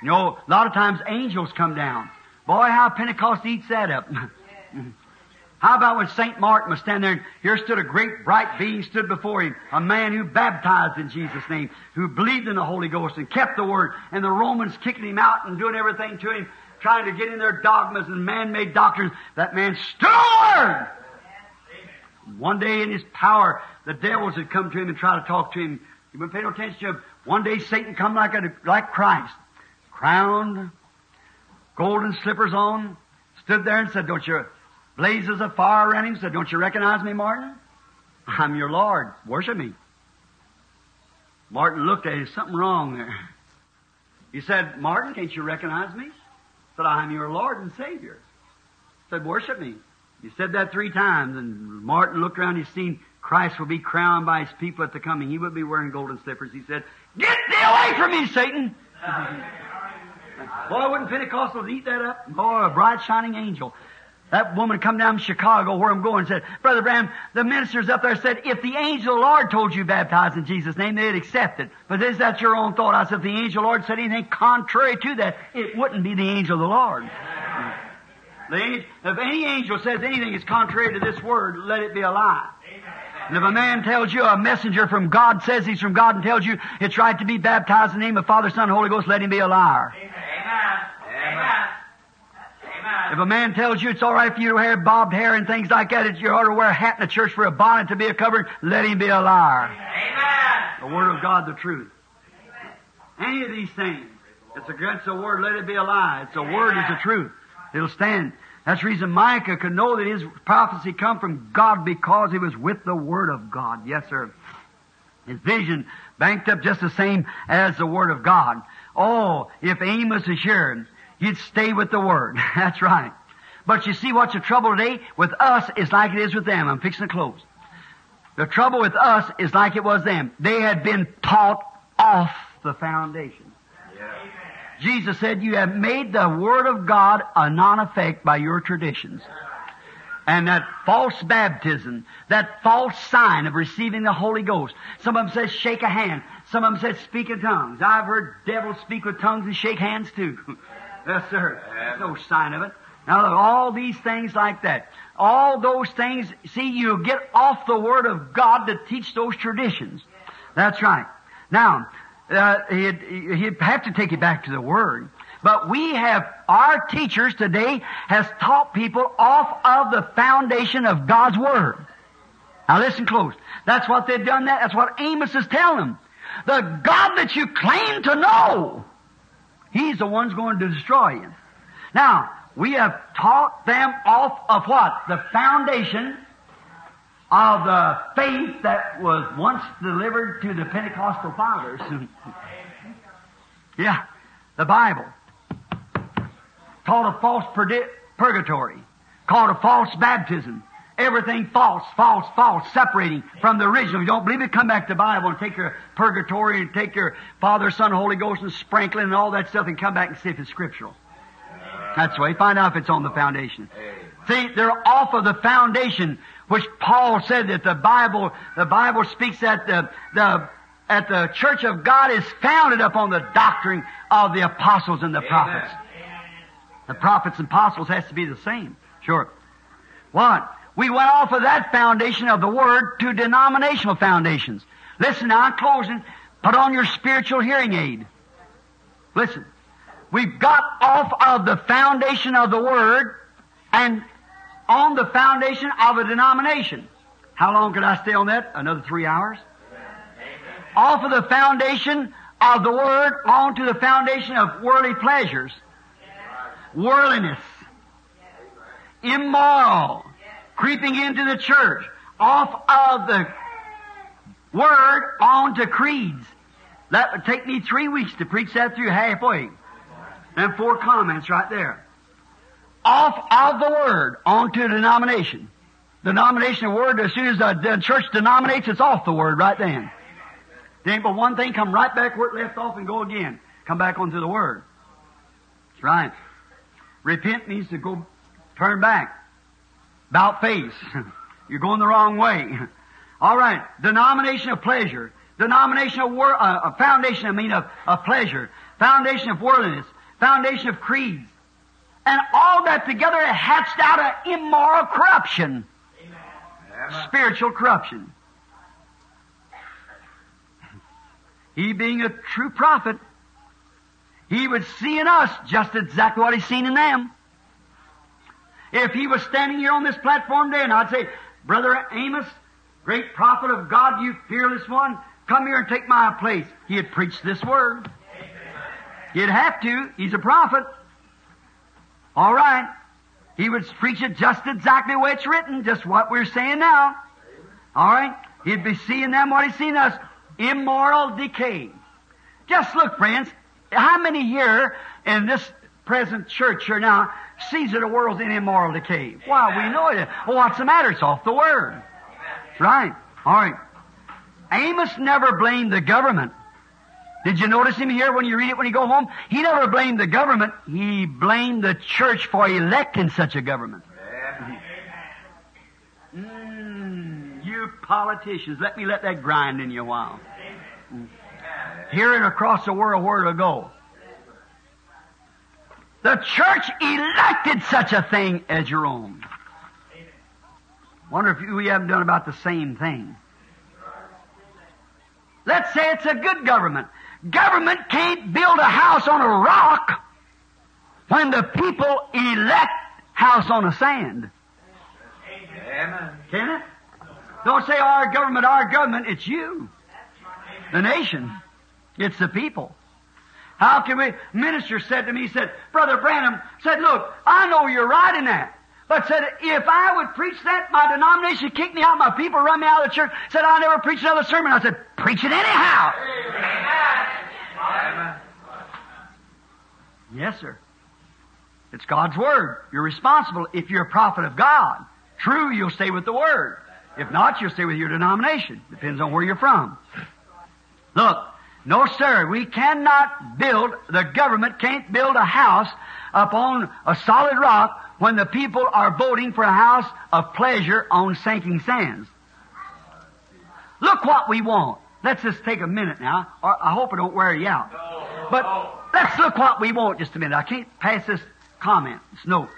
You know, a lot of times angels come down. Boy, how Pentecost eats that up. <laughs> how about when St. Martin was standing there and here stood a great bright being stood before him, a man who baptized in Jesus' name, who believed in the Holy Ghost and kept the Word, and the Romans kicking him out and doing everything to him, trying to get in their dogmas and man-made doctrines. That man stood on. One day in his power, the devils had come to him and tried to talk to him. He wouldn't pay no attention to him. One day Satan come like a, like Christ, crowned, golden slippers on, stood there and said, don't you, blazes of fire around him, said, don't you recognize me, Martin? I'm your Lord. Worship me. Martin looked at him, something wrong there. He said, Martin, can't you recognize me? Said, I'm your Lord and Savior. Said, worship me. He said that three times, and Martin looked around. He seen Christ will be crowned by his people at the coming. He would be wearing golden slippers. He said, "Get thee away from me, Satan!" <laughs> Boy, wouldn't Pentecostals eat that up? Boy, a bright shining angel. That woman come down from Chicago where I'm going said, Brother Branham, the ministers up there said, if the angel of the Lord told you baptize in Jesus' name, they'd accept it. But is that your own thought? I said, if the angel of the Lord said anything contrary to that, it wouldn't be the angel of the Lord. The angel, if any angel says anything is contrary to this word, let it be a lie. And if a man tells you a messenger from God says he's from God and tells you it's right to be baptized in the name of Father, Son, and Holy Ghost, let him be a liar. Amen. Amen. Amen. If a man tells you it's all right for you to wear bobbed hair and things like that, it's you ought to wear a hat in the church for a bonnet to be a covering, let him be a liar. Amen. The Word of God, the truth. Any of these things, it's against the Word, let it be a lie. It's the Word is the truth. It'll stand. That's the reason Micah could know that his prophecy come from God because he was with the Word of God. Yes, sir. His vision banked up just the same as the Word of God. Oh, if Amos is here, you'd stay with the Word. <laughs> That's right. But you see what's the trouble today? With us is like it is with them. I'm fixing to close. The trouble with us is like it was them. They had been taught off the foundation. Jesus said, you have made the Word of God a non-effect by your traditions. And that false baptism, that false sign of receiving the Holy Ghost. Some of them says shake a hand. Some of them says speak in tongues. I've heard devils speak with tongues and shake hands too. <laughs> yes, sir. No sign of it. Now, look, all these things like that. All those things, see, you get off the Word of God to teach those traditions. That's right. Now, uh, he'd, he'd have to take you back to the Word. But we have, our teachers today has taught people off of the foundation of God's Word. Now listen close. That's what they've done that. That's what Amos is telling them. the God that you claim to know. He's the one's going to destroy you. Now, we have taught them off of what? The foundation of the faith that was once delivered to the Pentecostal fathers. <laughs> yeah, the Bible. Called a false purgatory. Called a false baptism. Everything false, false, false, separating from the original. If you don't believe it, come back to the Bible and take your purgatory and take your Father, Son, Holy Ghost and sprinkling and all that stuff and come back and see if it's scriptural. That's the way. Find out if it's on the foundation. See, they're off of the foundation, which Paul said that the Bible, the Bible speaks that the, the, at the church of God is founded upon the doctrine of the apostles and the prophets. The prophets and apostles has to be the same. Sure. What? We went off of that foundation of the Word to denominational foundations. Listen now, I'm closing. Put on your spiritual hearing aid. Listen. We've got off of the foundation of the Word and on the foundation of a denomination. How long could I stay on that? Another three hours? Off of the foundation of the Word onto the foundation of worldly pleasures. Worldliness. Immoral creeping into the church, off of the Word onto creeds. That would take me three weeks to preach that through halfway. And four comments right there. Off of the Word onto denomination. Denomination of Word, as soon as the, the church denominates, it's off the Word right then. Ain't but one thing, come right back where it left off and go again. Come back onto the Word. That's right. Repent means to go, turn back. About face. <laughs> You're going the wrong way. <laughs> All right. Denomination of pleasure. Denomination of wor- uh, a foundation, I mean, of, of pleasure. Foundation of worldliness. Foundation of creeds. And all that together hatched out of immoral corruption. Amen. Spiritual corruption. He being a true prophet, he would see in us just exactly what he's seen in them. If he was standing here on this platform today and I'd say, Brother Amos, great prophet of God, you fearless one, come here and take my place. He'd preach this word. He'd have to. He's a prophet. All right. He would preach it just exactly the way it's written, just what we're saying now. All right. He'd be seeing them what he's seen us. Immoral decay. Just look, friends. How many here in this present church here now sees that the world's in immoral decay. Why, we know it. Well, what's the matter? It's off the Word. Right. All right. Amos never blamed the government. Did you notice him here when you read it when you go home? He never blamed the government. He blamed the church for electing such a government. Mm, you politicians, let me let that grind in you a while. Mm. Hearing across the world where to go. The church elected such a thing as your own. Wonder if we haven't done about the same thing. Let's say it's a good government. Government can't build a house on a rock when the people elect house on a sand. Amen. Can it? Don't say our government, our government. It's you. The nation. It's the people. How can we? Minister said to me, he said, Brother Branham said, look, I know you're right in that. But said, if I would preach that, my denomination kick me out, my people run me out of the church. Said, I'll never preach another sermon. I said, preach it anyhow. Amen. Yes, sir. It's God's Word. You're responsible if you're a prophet of God. True, you'll stay with the Word. If not, you'll stay with your denomination. Depends on where you're from. Look, no, sir. We cannot build, the government can't build a house upon a solid rock when the people are voting for a house of pleasure on sinking sands. Look what we want. Let's just take a minute now. I hope it don't wear you out. But let's look what we want just a minute. I can't pass this comment, this note.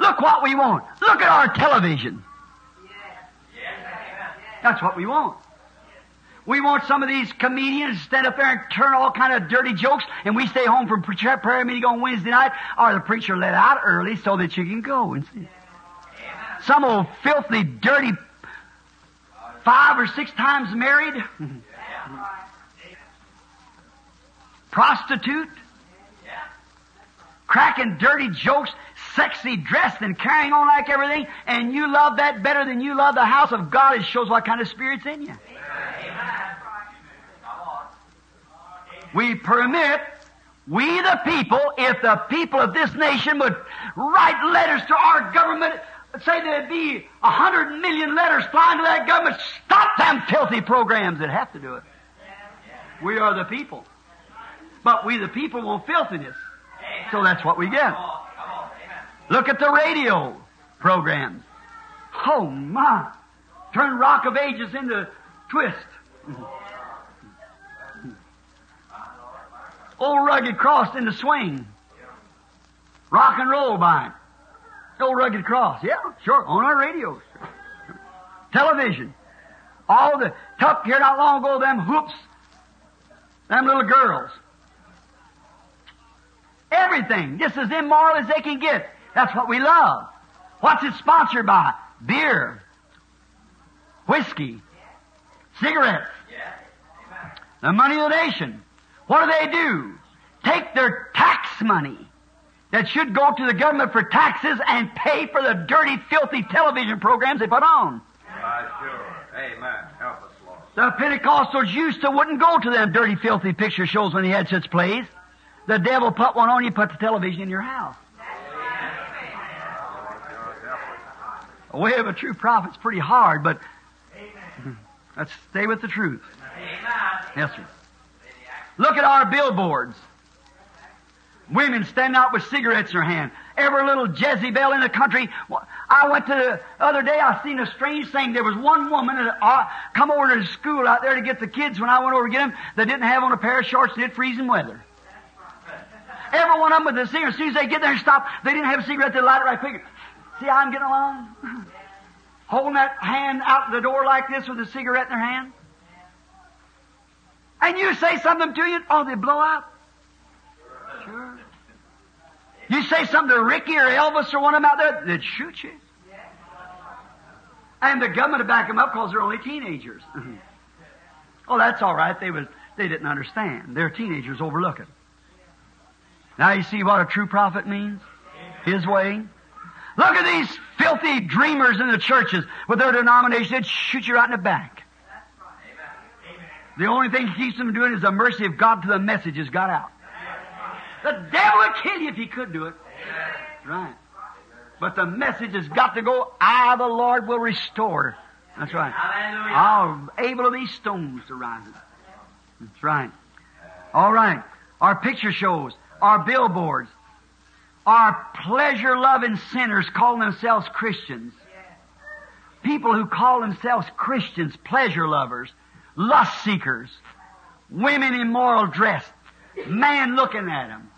Look what we want. Look at our television. That's what we want. We want some of these comedians to stand up there and turn all kind of dirty jokes, and we stay home from prayer meeting on Wednesday night, or the preacher let out early so that you can go and see. Some old filthy, dirty, five or six times married. prostitute, cracking dirty jokes, sexy dressed and carrying on like everything, and you love that better than you love the house of God, it shows what kind of spirit's in you. We permit, we the people, if the people of this nation would write letters to our government, say there'd be a hundred million letters flying to that government, stop them filthy programs that have to do it. We are the people. But we the people want filthiness. So that's what we get. Look at the radio programs. Oh my. Turn Rock of Ages into Twist. Old Rugged Cross into Swing. Rock and roll by it. Old Rugged Cross. Yeah, sure. On our radios. Television. All the, tough here not long ago, them whoops. Them little girls. Everything. Just as immoral as they can get. That's what we love. What's it sponsored by? Beer. Whiskey. Cigarettes. The money of the nation. What do they do? Take their tax money that should go to the government for taxes and pay for the dirty, filthy television programs they put on. Uh, sure. Amen. Help us, Lord. The Pentecostals used to wouldn't go to them dirty, filthy picture shows when they had such plays. The devil put one on you, put the television in your house. The way of a true prophet's pretty hard, but let's stay with the truth. Yes, sir. Look at our billboards. Women stand out with cigarettes in their hand. Every little Jezebel in the country. I went to the other day. I seen a strange thing. There was one woman that uh, come over to the school out there to get the kids. When I went over to get them, they didn't have on a pair of shorts. Had freezing weather. Every one of them with a cigarette. As soon as they get there and stop, they didn't have a cigarette. They light it right quick. See how I'm getting along? <laughs> Holding that hand out the door like this with a cigarette in their hand. And you say something to you, oh, they blow up. Sure. You say something to Ricky or Elvis or one of them out there, they'd shoot you. And the government would back them up because they're only teenagers. <laughs> oh, that's all right. They was they didn't understand. They're teenagers overlooking. Now you see what a true prophet means? His way. Look at these filthy dreamers in the churches with their denomination. They'd shoot you right in the back. The only thing that keeps them from doing is the mercy of God to the message has got out. The devil would kill you if he could do it. Right. But the message has got to go, I, the Lord, will restore. That's right. I'll able of these stones to rise up. That's right. All right. Our picture shows, our billboards, our pleasure loving sinners calling themselves Christians. People who call themselves Christians, pleasure lovers, lust seekers, women in moral dress, man looking at them,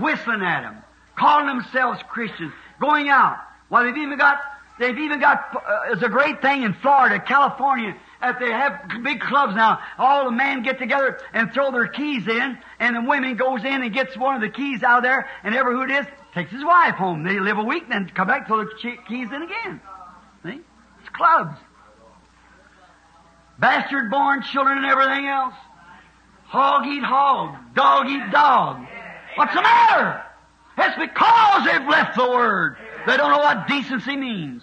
whistling at them, calling themselves Christians, going out. Well, they've even got, they've even got, uh, it's a great thing in Florida, California, that they have big clubs now. All the men get together and throw their keys in, and the women goes in and gets one of the keys out of there, and ever who it is, takes his wife home. They live a week, and then come back, throw the keys in again. See? It's clubs. Bastard born children and everything else. Hog eat hog. Dog eat dog. What's the matter? It's because they've left the Word. They don't know what decency means.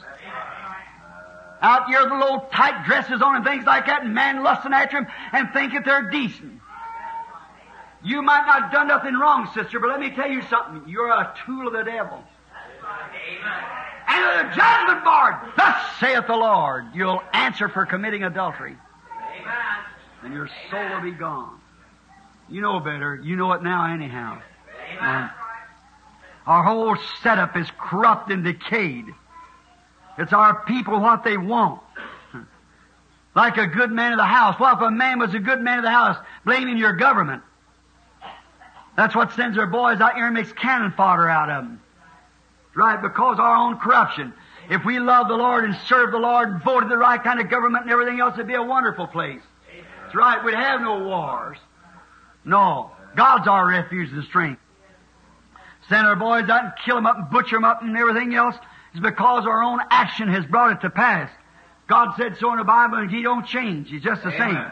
Out here the little tight dresses on and things like that, and man lusting after them and think that they're decent. You might not have done nothing wrong, sister, but let me tell you something. You're a tool of the devil. And the judgment board, thus saith the Lord, you'll answer for committing adultery. And your soul will be gone. You know better. You know it now anyhow. And our whole setup is corrupt and decayed. It's our people what they want. Like a good man of the house. Well, if a man was a good man of the house, blaming your government. That's what sends their boys out here and makes cannon fodder out of them. Right, because our own corruption. If we love the Lord and serve the Lord and voted the right kind of government and everything else, it'd be a wonderful place. That's right, we'd have no wars. No. God's our refuge and strength. Send our boys out and kill them up and butcher them up and everything else is because our own action has brought it to pass. God said so in the Bible and He don't change. He's just the Amen.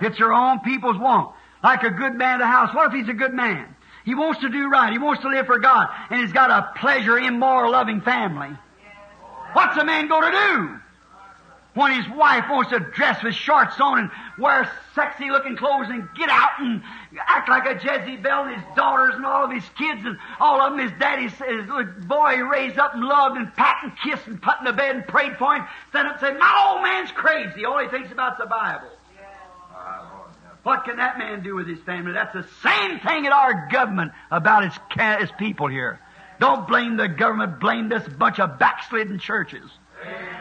same. It's your own people's want. Like a good man of the house. What if he's a good man? He wants to do right. He wants to live for God. And he's got a pleasure, immoral, loving family. What's a man going to do? When his wife wants to dress with shorts on and wear sexy looking clothes and get out and act like a Jezebel and his daughters and all of his kids and all of them his daddy's his boy he raised up and loved and pat and kissed and put in the bed and prayed for him, stand up and say, My old man's crazy. All he thinks about the Bible. What can that man do with his family? That's the same thing in our government about its, its people here. Don't blame the government, blame this bunch of backslidden churches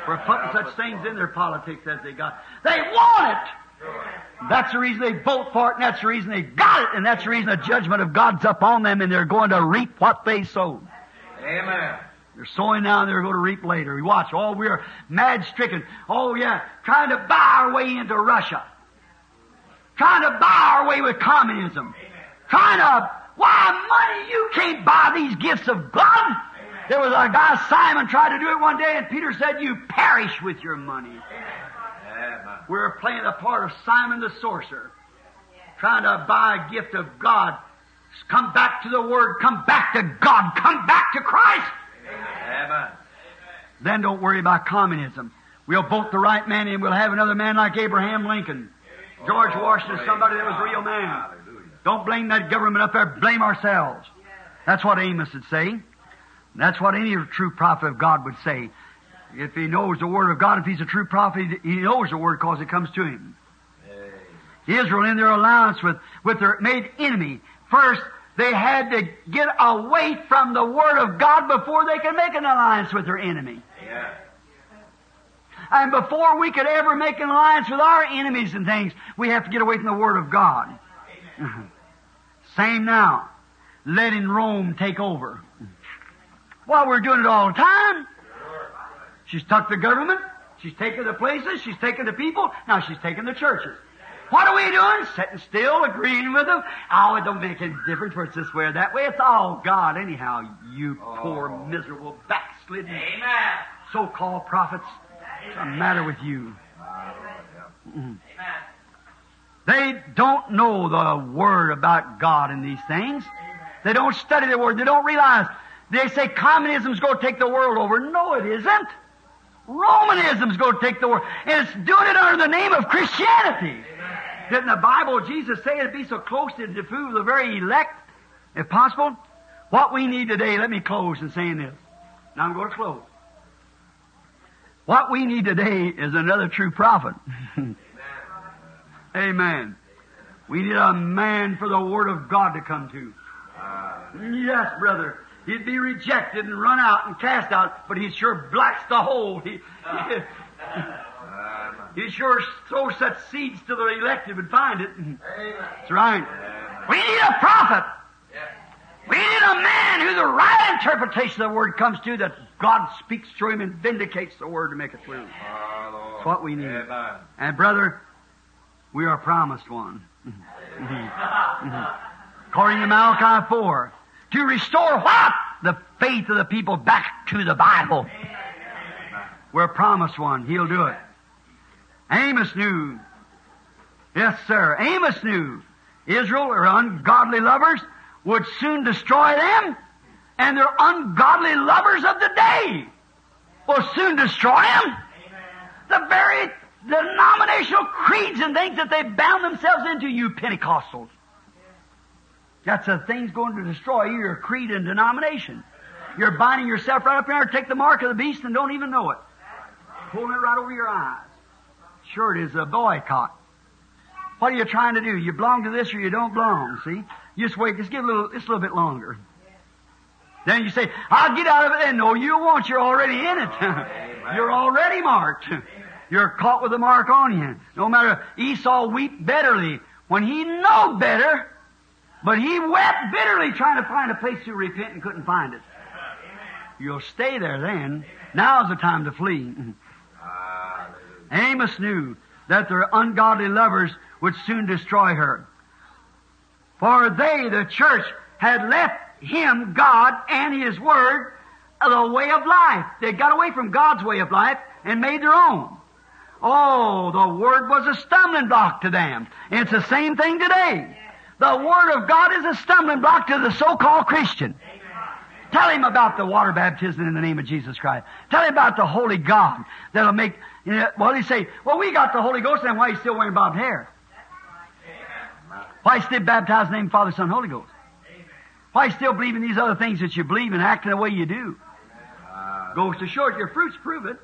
for putting such things in their politics as they got. They want it! That's the reason they vote for it, and that's the reason they got it, and that's the reason the judgment of God's upon them, and they're going to reap what they sowed. Amen. They're sowing now, and they're going to reap later. We watch. Oh, we're mad stricken. Oh, yeah, trying to buy our way into Russia. Trying to buy our way with communism. Trying to, why, money, you can't buy these gifts of God. There was a guy, Simon, tried to do it one day, and Peter said, You perish with your money. We're playing the part of Simon the sorcerer, trying to buy a gift of God. Come back to the Word, come back to God, come back to Christ. Then don't worry about communism. We'll vote the right man and we'll have another man like Abraham Lincoln. George Washington, somebody that was a real man. Don't blame that government up there, blame ourselves. That's what Amos would say. That's what any true prophet of God would say. If he knows the Word of God, if he's a true prophet, he knows the Word because it comes to him. Israel, in their alliance with, with their made enemy, first they had to get away from the Word of God before they could make an alliance with their enemy. Yeah. And before we could ever make an alliance with our enemies and things, we have to get away from the Word of God. <laughs> Same now. Letting Rome take over. Well, we're doing it all the time. She's took the government. She's taken the places. She's taken the people. Now she's taken the churches. What are we doing? Sitting still, agreeing with them? Oh, it don't make any difference whether it's this way or that way. It's all God anyhow, you poor, oh. miserable, backslidden, Amen. so-called prophets. What's the matter with you? Mm-hmm. Amen. They don't know the Word about God in these things. They don't study the Word. They don't realize. They say communism's going to take the world over. No, it isn't. Romanism's going to take the world. And it's doing it under the name of Christianity. Didn't the Bible, Jesus say it'd be so close to the food of the very elect, if possible? What we need today, let me close in saying this. Now I'm going to close. What we need today is another true prophet. <laughs> Amen. We need a man for the Word of God to come to. Yes, brother. He'd be rejected and run out and cast out, but he sure blacks the hole. He, <laughs> he sure throws such seeds to the elected would find it. That's right. We need a prophet. We need a man who the right interpretation of the Word comes to, that God speaks through him and vindicates the Word to make it true. That's what we need. Amen. And brother, we are promised one. <laughs> Mm-hmm. Mm-hmm. Mm-hmm. According to Malachi 4, to restore what? The faith of the people back to the Bible. We're promised one. He'll do it. Amos knew. Yes, sir. Amos knew. Israel, or ungodly lovers, would soon destroy them, and their ungodly lovers of the day will soon destroy them. The very denominational creeds and things that they bound themselves into, you Pentecostals. That's the thing's going to destroy you, your creed and denomination. You're binding yourself right up there, take the mark of the beast and don't even know it. Pulling it right over your eyes. Sure, it is a boycott. What are you trying to do? You belong to this or you don't belong, see? You just wait, just give a little, just a little bit longer. Then you say, I'll get out of it then. No, you won't. You're already in it. <laughs> You're already marked. You're caught with a mark on you. No matter, Esau wept bitterly when he knew better, but he wept bitterly trying to find a place to repent and couldn't find it. You'll stay there then. Now's the time to flee. Amos knew that their ungodly lovers would soon destroy her. For they, the church, had left him, God, and his word, the way of life. They got away from God's way of life and made their own. Oh, the word was a stumbling block to them. It's the same thing today. The Word of God is a stumbling block to the so-called Christian. Tell him about the water baptism in the name of Jesus Christ. Tell him about the Holy God that'll make, you know, well, he say, well, we got the Holy Ghost, then why are you still wearing bobbed hair? Why still baptize in the name of Father, Son, Holy Ghost? Why still believe in these other things that you believe and acting the way you do? Goes to show it. Your fruits prove it.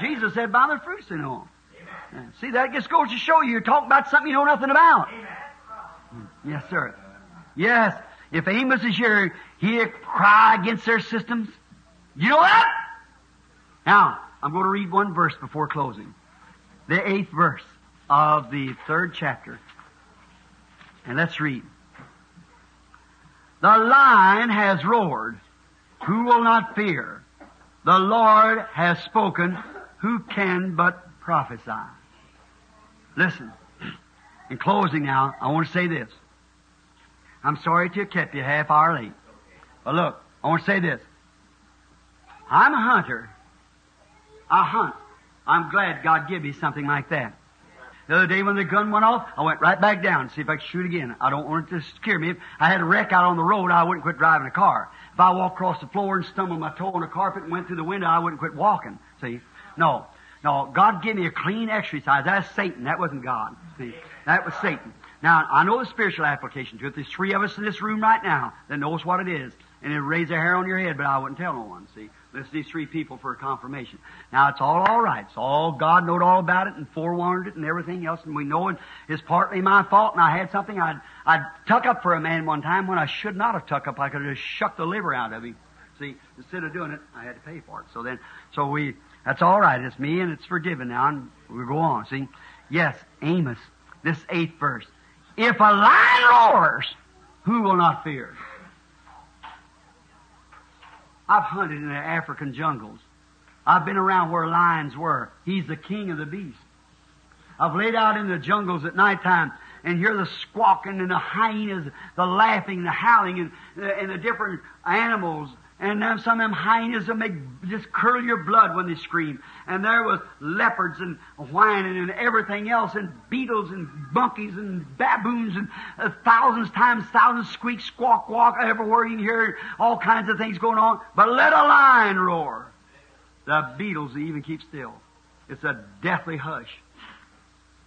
Jesus said, by their fruits they know them. See, that just goes to show you you're talking about something you know nothing about. Yes, sir. Yes. If Amos is here, he'll cry against their systems. You know that? Now, I'm going to read one verse before closing. The eighth verse of the third chapter. And let's read. The lion has roared. Who will not fear? The Lord has spoken. Who can but prophesy? Listen. In closing now, I want to say this. I'm sorry to have kept you half hour late. But look, I want to say this. I'm a hunter. I hunt. I'm glad God gave me something like that. The other day when the gun went off, I went right back down to see if I could shoot again. I don't want it to scare me. If I had a wreck out on the road, I wouldn't quit driving a car. If I walked across the floor and stumbled my toe on the carpet and went through the window, I wouldn't quit walking. See? No. No, God gave me a clean exercise. That's Satan. That wasn't God. See? That was Satan. Now, I know the spiritual application to it. There's three of us in this room right now that knows what it is. And it'll raise a hair on your head, but I wouldn't tell no one, see? There's these three people for a confirmation. Now, it's all alright. It's all, God knowed all about it and forewarned it and everything else, and we know it is partly my fault, and I had something I'd, I'd tuck up for a man one time when I should not have tuck up. I could have just shucked the liver out of him. See, instead of doing it, I had to pay for it. So then, so we, that's alright. It's me and it's forgiven now, and we go on, see? Yes, Amos, this eighth verse. If a lion roars, who will not fear? I've hunted in the African jungles. I've been around where lions were. He's the king of the beasts. I've laid out in the jungles at nighttime and hear the squawking and the hyenas, the laughing, the howling, and, and the different animals. And some of them hyenas that make just curl your blood when they scream. And there was leopards and whining and everything else, and beetles and monkeys and baboons and uh, thousands times thousands squeak, squawk, walk everywhere you hear all kinds of things going on. But let a lion roar. The beetles even keep still. It's a deathly hush.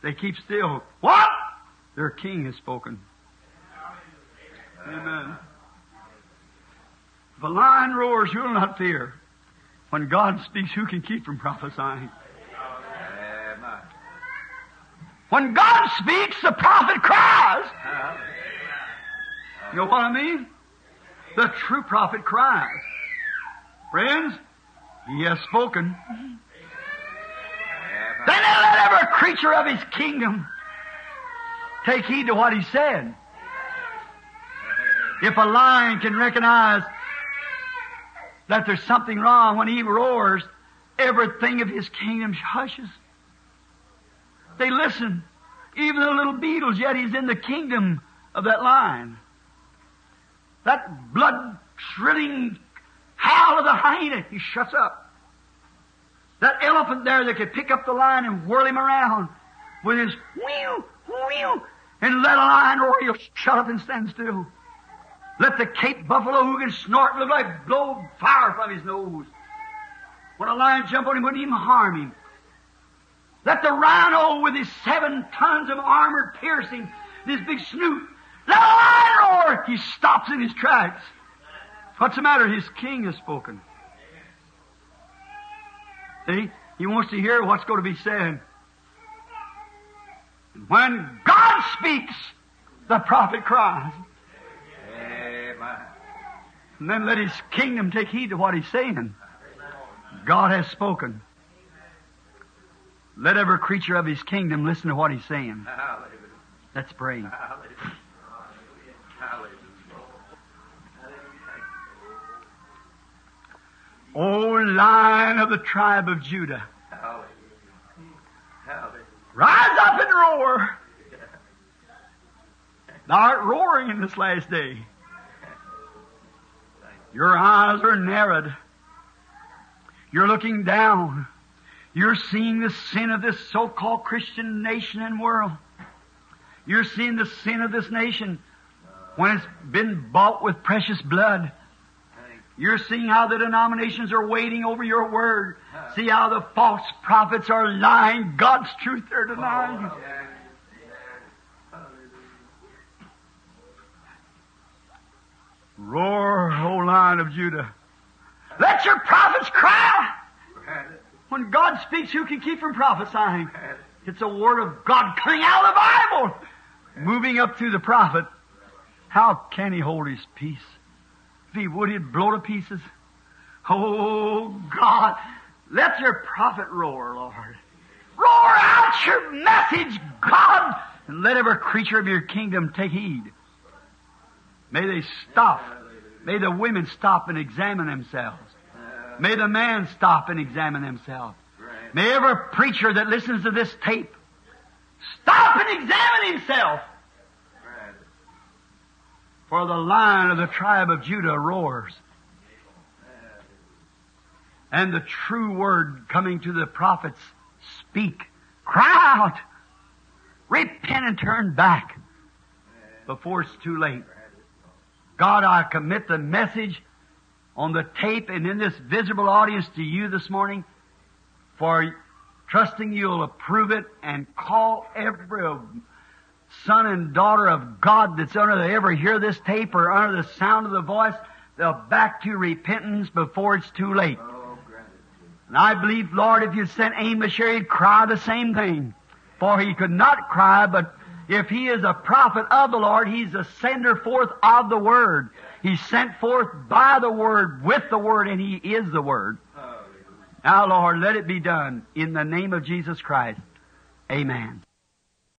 They keep still. What? Their king has spoken. Amen. If a lion roars, you will not fear. When God speaks, who can keep from prophesying? When God speaks, the prophet cries. You know what I mean? The true prophet cries. Friends, he has spoken. Then let every creature of his kingdom take heed to what he said. If a lion can recognize that there's something wrong when he roars, everything of his kingdom hushes. They listen. Even the little beetles, yet he's in the kingdom of that lion. That blood shrilling howl of the hyena, he shuts up. That elephant there that could pick up the lion and whirl him around with his whew, whew, and let a lion roar, he'll shut up and stand still. Let the Cape buffalo who can snort look like blow fire from his nose. When a lion jump on him, wouldn't even harm him. Let the rhino with his seven tons of armor pierce him, his big snoot. Let a lion roar! He stops in his tracks. What's the matter? His king has spoken. See? He wants to hear what's going to be said. When God speaks, the prophet cries. Amen. And then let his kingdom take heed to what he's saying. God has spoken. Let every creature of his kingdom listen to what he's saying. Let's pray. O lion of the tribe of Judah, rise up and roar. Thou art roaring in this last day. Your eyes are narrowed. You're looking down. You're seeing the sin of this so-called Christian nation and world. You're seeing the sin of this nation when it's been bought with precious blood. You're seeing how the denominations are waiting over your word. See how the false prophets are lying. God's truth they're denying. Oh, you. Yes. Hallelujah. Roar, O lion of Judah. Let your prophets cry. When God speaks, who can keep from prophesying? It's a word of God coming out of the Bible, moving up through the prophet. How can he hold his peace? If he would, he'd blow to pieces. Oh, God, let your prophet roar, Lord. Roar out your message, God, and let every creature of your kingdom take heed. May they stop. May the women stop and examine themselves. May the man stop and examine granted. May every preacher that listens to this tape stop and examine himself. For the lion of the tribe of Judah roars. And the true word coming to the prophets speak. Cry out. Repent and turn back before it's too late. God, I commit the message on the tape and in this visible audience to you this morning for trusting you'll approve it and call every son and daughter of God that's under the ever hear this tape or under the sound of the voice, they'll back to repentance before it's too late. Oh. And I believe, Lord, if you sent Amos here, he'd cry the same thing. For he could not cry, but if he is a prophet of the Lord, he's a sender forth of the Word. He's sent forth by the Word, with the Word, and he is the Word. Now, Lord, let it be done in the name of Jesus Christ. Amen.